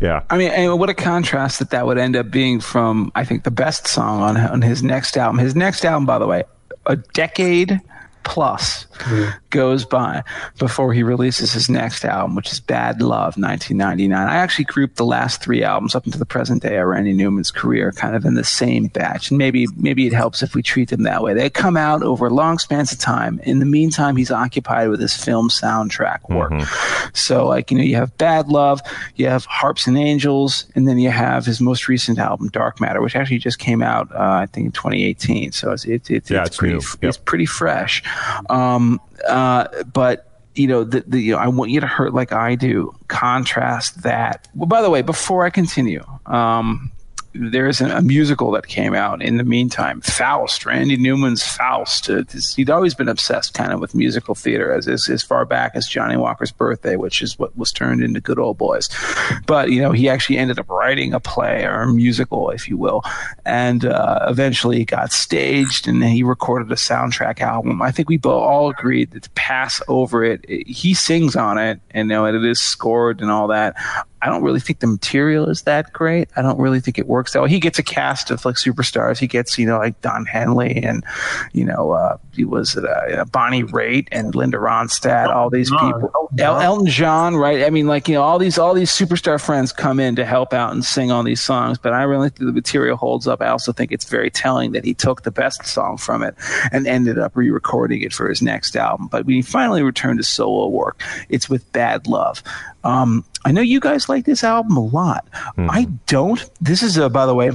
yeah. I mean, and what a contrast that that would end up being from, I think, the best song on, on his next album. His next album, by the way, a decade plus, hmm. Goes by before he releases his next album, which is Bad Love, 1999. I actually grouped the last three albums up into the present day of Randy Newman's career, kind of in the same batch. And maybe maybe it helps if we treat them that way. They come out over long spans of time. In the meantime, he's occupied with his film soundtrack work. Mm-hmm. So, like you know, you have Bad Love, you have Harps and Angels, and then you have his most recent album, Dark Matter, which actually just came out, uh, I think, in 2018. So it's it's, it's, yeah, it's, it's pretty new. Yep. it's pretty fresh. Um, uh, but you know, the, the, you know, I want you to hurt like I do. Contrast that. Well, by the way, before I continue, um, there is a, musical that came out in the meantime, Faust, Randy Newman's Faust. Uh, he'd always been obsessed kind of with musical theater as, as, as far back as Johnny Walker's Birthday, which is what was turned into Good Old Boys. But, you know, he actually ended up writing a play or a musical, if you will, and uh, eventually got staged and he recorded a soundtrack album. I think we all agreed that to pass over it, it he sings on it and, you know, and it is scored and all that. I don't really think the material is that great. I don't really think it works that way. He gets a cast of like superstars. He gets, you know, like Don Henley and, you know, uh, he was uh, Bonnie Raitt and Linda Ronstadt, all these people. Elton El- John. Elton John, right? I mean, like, you know, all these, all these superstar friends come in to help out and sing on these songs, but I really think the material holds up. I also think it's very telling that he took the best song from it and ended up re-recording it for his next album. But when he finally returned to solo work, it's with Bad Love. Um, I know you guys like this album a lot. I don't. This is, a, by the way,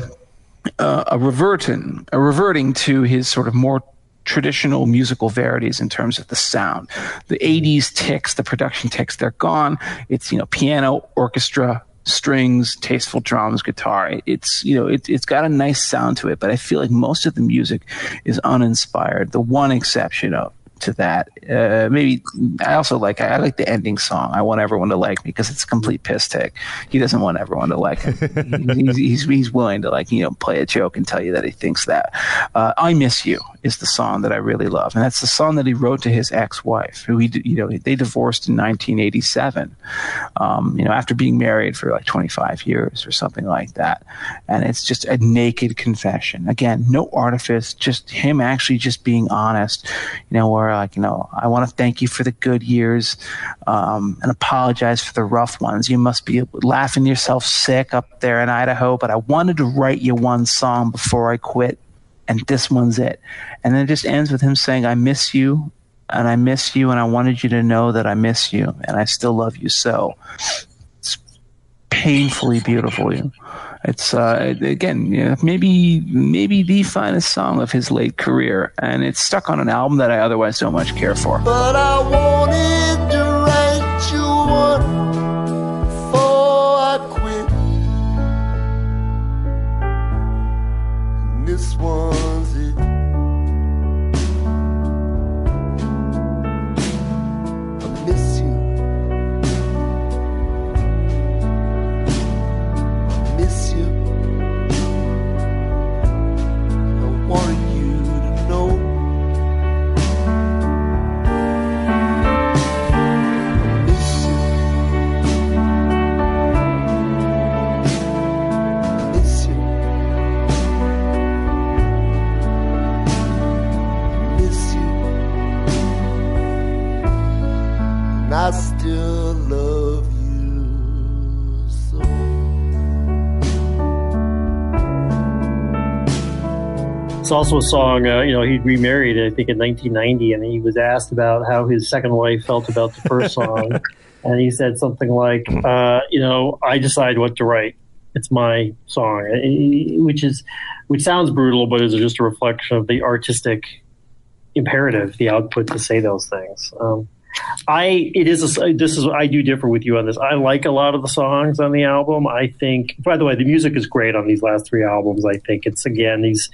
uh, a reverting, a reverting to his sort of more traditional musical verities in terms of the sound. The 80s tics, the production tics, they're gone. It's, you know, piano, orchestra, strings, tasteful drums, guitar. It's, you know, it, it's got a nice sound to it, but I feel like most of the music is uninspired. The one exception of to that. Uh, maybe I also like I like the ending song. I want everyone to like me because it's a complete piss take. He doesn't want everyone to like him. he's, he's, he's willing to like you know play a joke and tell you that he thinks that. Uh, I miss you is the song that I really love, and that's the song that he wrote to his ex-wife, who he you know they divorced in 1987. Um, you know after being married for like 25 years or something like that, and it's just a naked confession. Again, no artifice, just him actually just being honest. You know where like you know i want to thank you for the good years um, and apologize for the rough ones. You must be laughing yourself sick up there in idaho but i wanted to write you one song before i quit and this one's it. And then it just ends with him saying i miss you and i miss you and i wanted you to know that i miss you and i still love you so. It's painfully beautiful it's uh, again you know, maybe maybe the finest song of his late career, and it's stuck on an album that I otherwise don't much care for. It's also a song, uh, you know, he remarried, I think, in 1990, and he was asked about how his second wife felt about the first song. and he said something like, uh, you know, I decide what to write. It's my song, which is, which sounds brutal, but is just a reflection of the artistic imperative, the output to say those things. Um, I it is a, this is I do differ with you on this. I like a lot of the songs on the album. I think, by the way, the music is great on these last three albums. I think it's again these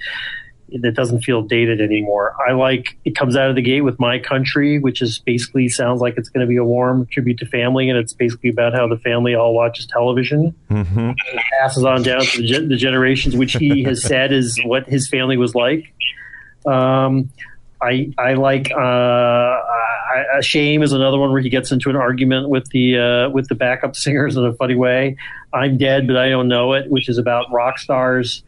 it doesn't feel dated anymore. I like it comes out of the gate with My Country, which is basically sounds like it's going to be a warm tribute to family, and it's basically about how the family all watches television. Mm-hmm. And passes on down to the, the generations, which he has said is what his family was like. Um, I I like uh, I- Shame is another one where he gets into an argument with the uh, with the backup singers in a funny way. I'm dead, but I don't know it, which is about rock stars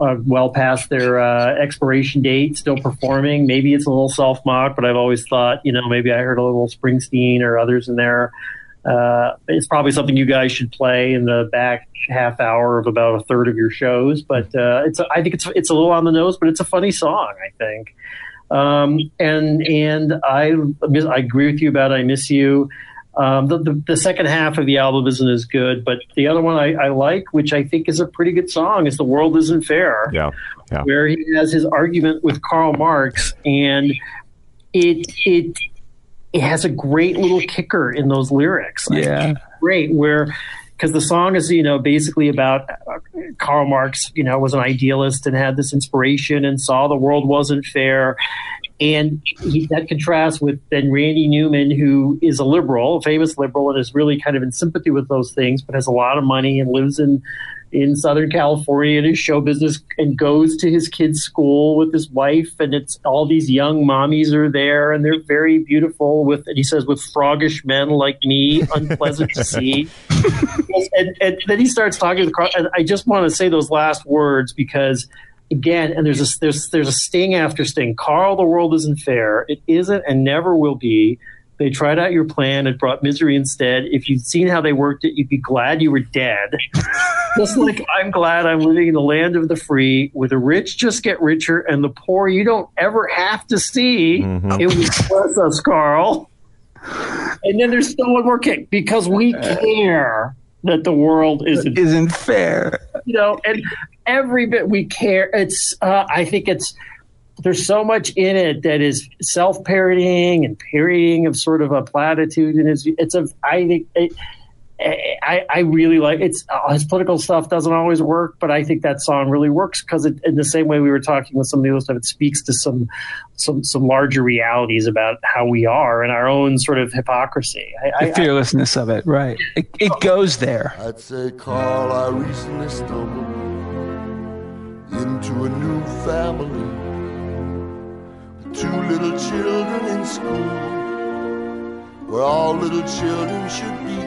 uh, well past their uh, expiration date, still performing. Maybe it's a little self mock, but I've always thought, you know, maybe I heard a little Springsteen or others in there. Uh, it's probably something you guys should play in the back half hour of about a third of your shows. But uh, it's I think it's it's a little on the nose, but it's a funny song. I think. Um, and and I I agree with you about I miss you. Um, the, the, the, second half of the album isn't as good, but the other one I, I, like, which I think is a pretty good song, is "The World Isn't Fair." Yeah, yeah. Where he has his argument with Karl Marx, and it it it has a great little kicker in those lyrics. Yeah, great. Where because the song is you know basically about uh, Karl Marx you know was an idealist and had this inspiration and saw the world wasn't fair and he, that contrasts with then Randy Newman, who is a liberal, a famous liberal, and is really kind of in sympathy with those things, but has a lot of money and lives in in Southern California in his show business and goes to his kid's school with his wife. And it's all these young mommies are there and they're very beautiful with, and he says, with froggish men like me, unpleasant to see. and, and, then he starts talking to the, and I just want to say those last words because again, and there's a, there's, there's a sting after sting. Karl, the world isn't fair. It isn't and never will be. They tried out your plan. It brought misery instead. If you'd seen how they worked it, you'd be glad you were dead. just like I'm glad I'm living in the land of the free, where the rich just get richer and the poor you don't ever have to see. Mm-hmm. It was bless us, Karl. And then there's still one more kick because we care that the world isn't isn't fair. You know, and every bit we care. It's uh, I think it's there's so much in it that is self-parodying and parodying of sort of a platitude, and it's it's a I think it, I, I really like it's uh, his political stuff doesn't always work, but I think that song really works because in the same way we were talking with some of the other stuff, it speaks to some some some larger realities about how we are and our own sort of hypocrisy. I, the fearlessness I, of it, right? It, it goes there. I'd say, Karl, I recently stumbled into a new family two little children in school, where all little children should be.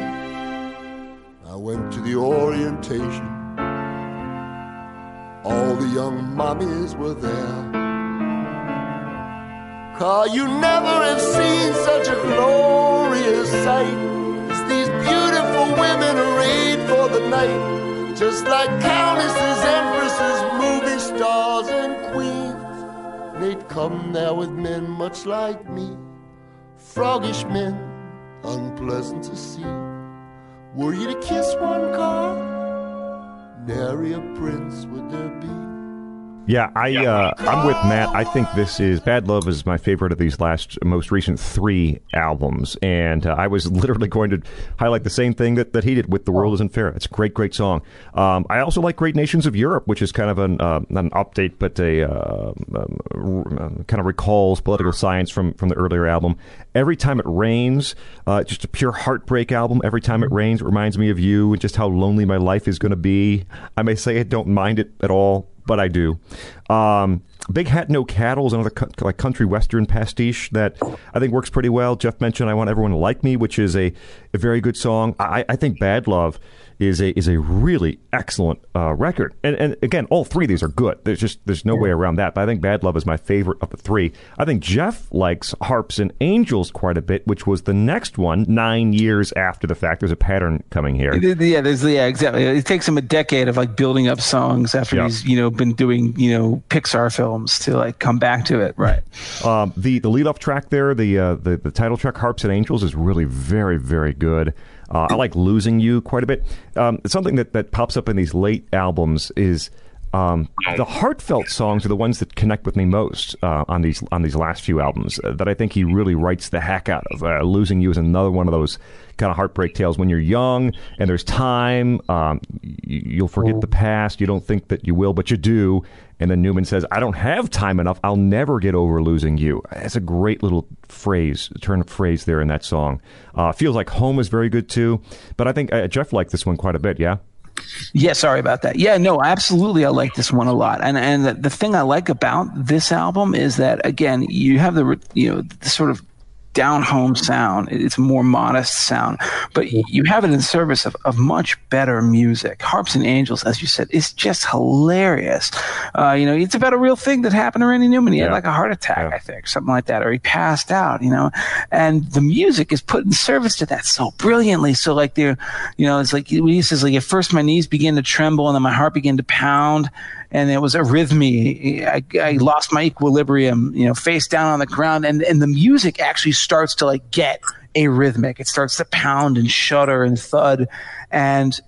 I went to the orientation, all the young mommies were there. Karl, you never have seen such a glorious sight as these beautiful women arrayed for the night, just like countesses, empresses, movie stars, and queens. They'd come there with men much like me, froggish men, unpleasant to see. Were you to kiss one, Karl? Nary a prince would there be. Yeah, I uh, I'm with Matt. I think this is Bad Love is my favorite of these last most recent three albums, and uh, I was literally going to highlight the same thing that, that he did with "The World Isn't Fair." It's a great, great song. Um, I also like "Great Nations of Europe," which is kind of an uh, not an update, but a uh, um, kind of recalls political science from from the earlier album. Every time it rains, uh, just a pure heartbreak album. Every time it rains, it reminds me of you and just how lonely my life is going to be. I may say I don't mind it at all but I do. Um, Big Hat No Cattle is another co- like country western pastiche that I think works pretty well. Jeff mentioned "I Want Everyone to Like Me," which is a, a very good song. I, I think "Bad Love" is a is a really excellent uh, record. And and again, all three of these are good. There's just there's no way around that. But I think Bad Love is my favorite of the three. I think Jeff likes Harps and Angels quite a bit, which was the next one nine years after the fact. There's a pattern coming here. Yeah, there's yeah exactly. It takes him a decade of like building up songs after yep. he's you know been doing you know Pixar films to like come back to it. Right. Um, the the lead up track there, the uh, the the title track Harps and Angels is really very very good. Uh, I like losing you quite a bit. Um, something that, that pops up in these late albums is um, the heartfelt songs are the ones that connect with me most uh, on these on these last few albums. Uh, that I think he really writes the heck out of. Uh, Losing You is another one of those kind of heartbreak tales. When you're young and there's time, um, you, will forget the past. You don't think that you will, but you do. And then Newman says, "I don't have time enough. I'll never get over losing you." That's a great little phrase, turn of phrase there in that song. Uh, feels like home is very good too. But I think uh, Jeff liked this one quite a bit. Yeah. Yeah, sorry about that. Yeah, no, absolutely. I like this one a lot. And and the, the thing I like about this album is that again, you have the you know the sort of down home sound. It's more modest sound, but you have it in service of, of much better music. Harps and Angels, as you said, is just hilarious. Uh, you know, it's about a real thing that happened to Randy Newman. He had like a heart attack, Yeah. I think, something like that, or he passed out, you know, and the music is put in service to that so brilliantly. So like there, you know, it's like he says like at first my knees began to tremble and then my heart began to pound and it was arrhythmia. I, I lost my equilibrium, you know, face down on the ground, and and the music actually starts to like get arrhythmic. It starts to pound and shudder and thud, and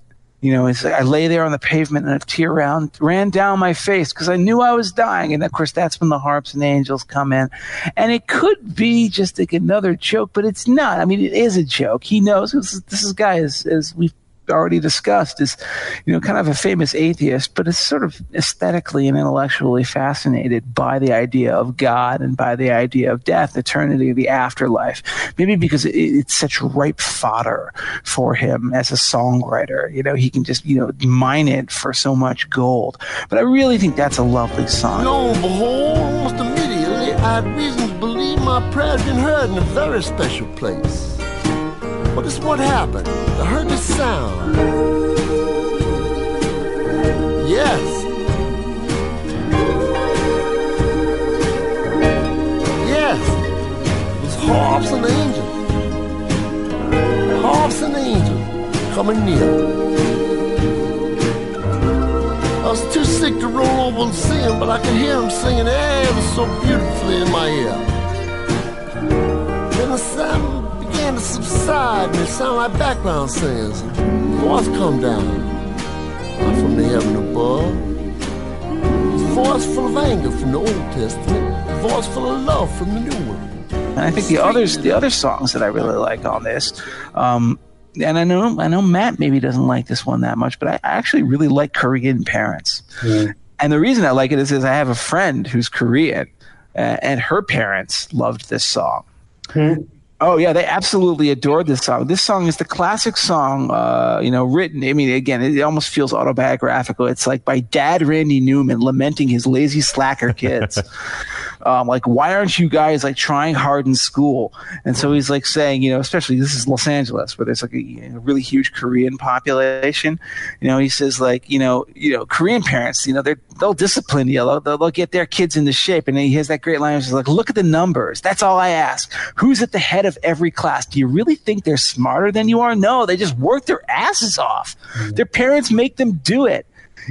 you know, it's like I lay there on the pavement and a tear ran, ran down my face because I knew I was dying. And of course, that's when the harps and angels come in. And it could be just like another joke, but it's not. I mean, it is a joke. He knows this, is, this guy, as, as we've already discussed, is, you know, kind of a famous atheist, but is sort of aesthetically and intellectually fascinated by the idea of God and by the idea of death, eternity, the afterlife. Maybe because it, it's such ripe fodder for him as a songwriter. You know, he can just, you know, mine it for so much gold. But I really think that's a lovely song. Lo and behold, almost immediately, I had reason to believe my prayer had been heard in a very special place. But this what happened. I heard this sound. Yes. Yes. It was harps and angels. Harps and angels coming near. I was too sick to roll over and see him, but I could hear him singing ever so beautifully in my ear. Then the sound began to subside, and it sounded like background singers. Voice come down, I'm from the heaven above. It's a voice full of anger from the Old Testament, a voice full of love from the New one. And I think the others, the other songs that I really like on this, um, and I know I know Matt maybe doesn't like this one that much, but I actually really like Korean Parents. And the reason I like it is, is I have a friend who's Korean, uh, and her parents loved this song. Oh yeah, they absolutely adored this song. This song is the classic song, uh, you know, written. I mean, again, it almost feels autobiographical. It's like by Dad Randy Newman lamenting his lazy slacker kids. um, like, why aren't you guys like trying hard in school? And so he's like saying, you know, especially this is Los Angeles, where there's like a, really huge Korean population. You know, he says like, you know, you know, Korean parents, you know, they're they'll discipline you. They'll, they'll, they'll get their kids into shape. And he has that great line. He's like, look at the numbers. That's all I ask. Who's at the head of every class? Do you really think they're smarter than you are? No, they just work their asses off. Their parents make them do it.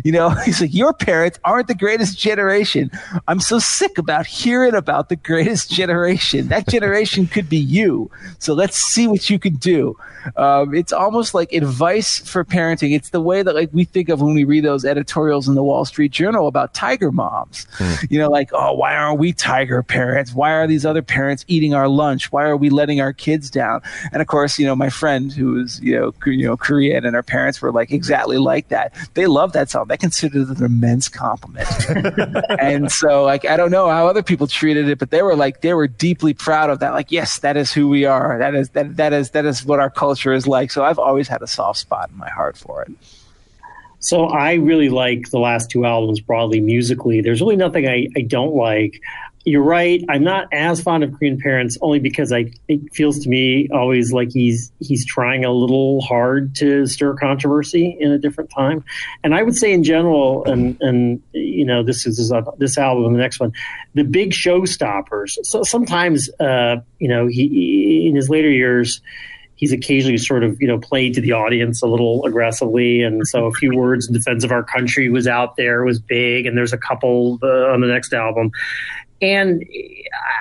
You know, he's like, your parents aren't the greatest generation. I'm so sick about hearing about the greatest generation. That generation could be you. So let's see what you can do. Um, it's almost like advice for parenting. It's the way that like we think of when we read those editorials in the Wall Street Journal about tiger moms. You know, like, oh, why aren't we tiger parents? Why are these other parents eating our lunch? Why are we letting our kids down? And of course, you know, my friend who is you know, you know, Korean, and her parents were like exactly like that. They love that song. They considered it an immense compliment. and so, like, I don't know how other people treated it, but they were like, they were deeply proud of that. Like, yes, that is who we are. That is that that is that is what our culture is like. So I've always had a soft spot in my heart for it. So I really like the last two albums broadly musically. There's really nothing I, I don't like. You're right. I'm not as fond of Korean Parents only because I it feels to me always like he's he's trying a little hard to stir controversy in a different time. And I would say in general, and and you know this is this, this album the next one, the big showstoppers. So sometimes uh, you know he in his later years he's occasionally sort of you know played to the audience a little aggressively and so a few words in defense of our country was out there was big and there's a couple uh, on the next album and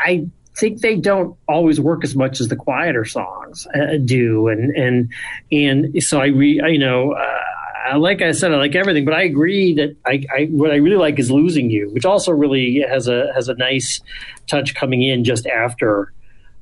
i think they don't always work as much as the quieter songs uh, do. And and and so i re I, you know uh, like I said, I like everything, but I agree that I, I what I really like is losing you, which also really has a has a nice touch coming in just after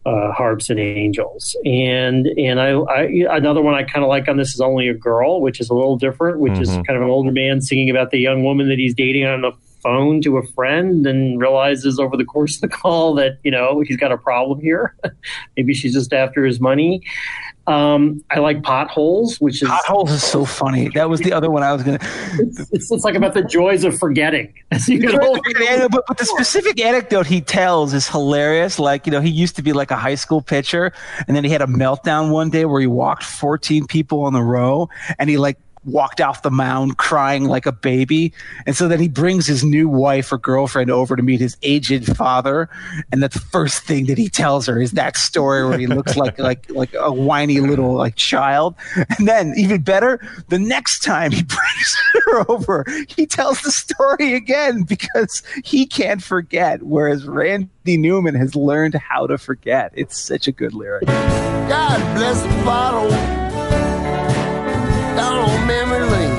uh, harps and angels. And and I, I another one I kind of like on this is only a girl which is a little different which is kind of an older man singing about the young woman that he's dating. On the phone to a friend and realizes over the course of the call that you know he's got a problem here. Maybe she's just after his money. Um, I like potholes, which is Potholes is so funny. That was the other one I was gonna. it's, it's, it's like about the joys of forgetting. As you but, but the specific anecdote he tells is hilarious. Like, you know, he used to be like a high school pitcher, and then he had a meltdown one day where he walked 14 people on the row, and he like walked off the mound crying like a baby. And so then he brings his new wife or girlfriend over to meet his aged father. And the first thing that he tells her is that story where he looks like like like a whiny little like child. And then even better, the next time he brings her over, he tells the story again because he can't forget. Whereas Randy Newman has learned how to forget. It's such a good lyric. God bless the bottle on memory lane.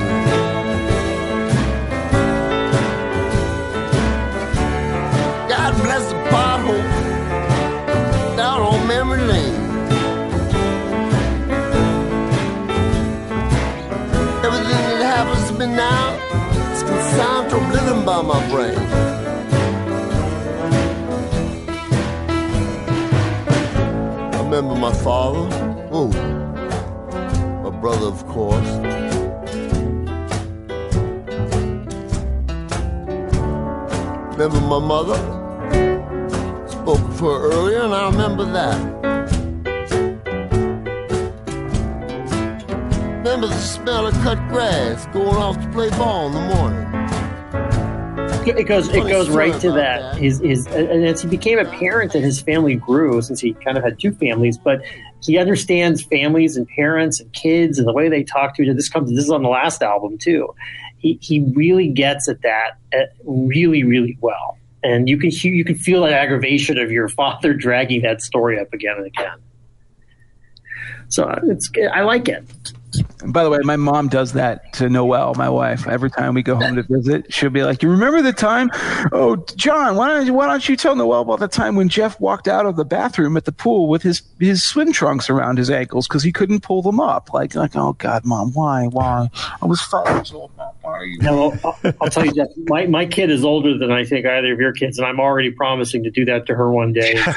God bless the pothole down on memory lane. Everything that happens to me now is consigned to oblivion by my brain. I remember my father. Oh, brother, of course. Remember my mother? Spoke of her earlier, and I remember that. Remember the smell of cut grass going off to play ball in the morning. It goes it goes right to that. that. His his and as he became apparent that his family grew, since he kind of had two families, but he understands families and parents and kids and the way they talk to each other. This comes this is on the last album too. He he really gets at that uh, really really well, and you can you can feel that aggravation of your father dragging that story up again and again. So uh, it's I like it. And by the way, my mom does that to Noelle, my wife. Every time we go home to visit, she'll be like, "You remember the time? Oh, John, why don't you, why don't you tell Noelle about the time when Jeff walked out of the bathroom at the pool with his his swim trunks around his ankles because he couldn't pull them up? Like, like, oh God, mom, why, why? I was five years old, mom. Why are you? No, I'll, I'll tell you, Jeff. My my kid is older than I think either of your kids, and I'm already promising to do that to her one day.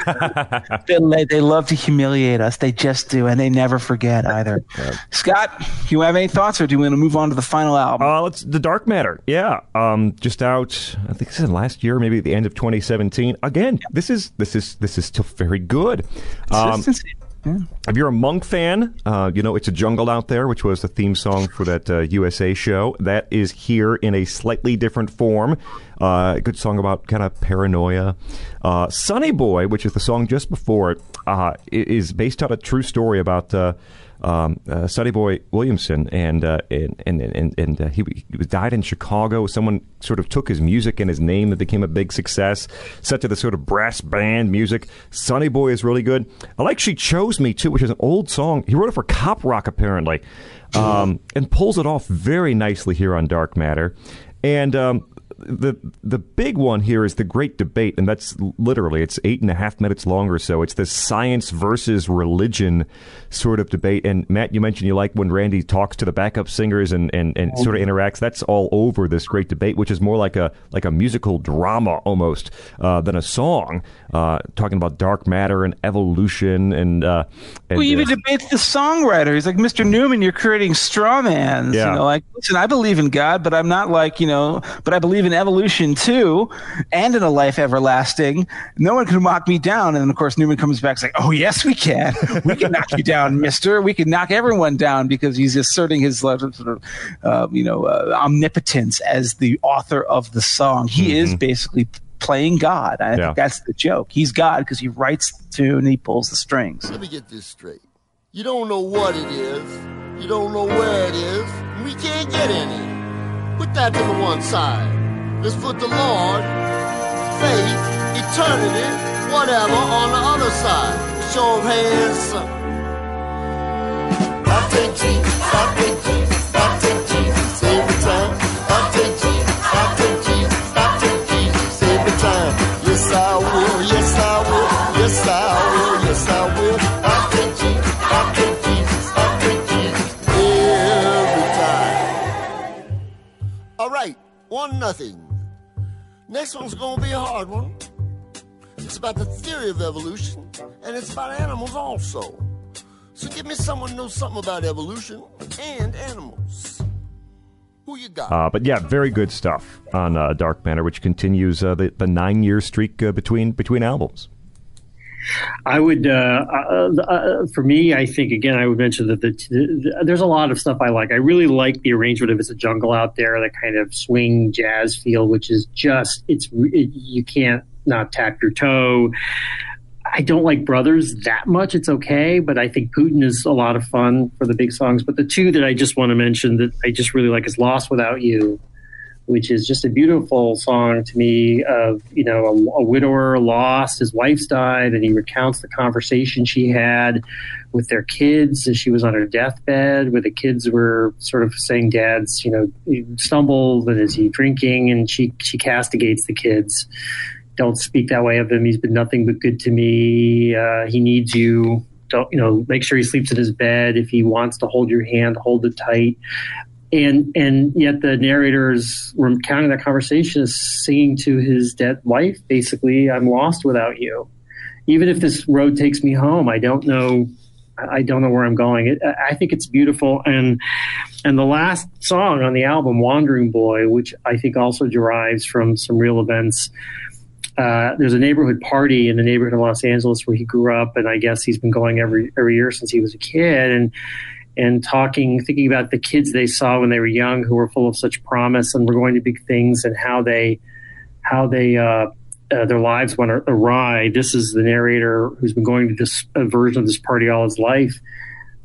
They, they love to humiliate us. They just do, and they never forget either. Scott, you have any thoughts, or do you want to move on to the final album? Uh, let's the Dark Matter. Yeah, um, just out. I think this is last year, maybe at the end of 2017. Again, this is this is this is still very good. Um, Yeah. if you're a Monk fan, uh, you know it's a jungle out there, which was the theme song for that uh, USA show. That is here in a slightly different form. Uh, good song about kind of paranoia. Uh, Sonny Boy, which is the song just before it, uh, is based on a true story about. Um, uh, Boy Williamson, and uh, and and and, and uh, he, he died in Chicago. Someone sort of took his music and his name and became a big success. Set to the sort of brass band music. Sonny Boy is really good. I like "She Chose Me" too, which is an old song. He wrote it for Cop Rock apparently, um, and pulls it off very nicely here on Dark Matter. And um, the the big one here is the great debate, and that's literally it's eight and a half minutes long or so. It's this science versus religion sort of debate. And Matt, you mentioned you like when Randy talks to the backup singers and, and, and sort of interacts. That's all over this great debate, which is more like a like a musical drama almost uh, than a song, uh, talking about dark matter and evolution and. Uh, and Well, even uh, debates the songwriter. He's like, Mr. Newman, you're creating straw mans. Yeah. You know, like, listen, I believe in God, but I'm not like, you know, but I believe in evolution too, and in a life everlasting. No one can knock me down. And then, of course, Newman comes back and like, oh, yes, we can. We can knock you down, mister. We can knock everyone down because he's asserting his sort of, uh, you know, uh, omnipotence as the author of the song. He is basically playing God. I Mm-hmm. Yeah. think that's the joke. He's God because he writes the tune and he pulls the strings. Let me get this straight. You don't know what it is. You don't know where it is. We can't get any. Put that to the one side. Let's put the Lord, faith, eternity, whatever on the other side. Show of hands. I take Jesus, I take Jesus, I take Jesus every time. I take Jesus, I take Jesus, I take Jesus every time. Yes, I will, yes, I will, yes, I will, yes, I will. I take Jesus, I take Jesus, I take Jesus every time. All right, one nothing. Next one's gonna be a hard one. It's about the theory of evolution, and it's about animals also. So give me someone who knows something about evolution and animals. Who you got? Uh, but yeah, very good stuff on uh, Dark Matter, which continues uh, the, the nine year streak uh, between between albums. I would, uh, uh, uh, for me, I think again, I would mention that the, the, there's a lot of stuff I like. I really like the arrangement of "It's a Jungle Out There," that kind of swing jazz feel, which is just it's it, you can't not tap your toe. I don't like Brothers that much. It's okay, but I think Putin is a lot of fun for the big songs. But the two that I just want to mention that I just really like is "Lost Without You." Which is just a beautiful song to me of you know a, a, widower lost his wife's died and he recounts the conversation she had with their kids as she was on her deathbed where the kids were sort of saying dad's you know stumbled and is he drinking? And she she castigates the kids. Don't speak that way of him. He's been nothing but good to me. Uh, he needs you. Don't you know make sure he sleeps in his bed. If he wants to hold your hand hold it tight and and yet the narrator's recounting that conversation is singing to his dead wife basically i'm lost without you. Even if this road takes me home i don't know i don't know where i'm going. It, i think it's beautiful. And and the last song on the album wandering boy which i think also derives from some real events uh, there's a neighborhood party in the neighborhood of Los Angeles where he grew up, and I guess he's been going every every year since he was a kid. And and talking, thinking about the kids they saw when they were young who were full of such promise and were going to big things and how they, how they, uh, uh, their lives went awry. This is the narrator who's been going to this version of this party all his life,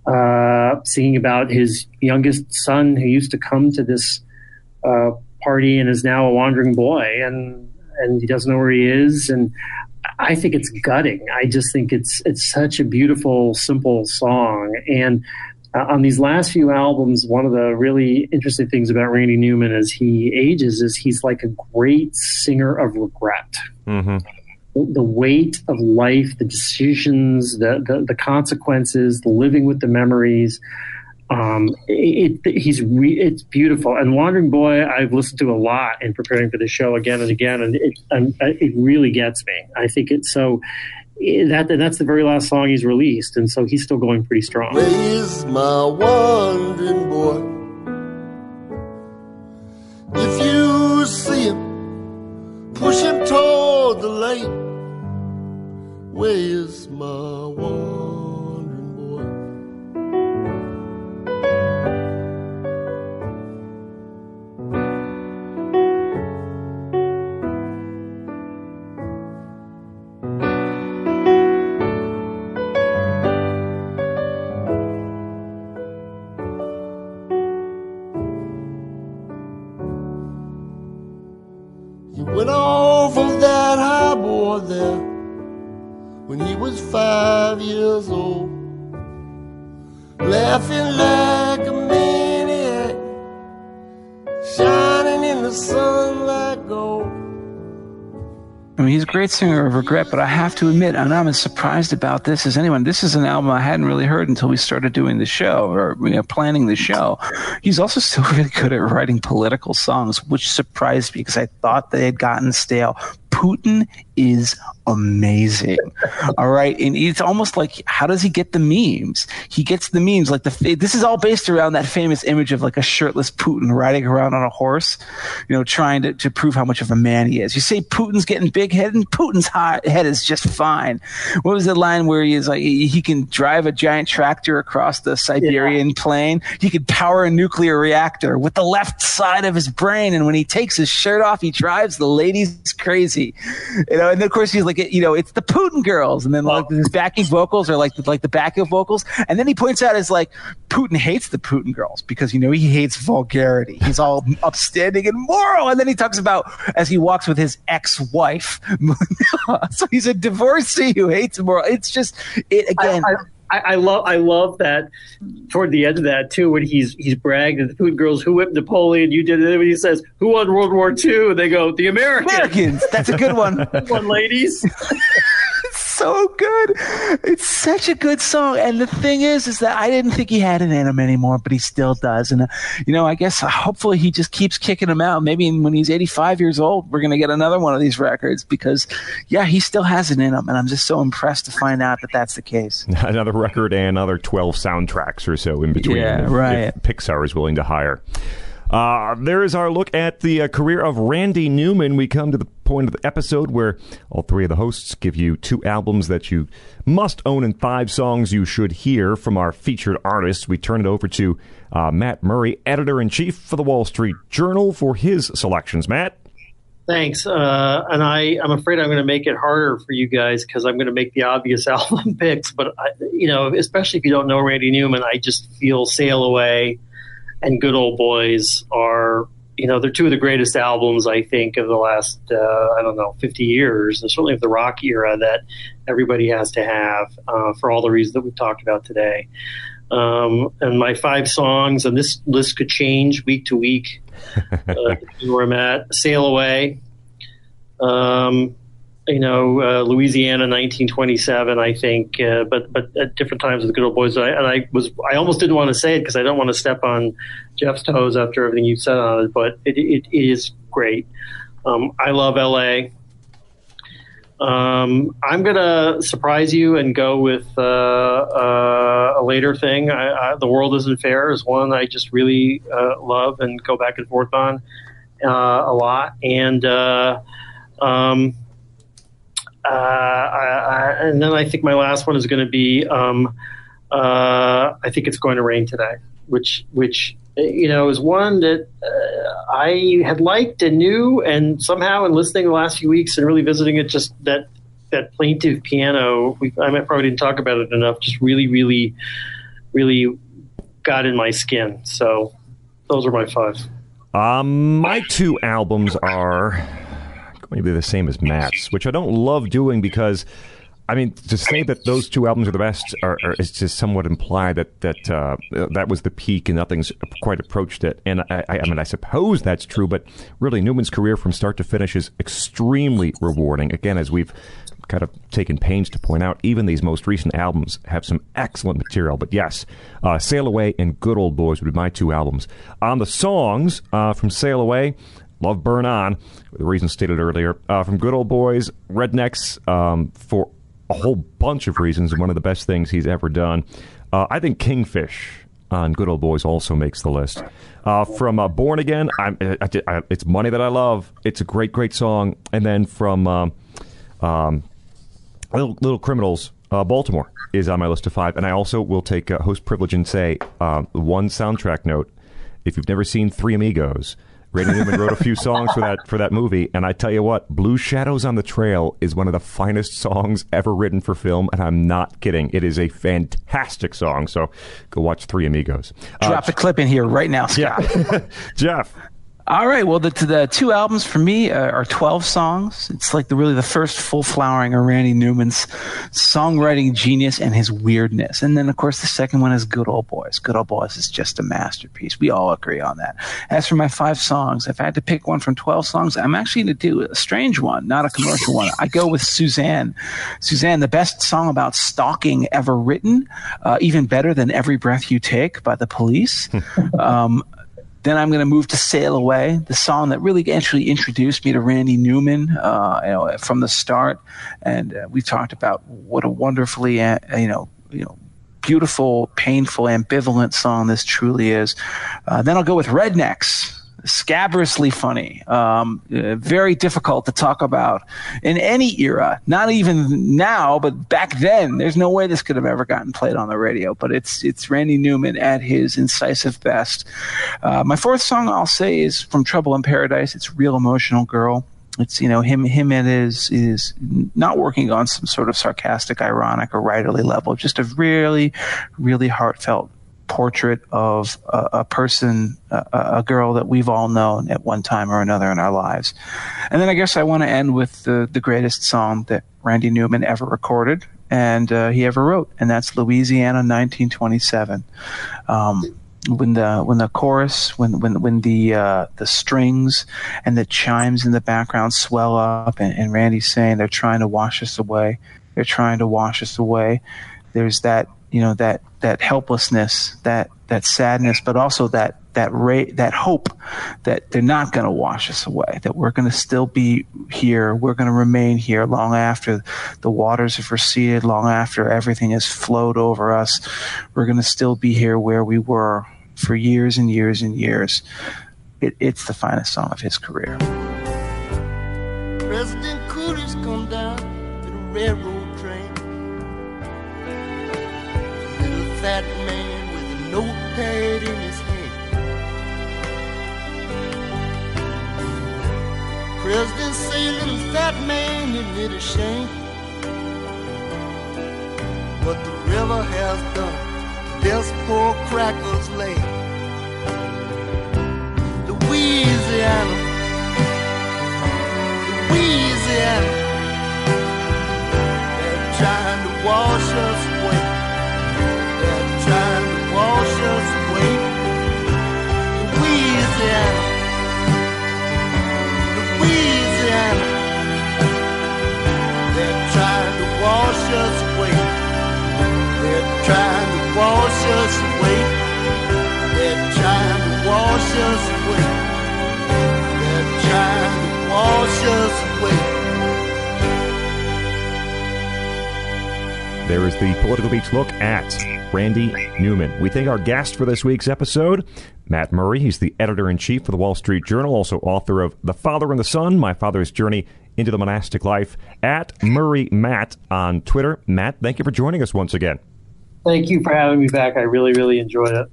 uh, singing about his youngest son who used to come to this uh, party and is now a wandering boy, and and he doesn't know where he is. And I think it's gutting. I just think it's it's such a beautiful, simple song, and uh, on these last few albums, one of the really interesting things about Randy Newman as he ages is he's like a great singer of regret. Mm-hmm. The weight of life, the decisions, the, the, the consequences, the living with the memories. Um, it, it, he's re- it's beautiful. And Wandering Boy, I've listened to a lot in preparing for the show again and again, and it, it really gets me. I think it's so Eh, that that's the very last song he's released, and so he's still going pretty strong. Raise my wandering boy. If you see him, push him toward the light. Where is he was five years old, laughing like a maniac, shining in the sun. I mean, he's a great singer of regret, but I have to admit, and I'm as surprised about this as anyone. This is an album I hadn't really heard until we started doing the show or you know, planning the show. He's also still really good at writing political songs, which surprised me because I thought they had gotten stale. Putin is amazing. all right. And it's almost like, how does he get the memes? He gets the memes like the, this is all based around that famous image of like a shirtless Putin riding around on a horse, you know, trying to, to prove how much of a man he is. You say Putin's getting big head and Putin's high, head is just fine. What was the line where he is like, he can drive a giant tractor across the Siberian yeah. plain. He could power a nuclear reactor with the left side of his brain. And when he takes his shirt off, he drives the ladies crazy, you know, and then of course he's like, you know, it's the Putin girls, and then like his backing vocals are like the, like the backing vocals, and then he points out as like Putin hates the Putin girls because you know he hates vulgarity. He's all upstanding and moral, and then he talks about as he walks with his ex-wife. so he's a divorcee who hates moral. It's just it again. I, I, I, I, love I love that toward the end of that too when he's he's bragged at the food girls who whipped Napoleon you did it when he says who won World War II they go the Americans. Americans. That's a good one. One ladies so good. It's such a good song. And the thing is, is that I didn't think he had it in him anymore, but he still does. And, uh, you know, I guess uh, hopefully he just keeps kicking him out. Maybe when he's 85 years old, we're going to get another one of these records because, yeah, he still has it in him. And I'm just so impressed to find out that that's the case. another record and another 12 soundtracks or so in between. Yeah, right. If Pixar is willing to hire. Uh, there is our look at the uh, career of Randy Newman. We come to the point of the episode where all three of the hosts give you two albums that you must own and five songs you should hear from our featured artists. We turn it over to uh, Matt Murray, editor in chief for the Wall Street Journal, for his selections. Matt? Thanks. Uh, and I, I'm afraid I'm going to make it harder for you guys because I'm going to make the obvious album picks. But, I, you know, especially if you don't know Randy Newman, I just feel Sail Away and Good Old Boys are, you know, they're two of the greatest albums, I think, of the last, uh, I don't know, 50 years, and certainly of the rock era that everybody has to have uh, for all the reasons that we've talked about today. Um, and my five songs, and this list could change week to week, uh, where I'm at. Sail Away, um, you know, uh, Louisiana, 1927, I think, uh, but but at different times with the good old boys. And I, and I was I almost didn't want to say it because I don't want to step on Jeff's toes after everything you've said on it, but it, it, it is great. Um, I love LA. Um, I'm gonna surprise you and go with uh, uh, a later thing. I, I, the world isn't fair is one I just really uh, love and go back and forth on uh, a lot, and um, I, I, and then I think my last one is going to be um, I think it's going to rain today, which which you know, is one that uh, I had liked and knew, and somehow in listening the last few weeks and really visiting it, just that that plaintive piano. We, I probably didn't talk about it enough. Just really, really, really got in my skin. So those are my five. Um, my two albums are going to be the same as Matt's, which I don't love doing because I mean, to say that those two albums are the best are, are, is just somewhat implied that that uh, that was the peak and nothing's quite approached it. And I, I, mean, I suppose that's true, but really, Newman's career from start to finish is extremely rewarding. Again, as we've kind of taken pains to point out, even these most recent albums have some excellent material. But yes, uh, Sail Away and Good Old Boys would be my two albums. On the songs uh, from Sail Away, Love Burn On, the reasons stated earlier. Uh, from Good Old Boys, Rednecks, um, for a whole bunch of reasons, and one of the best things he's ever done. Uh, I think Kingfish on Good Old Boys also makes the list. Uh, from uh, Born Again, I, I, it's Money That I Love. It's a great, great song. And then from um, um, Little, Little Criminals, uh, Baltimore is on my list of five. And I also will take host privilege and say uh, one soundtrack note. If you've never seen Three Amigos, Randy Newman wrote a few songs for that for that movie, and I tell you what, "Blue Shadows on the Trail" is one of the finest songs ever written for film, and I'm not kidding. It is a fantastic song. So go watch Three Amigos. Drop uh, the clip in here right now, Scott. Yeah. Jeff. All right. Well, the, the two albums for me uh, are 12 songs. It's like the really the first full flowering of Randy Newman's songwriting genius and his weirdness. And then, of course, the second one is Good Old Boys. Good Old Boys is just a masterpiece. We all agree on that. As for my five songs, if I had to pick one from 12 songs, I'm actually going to do a strange one, not a commercial one. I go with Suzanne. Suzanne, the best song about stalking ever written, uh, even better than Every Breath You Take by the police. um, then I'm going to move to Sail Away, the song that really actually introduced me to Randy Newman uh, you know, from the start. And uh, we talked about what a wonderfully, uh, you know, you know, beautiful, painful, ambivalent song this truly is. Uh, then I'll go with Rednecks, scabrously funny, um, uh, very difficult to talk about in any era. Not even now, but back then, there's no way this could have ever gotten played on the radio. But it's it's Randy Newman at his incisive best. Uh, my fourth song I'll say is from Trouble in Paradise. It's "Real Emotional Girl." It's you know him him and is is not working on some sort of sarcastic, ironic, or writerly level. Just a really, really heartfelt portrait of a, a person, a, a, girl that we've all known at one time or another in our lives. And then I guess I want to end with the, the greatest song that Randy Newman ever recorded and uh, he ever wrote, and that's Louisiana 1927. Um, when the when the chorus when when when the uh, the strings and the chimes in the background swell up and, and Randy's saying they're trying to wash us away They're trying to wash us away. There's that, you know, that that helplessness, that that sadness, but also that that ra- that hope that they're not going to wash us away, that we're going to still be here, we're going to remain here long after the waters have receded, long after everything has flowed over us. We're going to still be here where we were for years and years and years. It, it's the finest song of his career. President come down to the railroad Fat man with a notepad in his hand. President say little fat man isn't a shame? What the river has done, this poor cracker's land. Louisiana, Louisiana, they're trying to wash us to wash. There is the Political Beats look at Randy Newman. We thank our guest for this week's episode, Matt Murray. He's the editor in chief for the Wall Street Journal, also author of The Father and the Son My Father's Journey into the Monastic Life, at Murray Matt on Twitter. Matt, thank you for joining us once again. Thank you for having me back. I really, really enjoyed it.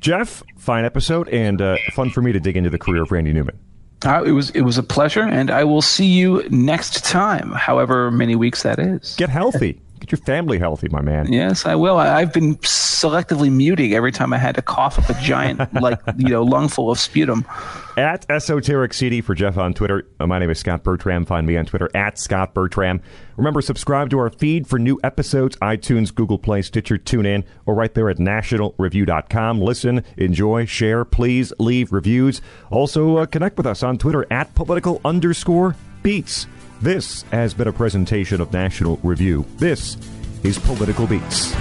Jeff, fine episode and uh, fun for me to dig into the career of Randy Newman. Uh, it was it was a pleasure, and I will see you next time, however many weeks that is. Get healthy. Get your family healthy, my man. Yes, I will. I, I've been selectively muting every time I had to cough up a giant, like you know, lungful of sputum. At Esoteric CD for Jeff on Twitter. Uh, my name is Scott Bertram. Find me on Twitter at Scott Bertram. Remember, subscribe to our feed for new episodes, iTunes, Google Play, Stitcher, TuneIn, or right there at nationalreview.com. Listen, enjoy, share, please leave reviews. Also, uh, connect with us on Twitter at political underscore beats. This has been a presentation of National Review. This is Political Beats.